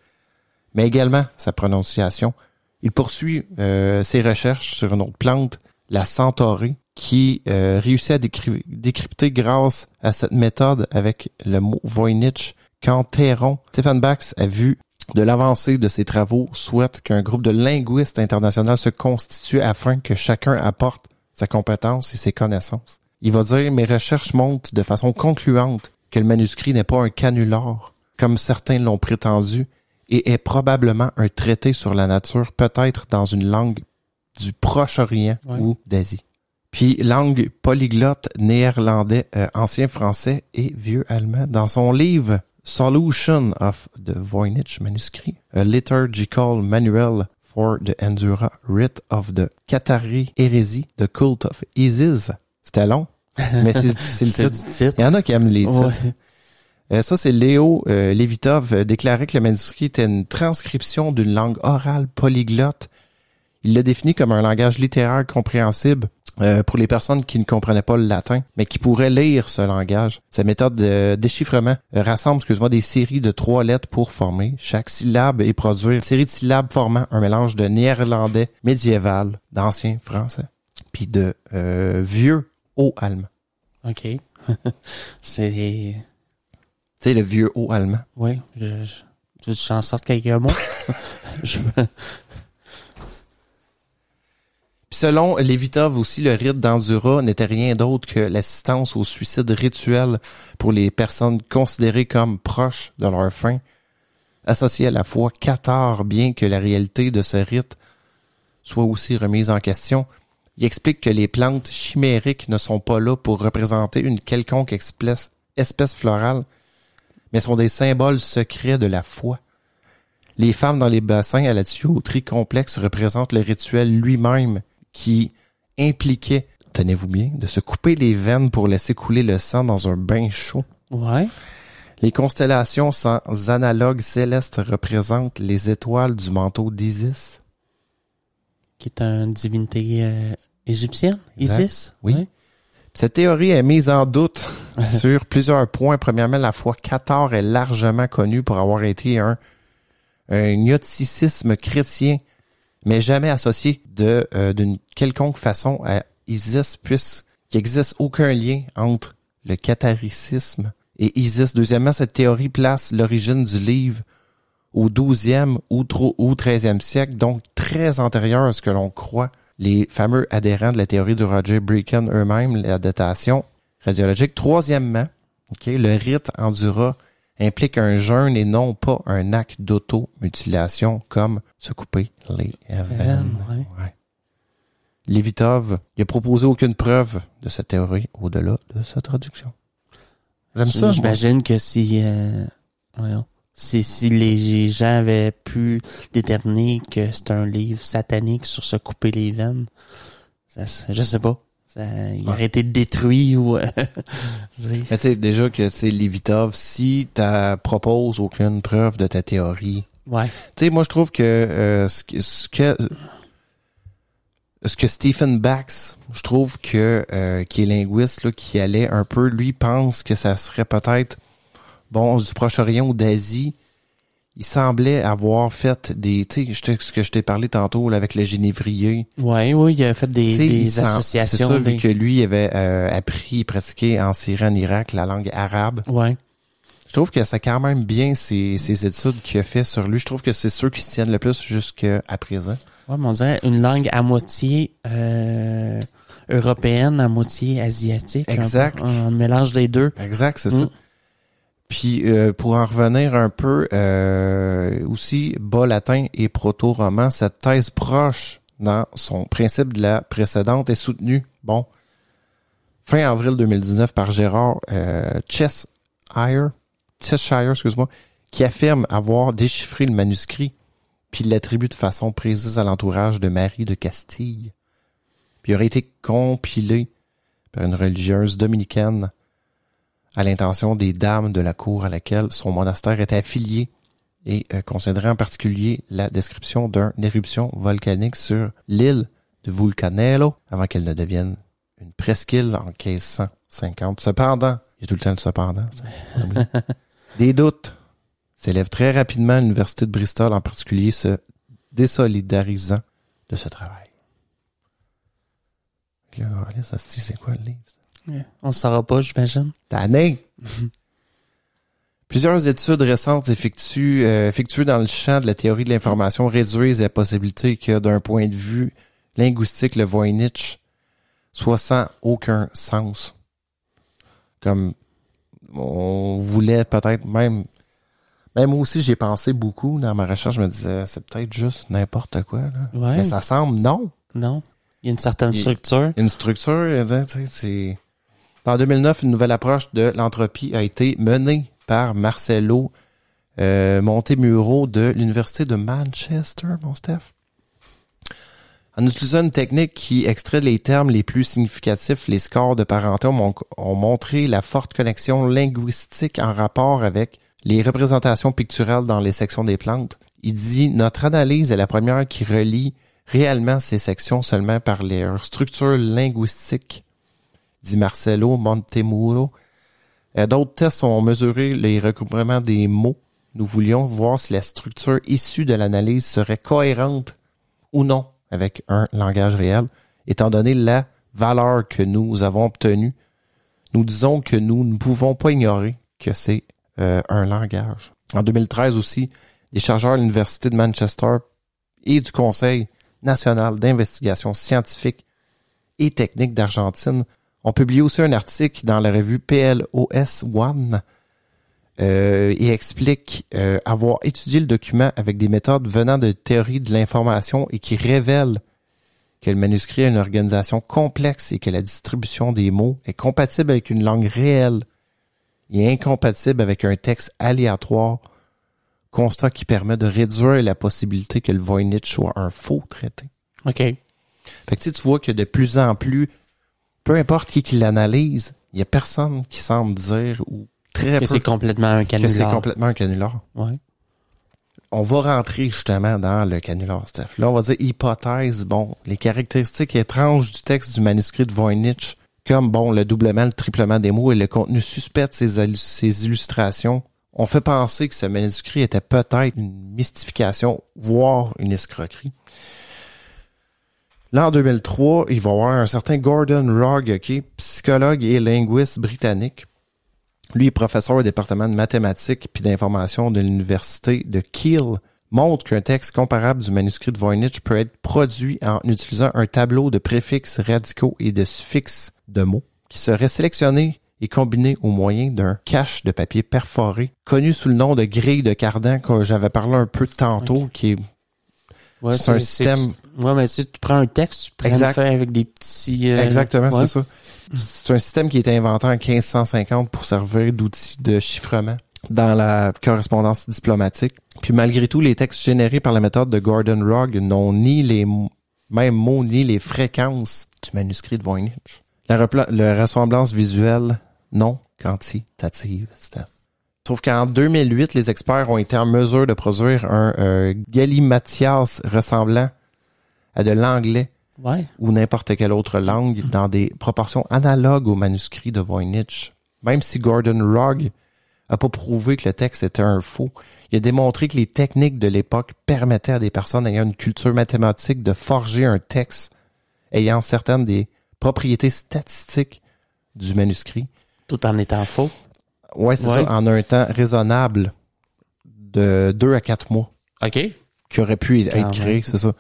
mais également sa prononciation. Il poursuit euh, ses recherches sur une autre plante, la centaurée, qui euh, réussit à décry- décrypter grâce à cette méthode avec le mot Voynich Théron, Stephen Bax a vu de l'avancée de ses travaux, souhaite qu'un groupe de linguistes internationaux se constitue afin que chacun apporte sa compétence et ses connaissances. Il va dire, mes recherches montrent de façon concluante que le manuscrit n'est pas un canular, comme certains l'ont prétendu, et est probablement un traité sur la nature, peut-être dans une langue du Proche-Orient Ouais. ou d'Asie. Puis langue polyglotte néerlandais, euh, ancien français et vieux allemand. Dans son livre Solution of the Voynich Manuscrit, A Liturgical Manual for the Endura Rite of the Qatari Heresy, The Cult of Isis. C'était long, mais c'est le titre. du titre. Il y en a qui aiment les titres. Ouais. Euh, ça, c'est Léo euh, Levitov euh, déclarait que le manuscrit était une transcription d'une langue orale polyglotte. Il l'a défini comme un langage littéraire compréhensible euh, pour les personnes qui ne comprenaient pas le latin, mais qui pourraient lire ce langage. Sa méthode de déchiffrement euh, rassemble, excuse-moi, des séries de trois lettres pour former chaque syllabe et produire une série de syllabes formant un mélange de néerlandais médiéval, d'ancien français, puis de euh, vieux haut allemand. OK. c'est... Tu sais, le vieux haut allemand. Oui, je, je... Tu veux que j'en sorte quelques mots? je... Selon Levitov aussi, le rite d'Endura n'était rien d'autre que l'assistance au suicide rituel pour les personnes considérées comme proches de leur fin, associé à la foi cathare, bien que la réalité de ce rite soit aussi remise en question. Il explique que les plantes chimériques ne sont pas là pour représenter une quelconque espèce, espèce florale, mais sont des symboles secrets de la foi. Les femmes dans les bassins à la tuyauterie complexe représentent le rituel lui-même qui impliquait, tenez-vous bien, de se couper les veines pour laisser couler le sang dans un bain chaud. Ouais. Les constellations sans analogue céleste représentent les étoiles du manteau d'Isis. Qui est une divinité euh, égyptienne? Exact. Isis? Oui. Ouais. Cette théorie est mise en doute sur plusieurs points. Premièrement, la foi cathare est largement connue pour avoir été un, un gnosticisme chrétien, mais jamais associé de euh, d'une quelconque façon à Isis, puisqu'il n'existe aucun lien entre le catharicisme et Isis. Deuxièmement, cette théorie place l'origine du livre au 12e ou, ou 13e siècle, donc très antérieur à ce que l'on croit. Les fameux adhérents de la théorie de Roger Bacon eux-mêmes, la datation radiologique. Troisièmement, ok, le rite endura implique un jeûne et non pas un acte d'auto-mutilation comme se couper les veines. Veines, ouais. Ouais. Levitov, il a proposé aucune preuve de cette théorie au-delà de sa traduction. J'aime ça. J'imagine que si, euh, voyons, si, si les gens avaient pu déterminer que c'est un livre satanique sur se couper les veines, ça, je sais pas. Ça, il Ouais. aurait été détruit ou... euh, Mais tu sais, déjà que c'est Levitov, si tu proposes aucune preuve de ta théorie, ouais. Tu sais, moi, je trouve que, euh, ce que ce que ce que Stephen Bax, je trouve que euh, qui est linguiste là, qui allait un peu, lui pense que ça serait peut-être bon du Proche-Orient ou d'Asie. Il semblait avoir fait des, tu sais, ce que je t'ai parlé tantôt là, avec le génévrier. Ouais, oui, il a fait des, associations. C'est ça, des- vu que lui avait euh, appris et pratiqué en Syrie, en Irak, la langue arabe. Ouais. Je trouve que c'est quand même bien ces, ces études qu'il a fait sur lui. Je trouve que c'est ceux qui se tiennent le plus jusqu'à présent. Ouais, mais on dirait une langue à moitié euh, européenne, à moitié asiatique. Exact. Un, mélange des deux. Exact, c'est ça. Puis euh, pour en revenir un peu euh, aussi, bas latin et proto-roman, cette thèse proche dans son principe de la précédente est soutenue, bon, fin avril 2019 par Gérard euh, Cheshire, Cheshire, excuse-moi, qui affirme avoir déchiffré le manuscrit puis l'attribue de façon précise à l'entourage de Marie de Castille. Puis aurait été compilé par une religieuse dominicaine à l'intention des dames de la cour à laquelle son monastère était affilié et euh, considérant en particulier la description d'une éruption volcanique sur l'île de Vulcanello avant qu'elle ne devienne une presqu'île en 1550. Cependant, il y a tout le temps le cependant. ça. Des doutes s'élèvent très rapidement à l'université de Bristol en particulier se désolidarisant de ce travail. C'est quoi le livre? On ne saura pas, j'imagine. Tanné. Plusieurs études récentes effectuées, euh, effectuées dans le champ de la théorie de l'information réduisent la possibilité que, d'un point de vue linguistique, le Voynich soit sans aucun sens. Comme on voulait peut-être même... Même moi aussi, j'ai pensé beaucoup dans ma recherche. Je me disais, c'est peut-être juste n'importe quoi. Là. Ouais. Mais ça semble non. Non. Il y a une certaine Il- structure. Une structure, tu sais, c'est... En 2009, une nouvelle approche de l'entropie a été menée par Marcelo euh, Montemuro de l'Université de Manchester, mon Steph. En utilisant une technique qui extrait les termes les plus significatifs, les scores de parenté ont, ont montré la forte connexion linguistique en rapport avec les représentations picturales dans les sections des plantes. Il dit notre analyse est la première qui relie réellement ces sections seulement par leur structure linguistique, dit Marcelo Montemuro. Euh, D'autres tests ont mesuré les regroupements des mots. Nous voulions voir si la structure issue de l'analyse serait cohérente ou non avec un langage réel, étant donné la valeur que nous avons obtenue. Nous disons que nous ne pouvons pas ignorer que c'est euh, un langage. En 2013 aussi, des chercheurs de l'Université de Manchester et du Conseil national d'investigation scientifique et technique d'Argentine ont publié aussi un article dans la revue PLOS One euh, et expliquent euh, avoir étudié le document avec des méthodes venant de théorie de l'information et qui révèlent que le manuscrit a une organisation complexe et que la distribution des mots est compatible avec une langue réelle et incompatible avec un texte aléatoire, constat qui permet de réduire la possibilité que le Voynich soit un faux traité. OK. Fait que tu sais, tu vois que de plus en plus, peu importe qui qui l'analyse, il y a personne qui semble dire ou très Que peu c'est complètement un que c'est canular. complètement un canular. Ouais. On va rentrer justement dans le canular, Steph. Là, on va dire hypothèse, bon, les caractéristiques étranges du texte du manuscrit de Voynich, comme, bon, le doublement, le triplement des mots et le contenu suspect de ces, allu- ces illustrations, on fait penser que ce manuscrit était peut-être une mystification, voire une escroquerie. Là, en 2003, il va y avoir un certain Gordon Rogg, ok, psychologue et linguiste britannique. Lui est professeur au département de mathématiques puis d'information de l'université de Kiel. Montre qu'un texte comparable du manuscrit de Voynich peut être produit en utilisant un tableau de préfixes radicaux et de suffixes de mots qui seraient sélectionnés et combinés au moyen d'un cache de papier perforé connu sous le nom de grille de Cardan que j'avais parlé un peu tantôt qui est Ouais, C'est un système- Ouais, mais si tu prends un texte, tu prends Exact. le faire avec des petits. euh, Exactement, ouais. c'est ça. C'est un système qui a été inventé en 1550 pour servir d'outil de chiffrement dans la correspondance diplomatique. Puis malgré tout, les textes générés par la méthode de Gordon Rogg n'ont ni les mêmes mots ni les fréquences du manuscrit de Voynich. La, la ressemblance visuelle, non quantitative, Steph. Sauf qu'en 2008, les experts ont été en mesure de produire un euh, galimatias ressemblant à de l'anglais Ouais. ou n'importe quelle autre langue dans des proportions analogues au manuscrit de Voynich. Même si Gordon Rogg a pas prouvé que le texte était un faux, il a démontré que les techniques de l'époque permettaient à des personnes ayant une culture mathématique de forger un texte ayant certaines des propriétés statistiques du manuscrit. Tout en étant faux. Ouais, c'est Ouais. ça, en un temps raisonnable de deux à quatre mois OK. qui aurait pu être Quand créé, c'est ça.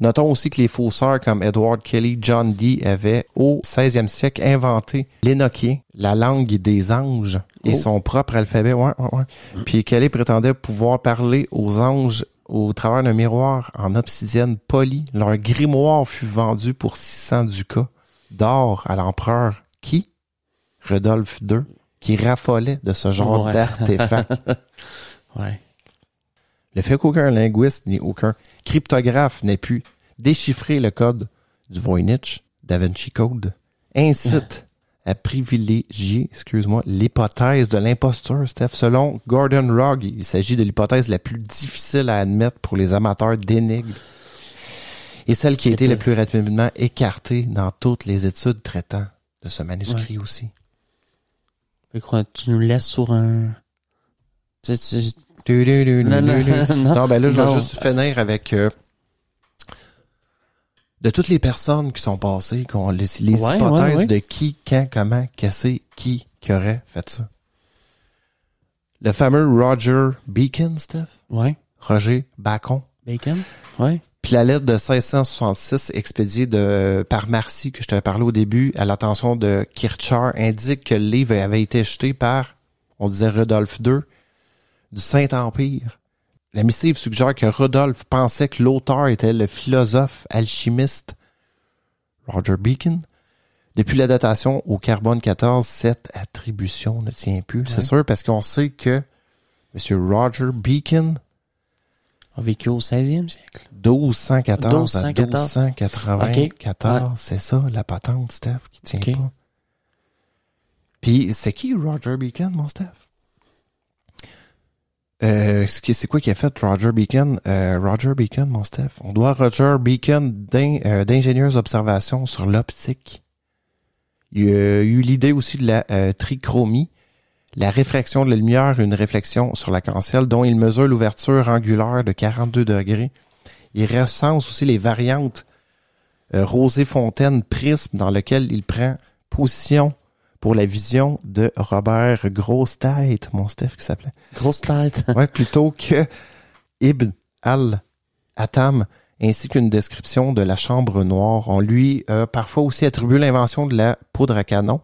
Notons aussi que les fausseurs comme Edward Kelly, John Dee avaient au 16e siècle inventé l'énoquien, la langue des anges et Oh. son propre alphabet. Ouais, ouais, ouais. Puis Kelly prétendait pouvoir parler aux anges au travers d'un miroir en obsidienne polie. Leur grimoire fut vendu pour 600 ducats d'or à l'empereur qui? Rudolf II, qui raffolait de ce genre Ouais. d'artefact. Ouais. Le fait qu'aucun linguiste ni aucun cryptographe n'ait pu déchiffrer le code du Voynich, Da Vinci Code, incite à privilégier, excuse-moi, l'hypothèse de l'imposteur, Steph. Selon Gordon Rogg, il s'agit de l'hypothèse la plus difficile à admettre pour les amateurs d'énigmes et celle qui a été le plus rapidement écartée dans toutes les études traitant de ce manuscrit aussi. Fait que tu nous laisses sur un. Tu tu- Non, ben là, je vais juste finir avec euh, de toutes les personnes qui sont passées, qu'on les, les Ouais, hypothèses ouais, ouais. de qui, quand, comment, que c'est, qui qui aurait fait ça. Le fameux Roger Beacon, Steph? Ouais. Roger Bacon. Bacon? Ouais. Puis la lettre de 1666 expédiée de, par Marcy, que je t'avais parlé au début, à l'attention de Kirchner, indique que le livre avait été jeté par, on disait Rodolphe II, du Saint-Empire. La missive suggère que Rodolphe pensait que l'auteur était le philosophe alchimiste Roger Bacon. Depuis la datation au carbone 14, cette attribution ne tient plus. C'est sûr parce qu'on sait que M. Roger Bacon, A vécu au 16e siècle. 1214 à 1214. 1294, Ok. c'est ça la patente, Steph, qui tient pas. Puis c'est qui Roger Bacon, mon Steph? Euh, c'est quoi qui a fait Roger Bacon? Euh, Roger Bacon, mon Steph. On doit Roger Bacon euh, d'ingénieuses observations sur l'optique. Il a eu l'idée aussi de la euh, trichromie, la réfraction de la lumière, une réflexion sur l'arc-en-ciel dont il mesure l'ouverture angulaire de 42 degrés. Il recense aussi les variantes euh, rosée fontaine prisme dans lequel il prend position pour la vision de Robert Grosse Tête, mon Steph qui s'appelait. Grosse tête. Ouais, plutôt que Ibn al-Atam, ainsi qu'une description de la chambre noire. On lui a parfois aussi attribué l'invention de la poudre à canon,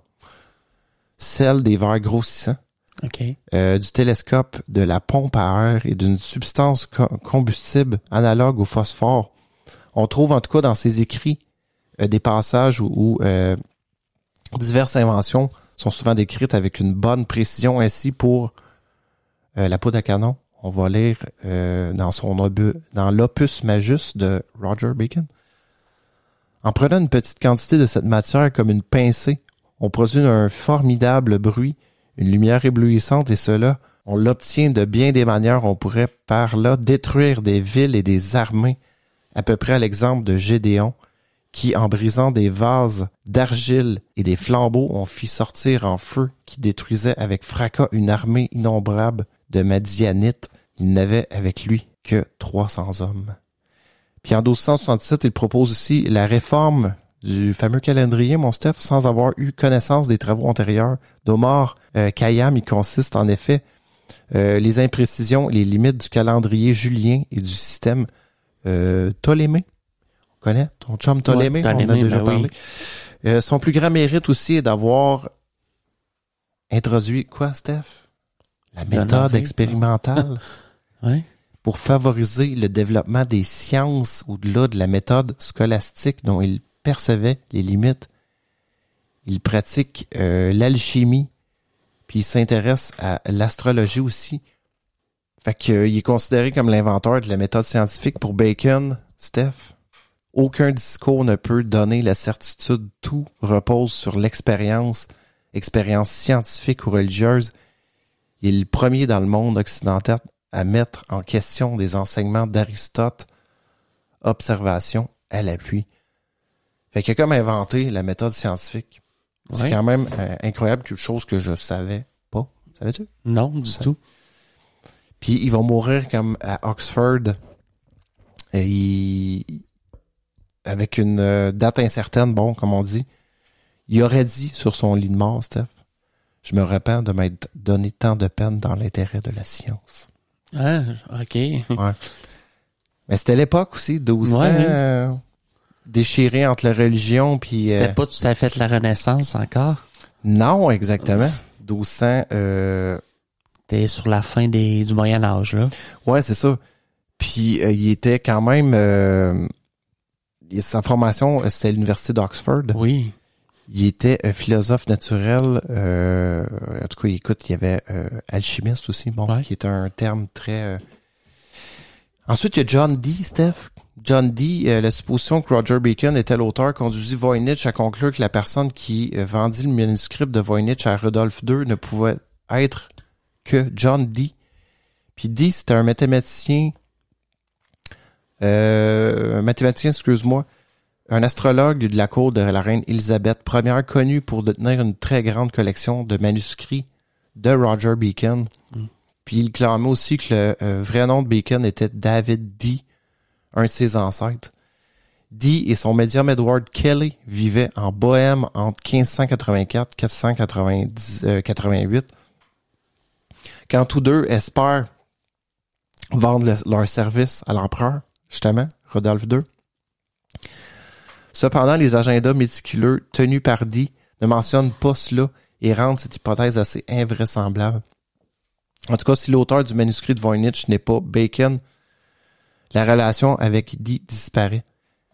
celle des verres grossissants, OK. euh, du télescope, de la pompe à air et d'une substance co- combustible analogue au phosphore. On trouve en tout cas dans ses écrits euh, des passages où, où, euh, diverses inventions sont souvent décrites avec une bonne précision. Ainsi pour euh, la poudre à canon, on va lire euh, dans son obu- dans l'opus majus de Roger Bacon. En prenant une petite quantité de cette matière comme une pincée, on produit un formidable bruit, une lumière éblouissante et cela, on l'obtient de bien des manières. On pourrait par là détruire des villes et des armées, à peu près à l'exemple de Gédéon, qui, en brisant des vases d'argile et des flambeaux, ont fit sortir en feu qui détruisait avec fracas une armée innombrable de Madianites. Il n'avait avec lui que 300 hommes. Puis en 1267, il propose aussi la réforme du fameux calendrier, mon sans avoir eu connaissance des travaux antérieurs d'Omar euh. Il consiste en effet euh, les imprécisions les limites du calendrier julien et du système euh, Ptolémée. On connaît ton chum Ptolémée, Ouais, on en a déjà ben parlé. oui. Euh, son plus grand mérite aussi est d'avoir introduit quoi, Steph? La méthode expérimentale Ouais. pour favoriser le développement des sciences au-delà de la méthode scolastique dont il percevait les limites. Il pratique euh, l'alchimie, puis il s'intéresse à l'astrologie aussi. Fait que, euh, il est considéré comme l'inventeur de la méthode scientifique pour Bacon, Steph. Aucun discours ne peut donner la certitude. Tout repose sur l'expérience, expérience scientifique ou religieuse. Il est le premier dans le monde occidental à mettre en question des enseignements d'Aristote, observation à l'appui. Fait qu'il a comme inventé la méthode scientifique. C'est quand même euh, incroyable, quelque chose que je savais pas. Savais-tu? Non, du Ça- tout. Puis il va mourir comme à Oxford. Et il- avec une euh, date incertaine, bon, comme on dit. Il aurait dit sur son lit de mort, Steph, je me repens de m'être donné tant de peine dans l'intérêt de la science. Ah, OK. Mais c'était l'époque aussi, 1200, Ouais, ouais. euh, déchiré entre la religion puis... C'était euh, pas tout à fait la Renaissance encore? Non, exactement. 1200, euh, T'es sur la fin des, du Moyen Âge, là. ouais, c'est ça. Puis euh, il était quand même... sa formation, euh, c'était à l'université d'Oxford. Oui. Il était euh, philosophe naturel. euh, en tout cas, écoute, il y avait euh, alchimiste aussi, bon, Ouais. qui est un terme très... Ensuite, il y a John Dee, Steph. John Dee, la supposition que Roger Bacon était l'auteur conduisit Voynich à conclure que la personne qui vendit le manuscrit de Voynich à Rudolf II ne pouvait être que John Dee. Puis Dee, c'était un mathématicien... Euh, un mathématicien, excuse-moi, un astrologue de la cour de la reine Elisabeth Ier, connu pour détenir une très grande collection de manuscrits de Roger Bacon. Mm. Puis il clamait aussi que le euh, vrai nom de Bacon était David Dee, un de ses ancêtres. Dee et son médium Edward Kelly vivaient en Bohème entre 1584 et 488. quand tous deux espèrent vendre le- leur service à l'empereur, justement, Rodolphe II. Cependant, les agendas méticuleux tenus par Dee ne mentionnent pas cela et rendent cette hypothèse assez invraisemblable. En tout cas, si l'auteur du manuscrit de Voynich n'est pas Bacon, la relation avec Dee disparaît.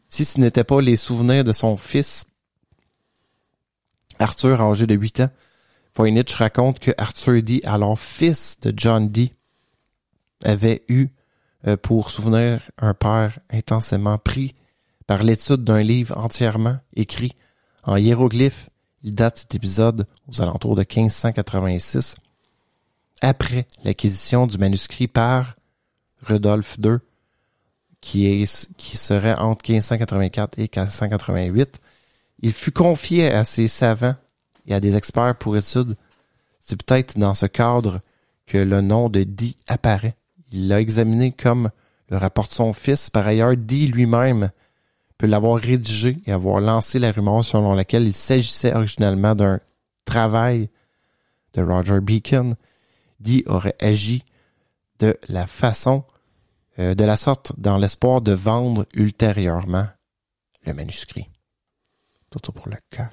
Si ce n'était pas les souvenirs de son fils, Arthur, âgé de 8 ans, Voynich raconte que Arthur Dee, alors fils de John Dee, avait eu pour souvenir un père intensément pris par l'étude d'un livre entièrement écrit en hiéroglyphes. Il date cet épisode aux alentours de 1586, après l'acquisition du manuscrit par Rudolf II, qui, est, qui serait entre 1584 et 1588. Il fut confié à ses savants et à des experts pour études. C'est peut-être dans ce cadre que le nom de Dee apparaît. Il l'a examiné comme le rapporte son fils. Par ailleurs, Dee lui-même peut l'avoir rédigé et avoir lancé la rumeur selon laquelle il s'agissait originalement d'un travail de Roger Beacon. Dee aurait agi de la façon, euh, de la sorte, dans l'espoir de vendre ultérieurement le manuscrit. Tout ça pour le cash.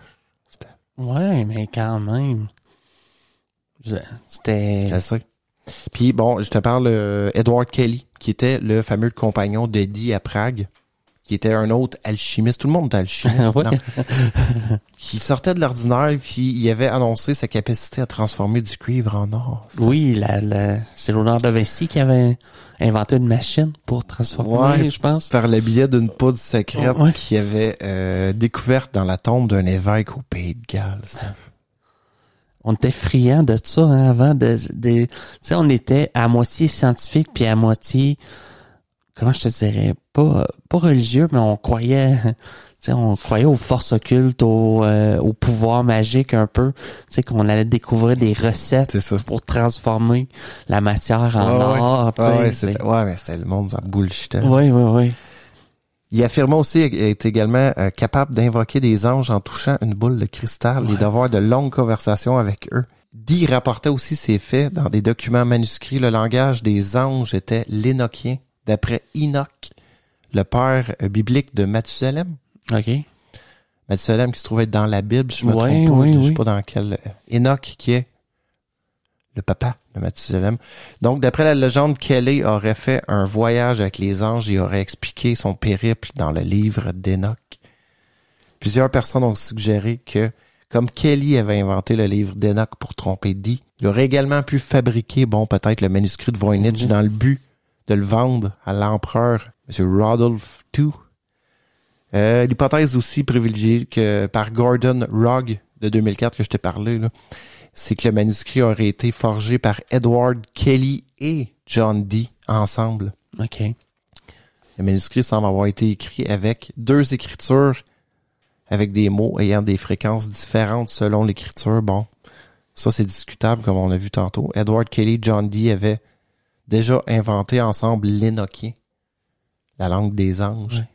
Ouais, mais quand même. C'était. Je sais. Puis bon, je te parle euh, Edward Kelly, qui était le fameux compagnon de Dee à Prague, qui était un autre alchimiste. Tout le monde est alchimiste. Qui sortait de l'ordinaire, puis il avait annoncé sa capacité à transformer du cuivre en or. Oui, la, la- c'est Léonard de Vinci qui avait inventé une machine pour transformer, Ouais. je pense. Par le biais d'une poudre secrète Ouais. qu'il avait euh, découverte dans la tombe d'un évêque au Pays de Galles. Ça. On était friands de ça hein, avant. De, de- tu sais, on était à moitié scientifique puis à moitié, comment je te dirais, pas pas religieux, mais on croyait, tu sais, on croyait aux forces occultes, au, euh, au pouvoir magique un peu. Tu sais, qu'on allait découvrir des recettes ça. pour transformer la matière en Ouais, ouais. or. tu sais, Ouais, ouais, ouais, mais c'était le monde en bullshit. Oui, oui, oui. Il affirmait aussi être également euh, capable d'invoquer des anges en touchant une boule de cristal et d'avoir de longues conversations avec eux. Dee rapportait aussi ses faits dans des documents manuscrits. Le langage des anges était l'énochien, d'après Enoch, le père euh, biblique de Mathusalem. OK. Mathusalem qui se trouvait dans la Bible, je me Ouais, trompe pas, oui, je sais pas dans quel... euh, Enoch qui est le papa de Mathusalem. Donc, d'après la légende, Kelly aurait fait un voyage avec les anges et aurait expliqué son périple dans le livre d'Enoch. Plusieurs personnes ont suggéré que, comme Kelly avait inventé le livre d'Enoch pour tromper Dee, il aurait également pu fabriquer, bon, peut-être le manuscrit de Voynich Mhm. dans le but de le vendre à l'empereur, M. Rodolphe II. Euh, L'hypothèse aussi privilégiée que par Gordon Rogg de 2004 que je t'ai parlé, là, c'est que le manuscrit aurait été forgé par Edward Kelly et John Dee ensemble. OK. Le manuscrit semble avoir été écrit avec deux écritures avec des mots ayant des fréquences différentes selon l'écriture. Bon, ça c'est discutable comme on a vu tantôt. Edward Kelly et John Dee avaient déjà inventé ensemble l'énoquien, la langue des anges. Ouais.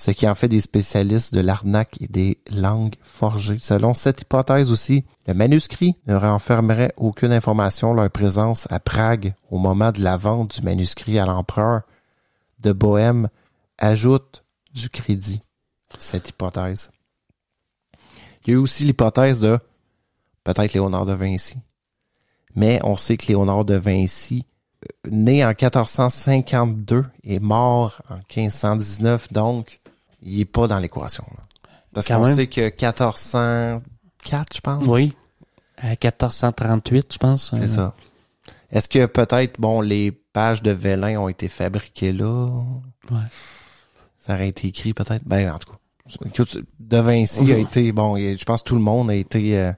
Ce qui en fait des spécialistes de l'arnaque et des langues forgées. Selon cette hypothèse aussi, le manuscrit ne renfermerait aucune information leur présence à Prague au moment de la vente du manuscrit à l'empereur de Bohème ajoute du crédit cette hypothèse. Il y a eu aussi l'hypothèse de peut-être Léonard de Vinci. Mais on sait que Léonard de Vinci, euh, né en 1452 et mort en 1519, donc il est pas dans l'équation. Parce qu'on sait que 1404, je pense. Oui. À 1438, je pense. C'est Euh, ça. Est-ce que peut-être, bon, les pages de Vélin ont été fabriquées là? Ouais. Ça aurait été écrit peut-être. Ben, en tout cas. Écoute, De Vinci a été, bon, je pense que tout le monde a été, euh,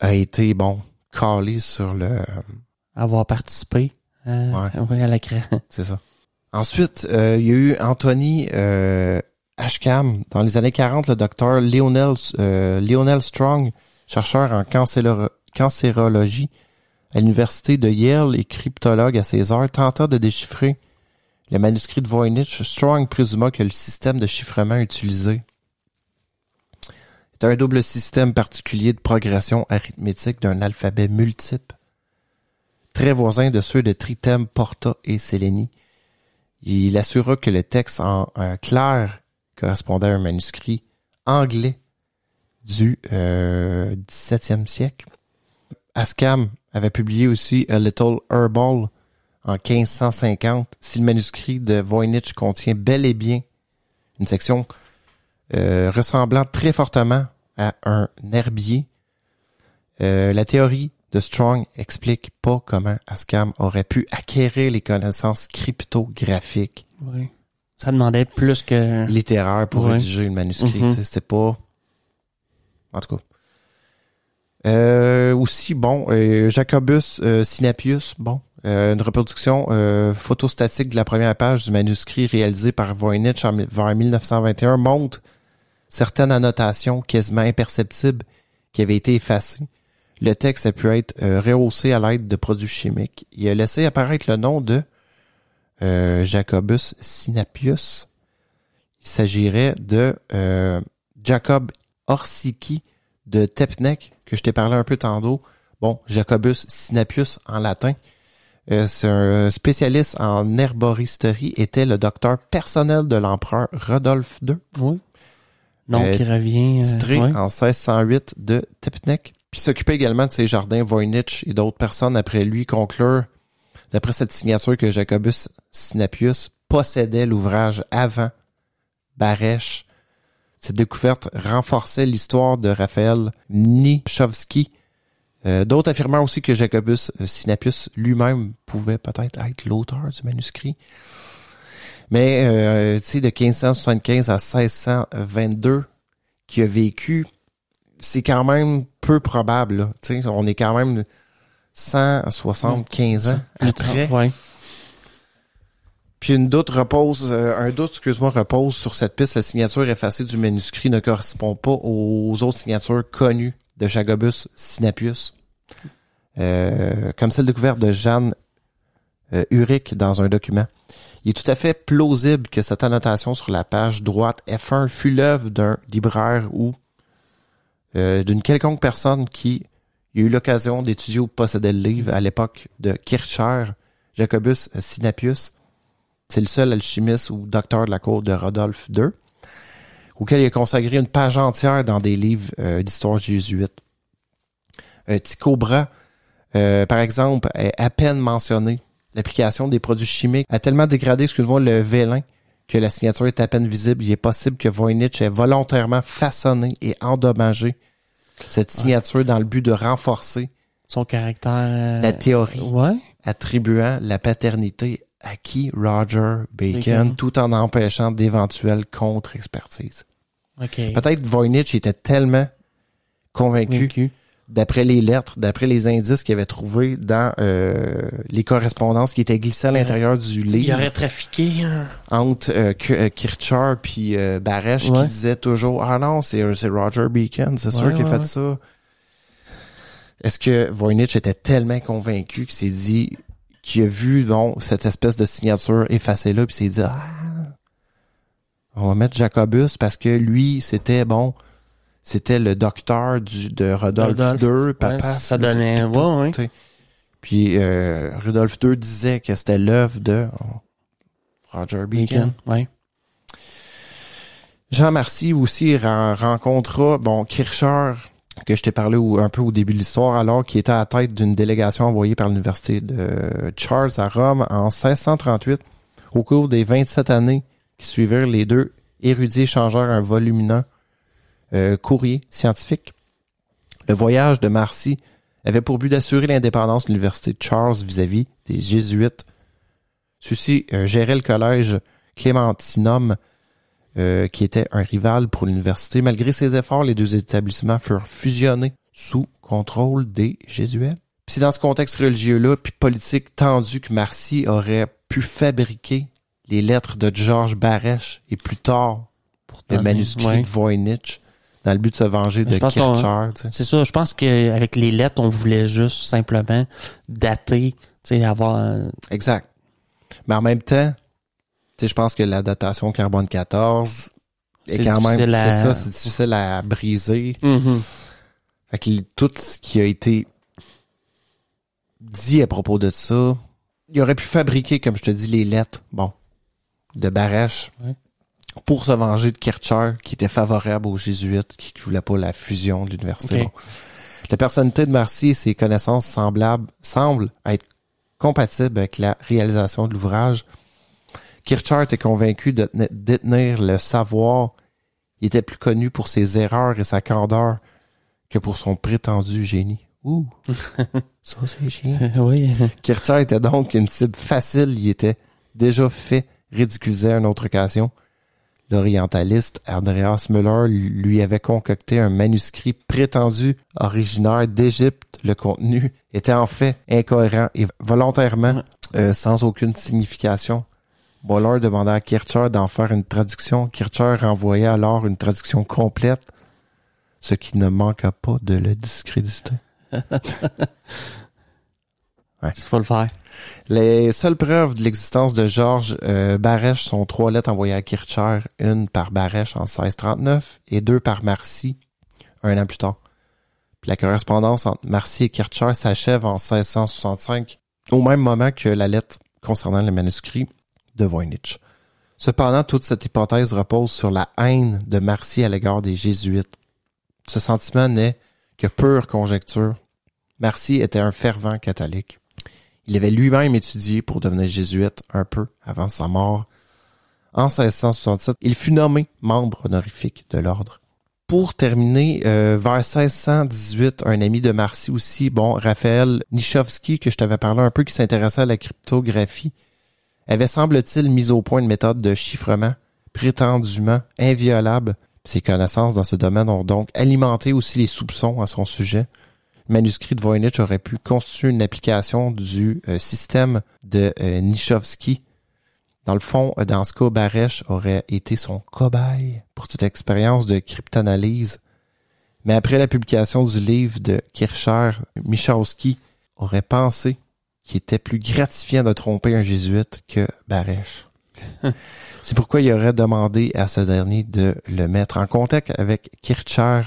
a été, bon, calé sur le, Avoir participé euh, Ouais. à la création. c'est ça. Ensuite, euh, il y a eu Anthony euh, Ashcam. Dans les années 40, le docteur Lionel, euh, Lionel Strong, chercheur en cancérologie à l'université de Yale et cryptologue à ses heures, tenta de déchiffrer le manuscrit de Voynich. Strong présuma que le système de chiffrement utilisé est un double système particulier de progression arithmétique d'un alphabet multiple très voisins de ceux de Tritem, Porta et Sélénie. Il assura que le texte en euh, clair correspondait à un manuscrit anglais du euh, 17e siècle. Ascam avait publié aussi A Little Herbal en 1550. Si le manuscrit de Voynich contient bel et bien une section euh, ressemblant très fortement à un herbier, euh, la théorie de Strong explique pas comment Ascam aurait pu acquérir les connaissances cryptographiques. Ça demandait plus que... littéraires pour Ouais. rédiger le manuscrit. Sais, C'était pas... En tout cas. Euh, aussi, bon, euh, Jacobus euh, Sinapius, bon, euh, une reproduction euh, photostatique de la première page du manuscrit réalisé par Voynich en, vers 1921 montre certaines annotations quasiment imperceptibles qui avaient été effacées. Le texte a pu être rehaussé à l'aide de produits chimiques. Il a laissé apparaître le nom de euh, Jacobus Sinapius. Il s'agirait de euh, Jacob Orsiki de Tepnek, que je t'ai parlé un peu tantôt. Bon, Jacobus Sinapius en latin. Euh, c'est un spécialiste en herboristerie, était le docteur personnel de l'empereur Rodolphe II, Oui. Donc, il revient... titré ouais. en 1608 de Tepnek. Puis s'occupait également de ses jardins Voynich et d'autres personnes après lui conclure, d'après cette signature, que Jacobus Sinapius possédait l'ouvrage avant Barèche. Cette découverte renforçait l'histoire de Raphaël Nichowski. Euh, D'autres affirmèrent aussi que Jacobus Sinapius lui-même pouvait peut-être être l'auteur du manuscrit. Mais, euh, de 1575 à 1622, qui a vécu, c'est quand même peu probable. Là. On est quand même 175 ans Plus après. ouais. Puis une doute repose, euh, un doute, excuse-moi, repose sur cette piste. La signature effacée du manuscrit ne correspond pas aux autres signatures connues de Jacobus Sinapius, euh, comme celle découverte de Jeanne euh, Uric dans un document. Il est tout à fait plausible que cette annotation sur la page droite F1 fut l'œuvre d'un libraire ou euh, d'une quelconque personne qui a eu l'occasion d'étudier ou de posséder le livre à l'époque de Kircher, Jacobus Sinapius. C'est le seul alchimiste ou docteur de la cour de Rodolphe II, auquel il a consacré une page entière dans des livres euh, d'histoire jésuite. Euh, Tycho euh, par exemple, est à peine mentionné. L'application des produits chimiques a tellement dégradé, excuse-moi, le vélin que la signature est à peine visible. Il est possible que Voynich ait volontairement façonné et endommagé cette signature dans le but de renforcer Son caractère... la théorie Ouais. attribuant la paternité à qui? Roger Bacon, Bacon. tout en empêchant d'éventuelles contre-expertises. Peut-être Voynich était tellement convaincu, Vaincu. D'après les lettres, d'après les indices qu'il avait trouvés dans euh, les correspondances qui étaient glissées à l'intérieur du Il livre aurait trafiqué... hein. entre euh, euh, Kircher puis euh, Ouais. qui disait toujours ah non c'est c'est Roger Bacon c'est sûr Ouais, qu'il a fait ça est-ce que Voynich était tellement convaincu qu'il s'est dit qu'il a vu bon cette espèce de signature effacée là puis s'est dit ah on va mettre Jacobus parce que lui c'était bon c'était le docteur du de Rodolphe Rodolphe. II papa Ouais, ça donnait... Ouais, ouais. tu sais. Puis euh, Rudolph II disait que c'était l'œuvre de oh, Roger Bacon. Bacon. Ouais. Jean Marcy aussi ren- rencontra bon Kircher que je t'ai parlé au- un peu au début de l'histoire alors qu'il était à la tête d'une délégation envoyée par l'université de Charles à Rome en 1638 au cours des 27 années qui suivirent les deux érudits échangèrent un volumineux euh, courrier scientifique. Le voyage de Marcy avait pour but d'assurer l'indépendance de l'université de Charles vis-à-vis des jésuites. Ceux-ci euh, géraient le collège Clémentinum euh, qui était un rival pour l'université. Malgré ses efforts, les deux établissements furent fusionnés sous contrôle des jésuites. Puis c'est dans ce contexte religieux-là, puis politique tendu que Marcy aurait pu fabriquer les lettres de Georges Barèche et plus tard Pour le donner- manuscrit ouais. de Voynich dans le but de se venger de Kircher. C'est ça, je pense qu'avec les lettres, on voulait juste simplement dater, avoir... un- Exact. Mais en même temps, je pense que la datation carbone 14 est C'est quand même, à- c'est ça, c'est difficile à briser. Fait que tout ce qui a été dit à propos de ça, il aurait pu fabriquer, comme je te dis, les lettres, bon, de Barèche Ouais. Pour se venger de Kircher, qui était favorable aux jésuites, qui ne voulait pas la fusion de l'université. La personnalité de Marcy et ses connaissances semblables semblent être compatibles avec la réalisation de l'ouvrage. Kircher était convaincu de détenir le savoir. Il était plus connu pour ses erreurs et sa candeur que pour son prétendu génie. Ouh, ça c'est chiant. oui. Kircher était donc une cible facile. Il était déjà fait ridiculiser à une autre occasion. L'orientaliste Andreas Müller lui avait concocté un manuscrit prétendu originaire d'Égypte. Le contenu était en fait incohérent et volontairement euh, sans aucune signification. Boller demanda à Kircher d'en faire une traduction. Kircher renvoya alors une traduction complète, ce qui ne manqua pas de le discréditer. Il faut le faire. Les seules preuves de l'existence de Georges euh, Barèche sont trois lettres envoyées à Kircher, une par Barèche en 1639 et deux par Marcy un an plus tard. Puis la correspondance entre Marcy et Kircher s'achève en 1665, au même moment que la lettre concernant le manuscrit de Voynich. Cependant, toute cette hypothèse repose sur la haine de Marcy à l'égard des Jésuites. Ce sentiment n'est que pure conjecture. Marcy était un fervent catholique. Il avait lui-même étudié pour devenir jésuite un peu avant sa mort. En 1667, il fut nommé membre honorifique de l'ordre. Pour terminer, euh, vers 1618, un ami de Marcy aussi, bon, Raphaël Nichowski, que je t'avais parlé un peu, qui s'intéressait à la cryptographie, avait semble-t-il mis au point une méthode de chiffrement prétendument inviolable. Ses connaissances dans ce domaine ont donc alimenté aussi les soupçons à son sujet manuscrit de Voynich aurait pu constituer une application du euh, système de euh. Dans le fond, euh, dans ce cas, Barèche aurait été son cobaye pour cette expérience de cryptanalyse. Mais après la publication du livre de Kircher, Michowski aurait pensé qu'il était plus gratifiant de tromper un jésuite que Barèche. C'est pourquoi il aurait demandé à ce dernier de le mettre en contact avec Kircher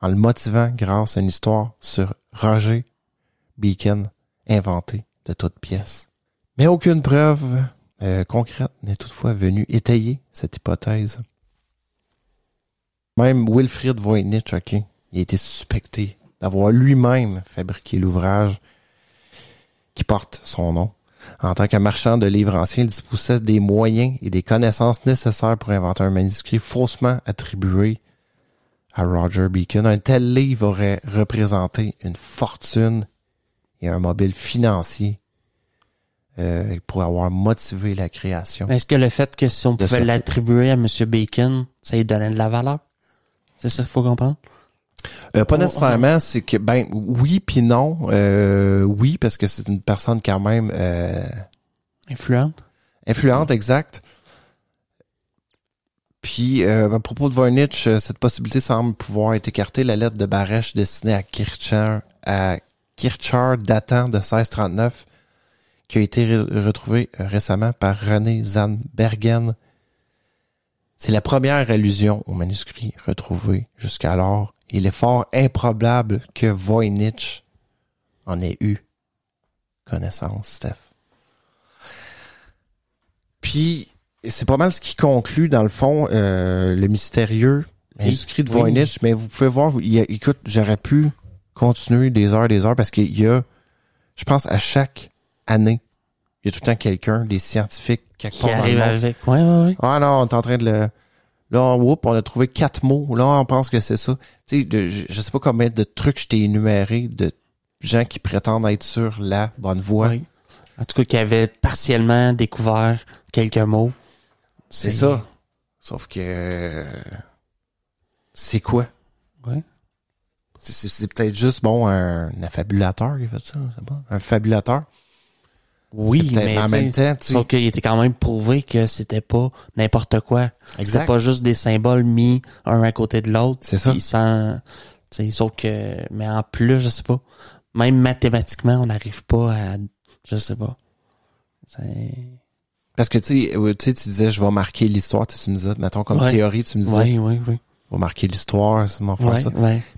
en le motivant grâce à une histoire sur Roger Beacon inventé de toutes pièces. Mais aucune preuve euh, concrète n'est toutefois venue étayer cette hypothèse. Même Wilfried Voynich, ok, il a été suspecté d'avoir lui-même fabriqué l'ouvrage qui porte son nom. En tant que marchand de livres anciens, il disposait des moyens et des connaissances nécessaires pour inventer un manuscrit faussement attribué à Roger Beacon. Un tel livre aurait représenté une fortune et un mobile financier euh, pour avoir motivé la création. Est-ce que le fait que si on pouvait l'attribuer à M. Bacon, ça lui donnait de la valeur? C'est ça qu'il faut comprendre? Euh, pas on- nécessairement, c'est que ben oui puis non. Euh, oui parce que c'est une personne quand même Influente? influente, exact. Puis euh, à propos de Voynich, euh, cette possibilité semble pouvoir être écartée. La lettre de Barèche destinée à Kircher, à Kircher datant de 1639, qui a été re- retrouvée euh, récemment par René Zannbergen. C'est la première allusion au manuscrit retrouvé jusqu'alors. Il est fort improbable que Voynich en ait eu connaissance, Steph. Puis, c'est pas mal ce qui conclut, dans le fond, euh, le mystérieux manuscrit de Oui. Voynich. Mais vous pouvez voir, il y a- écoute, j'aurais pu continuer des heures des heures parce qu'il y a, je pense, à chaque année, il y a tout le temps quelqu'un, des scientifiques, quelque Qui part dans le arrive monde. avec. Ouais, ouais, ouais. Ah non, on est en train de le. Là, on, whoop, on a trouvé quatre mots. Là, on pense que c'est ça. Tu sais, de- je, je sais pas combien de trucs je t'ai énuméré de gens qui prétendent être sur la bonne voie. Oui. En tout cas, qui avait partiellement découvert quelques mots. C'est ça. Sauf que euh, c'est quoi? Ouais. C'est- C'est c'est peut-être juste bon un, un affabulateur qui a fait ça, je sais pas. Un fabulateur. Oui, C'est mais en même temps, tu sauf qu'il était quand même prouvé que c'était pas n'importe quoi. C'était pas juste des symboles mis un à côté de l'autre. C'est ça. Sans, sauf que, mais en plus, je sais pas. Même mathématiquement, on n'arrive pas à, je sais pas. C'est, Parce que tu sais, euh, tu sais, tu disais je vais marquer l'histoire, tu me disais, mettons comme Ouais. théorie, tu me disais, oui, oui, oui. je vais marquer l'histoire, c'est mon Ouais, ça.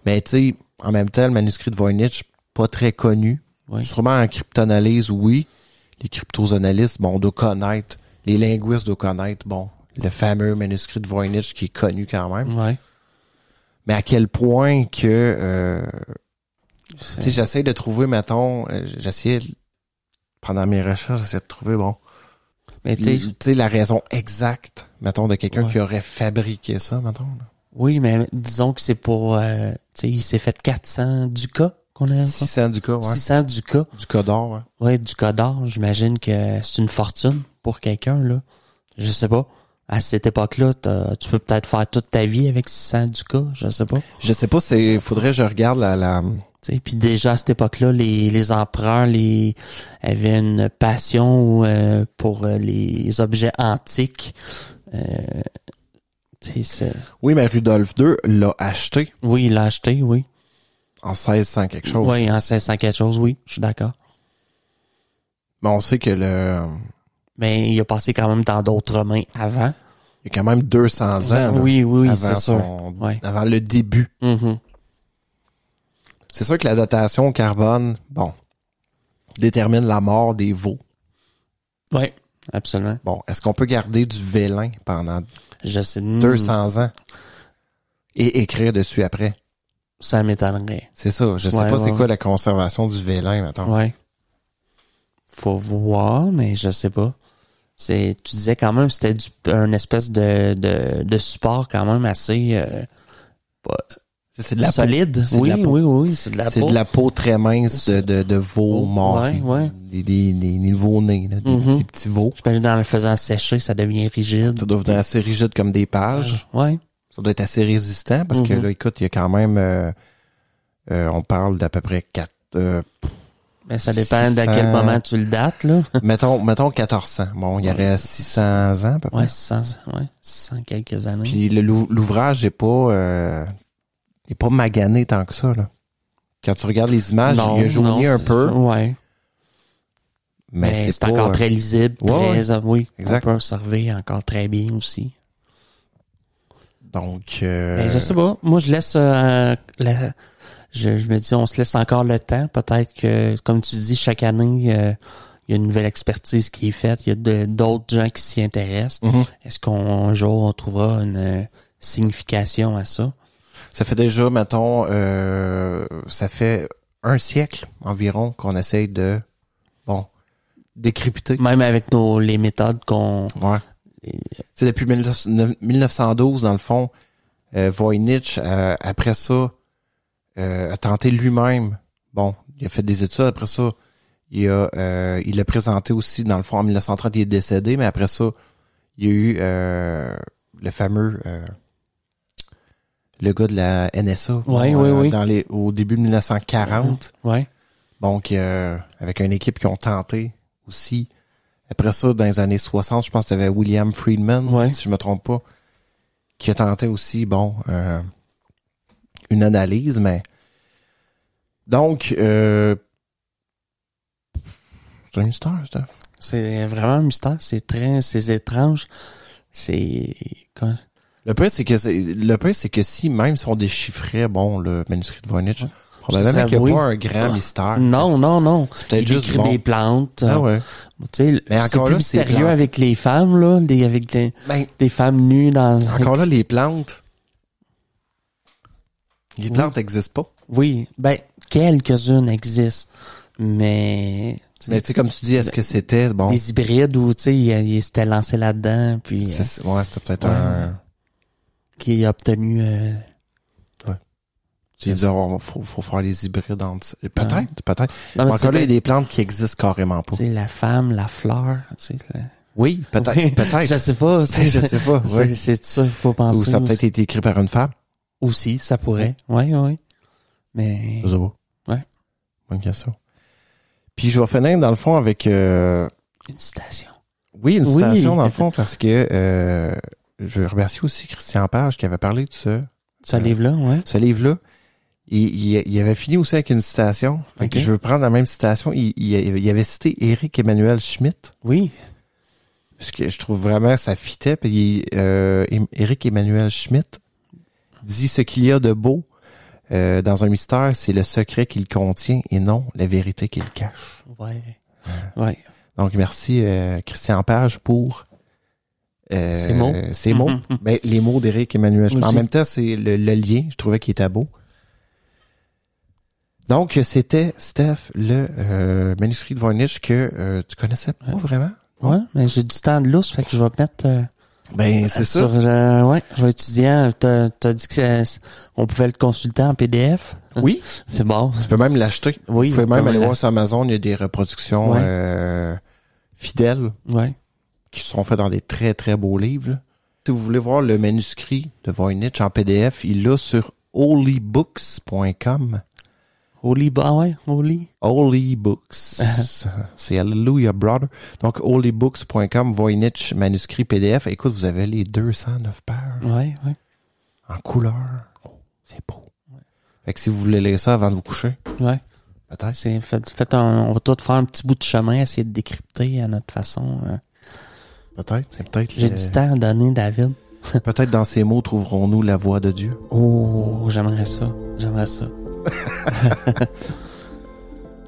Mais tu sais, en même temps, le manuscrit de Voynich, pas très connu. Sûrement en cryptanalyse, oui. Les cryptoanalystes, bon, on doit connaître, les linguistes doivent connaître, bon, le fameux manuscrit de Voynich qui est connu quand même. Ouais. Mais à quel point que, euh, tu sais, j'essaie de trouver, mettons, euh, j'essayais, pendant mes recherches, j'essayais de trouver, bon, Mais tu sais, la raison exacte, mettons, de quelqu'un Ouais. qui aurait fabriqué ça, mettons. là. oui, mais disons que c'est pour, euh, tu sais, il s'est fait 400 du cas qu'on a. 600 du cas, ouais. 600 du cas. Du cas d'or, ouais. Ouais, du cas d'or. J'imagine que c'est une fortune pour quelqu'un, là. Je sais pas. À cette époque-là, tu peux peut-être faire toute ta vie avec 600 du cas, je sais pas. Je sais pas, c'est, faudrait que je regarde la, la, puis déjà à cette époque-là, les, les empereurs les avaient une passion euh, pour euh, les objets antiques. Euh, oui, mais Rudolf II l'a acheté oui, il l'a acheté, oui. en 1600 quelque chose. Oui, en 1600 quelque chose, oui, je suis d'accord. Mais on sait que le, Mais il a passé quand même dans d'autres mains avant. il y a quand même 200 ans. là, oui, oui, avant c'est sûr. son- Ouais. avant le début. Mhm. C'est sûr que la datation au carbone, bon, détermine la mort des veaux. Oui, absolument. Bon, est-ce qu'on peut garder du vélin pendant Je sais. 200 ans et écrire dessus après? Ça m'étonnerait. C'est ça. Je sais Ouais, pas c'est ouais. quoi la conservation du vélin, maintenant. Ouais. Faut voir, mais je sais pas. C'est, tu disais quand même, c'était du, un espèce de, de, de support quand même assez euh, pas- C'est de la peau. solide. C'est de Oui, la peau. oui, oui, c'est de la C'est peau. de la peau très mince de, de, de veaux Oh, ouais, ouais. Des, des, des, des nouveaux-nés, là, des Mhm. petits, petits veaux. J'imagine dans le faisant sécher, ça devient rigide. Ça doit être assez rigide comme des pages. Ouais. Ça doit être assez résistant parce que Mhm. là, écoute, il y a quand même... euh, euh, on parle d'à peu près 4... Euh, Mais ça dépend de 600. quel moment tu le dates, là. mettons, mettons 1400. Bon, il y aurait 600 ans à peu près. Ouais, 600, ouais, 600 quelques années. Puis l'ouvrage est pas... Euh, est pas magané tant que ça, là. Quand tu regardes les images, il a jauni non, un peu, Ouais. mais, Mais, c'est encore euh, très lisible, Ouais, très, euh, oui. Exact. On peut observer encore très bien aussi. Donc... euh, Ben, je sais pas. Moi, je laisse euh, la- je, je me dis, on se laisse encore le temps. Peut-être que, comme tu dis, chaque année, euh, il y a une nouvelle expertise qui est faite. Il y a d'autres gens qui s'y intéressent. mhm. Est-ce qu'un jour, on trouvera une signification à ça? Ça fait déjà, mettons, euh, ça fait un siècle environ qu'on essaye de, bon, décrypter. Même avec nos les méthodes qu'on... Ouais. Sais, depuis 19 1912, dans le fond, euh, Voynich, euh, après ça, euh, a tenté lui-même. Bon, il a fait des études. Après ça, il a, euh, il l'a présenté aussi, dans le fond, en 1930, il est décédé, mais après ça, il y a eu euh, le fameux... euh, le gars de la NSA. Ouais, bon, oui, euh, oui. Dans les, au début de 1940. Ouais. Donc, euh, avec une équipe qui ont tenté aussi. Après ça, dans les années 60, je pense que avait William Friedman, Ouais. si je me trompe pas, qui a tenté aussi, bon, euh, une analyse, mais... Donc, euh, c'est un mystère, Steph. C'est vraiment un mystère. C'est très... C'est étrange. C'est... Le pire, c'est que le pire, c'est que si même si on déchiffrait, bon, le manuscrit de Voynich, probablement Ça, qu'il n'y a oui. pas un grand mystère. Non, non, non. peut-être Il juste écrit bon. des plantes. Ah ouais. Tu sais, c'est encore plus là, mystérieux avec les femmes, là, des, avec des, Ben, des femmes nues dans... encore là, les plantes. Les Oui. plantes n'existent pas. Oui, ben, quelques-unes existent, mais... Mais tu sais, comme tu dis, est-ce que c'était bon? Des hybrides où, tu sais, il, il s'était lancé là-dedans, puis euh, Ouais, c'était peut-être Ouais. un. Qui a obtenu... euh, Tu dis, oh, faut, faut faire les hybrides entre. Peut-être, peut-être. Non, mais Encore là, il y a des plantes qui existent carrément pas. tu sais, la femme, la fleur, tu sais... la- Oui, peut-être, Oui, peut-être. Je sais pas, Je sais pas. c'est, ouais. c'est ça qu'il faut penser. Ou ça a peut-être été écrit par une femme. Aussi, ça pourrait. Oui, oui. Mais... Je sais pas. Ouais. Bonne question. Puis je vais finir dans le fond avec euh, Une citation. oui une Oui. citation dans le fond parce que euh, je remercie aussi Christian Page qui avait parlé de ce Ce Euh, livre-là, ouais. ce livre-là. Il, il, il avait fini aussi avec une citation. Fait que Ok. je veux prendre la même citation. Il, il, il avait cité Éric Emmanuel Schmitt. Oui. Parce que je trouve vraiment ça fitait. Puis euh, Éric Emmanuel Schmitt dit ce qu'il y a de beau Euh, dans un mystère, c'est le secret qu'il contient et non la vérité qu'il cache. Ouais. Ouais. Donc, merci euh, Christian Page pour euh, Ces mots. Ces mots. Mhm. Ben, les mots d'Éric Emmanuel. En même temps, c'est le, le lien. Je trouvais qu'il était beau. Donc, c'était, Steph, le euh, manuscrit de Voynich que euh, tu connaissais pas Ouais. vraiment? Ouais, mais j'ai du temps de lousse, fait que je vais mettre euh, Ben, c'est ça. sur euh, ouais, je vais étudier. T'as t'as dit que c'est- on pouvait le consulter en PDF. Oui, C'est bon. tu peux même l'acheter. Oui, Vous pouvez on peut même aller voir sur Amazon, il y a des reproductions Ouais. euh, fidèles Ouais. Qui sont faites dans des très, très beaux livres. là. Si vous voulez voir le manuscrit de Voynich en PDF, il l'a sur holybooks.com. Holy, ah ouais, Holy? Holy Books. c'est Hallelujah Brother. Donc, holybooks.com, Voynich, manuscrit PDF. Écoute, vous avez les 209 pages Ouais, ouais. en couleur. Oh, c'est beau. Fait que si vous voulez lire ça avant de vous coucher, Ouais. peut-être. C'est un- on va tout faire un petit bout de chemin, essayer de décrypter à notre façon. euh. Peut-être. C'est peut-être. J'ai le- du temps à donner, David. Peut-être dans ces mots trouverons-nous la voix de Dieu. Oh, j'aimerais ça. J'aimerais ça.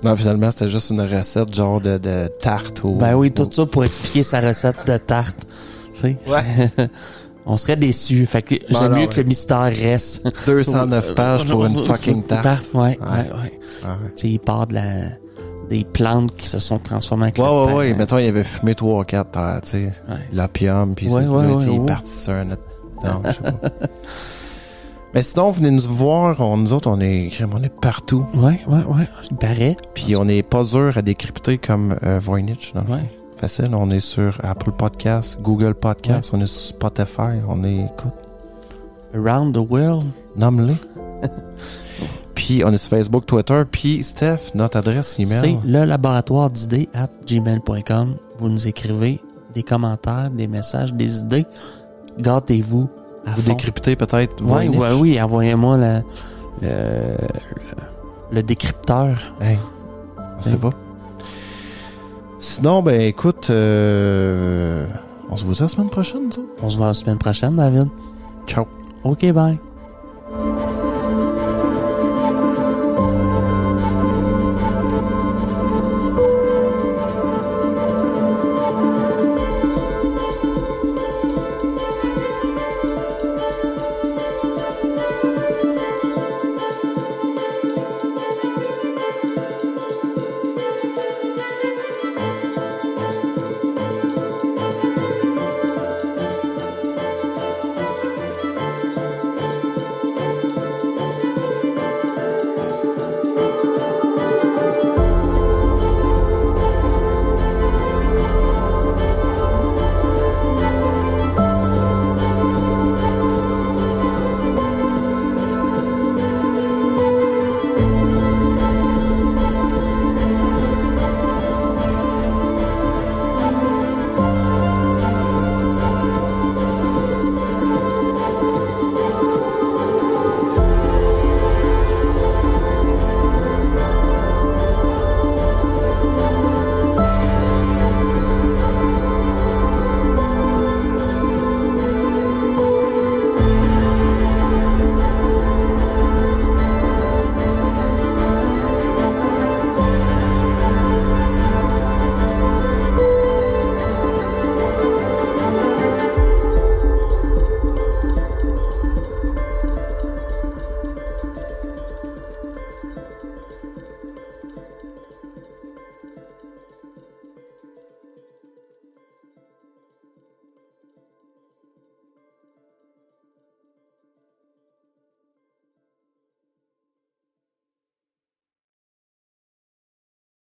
Non, finalement, c'était juste une recette genre de, de tarte. Ben oui, tout ça pour expliquer sa recette de tarte. Tu sais? Ouais. On serait déçus. Fait que Bon, j'aime mieux ouais. que le mystère reste. 209 pages pour une fucking tarte. Ouais, ouais, Ouais. ouais. Ah ouais. Tu sais, il part de la, des plantes qui se sont transformées en Ouais, ouais, terre. ouais. Mettons, il avait fumé 3 ou 4, tu sais, Ouais. l'opium, puis Ouais, c'est ouais, ouais, il est ouais. parti sur un autre... Non, je sais pas. Mais sinon, venez nous voir. On, nous autres, on est, on est partout. Ouais, ouais, ouais. Paraît. Puis on est pas dur à décrypter comme euh, Voynich. dans le. Ouais. Facile. On est sur Apple Podcasts, Google Podcasts, on est sur Spotify. On est, écoute, Around the world. nomme-les. puis on est sur Facebook, Twitter. Puis Steph, notre adresse C'est email. le laboratoire d'idées at gmail.com. Vous nous écrivez des commentaires, des messages, des idées. Gâtez-vous à Vous décryptez peut-être Voynich. ouais, oui, envoyez-moi le, le, le, le décrypteur. Hey, on sait pas. Sinon, ben écoute, euh, on se voit la semaine prochaine. On se voit la semaine prochaine, David. Ciao. OK, bye.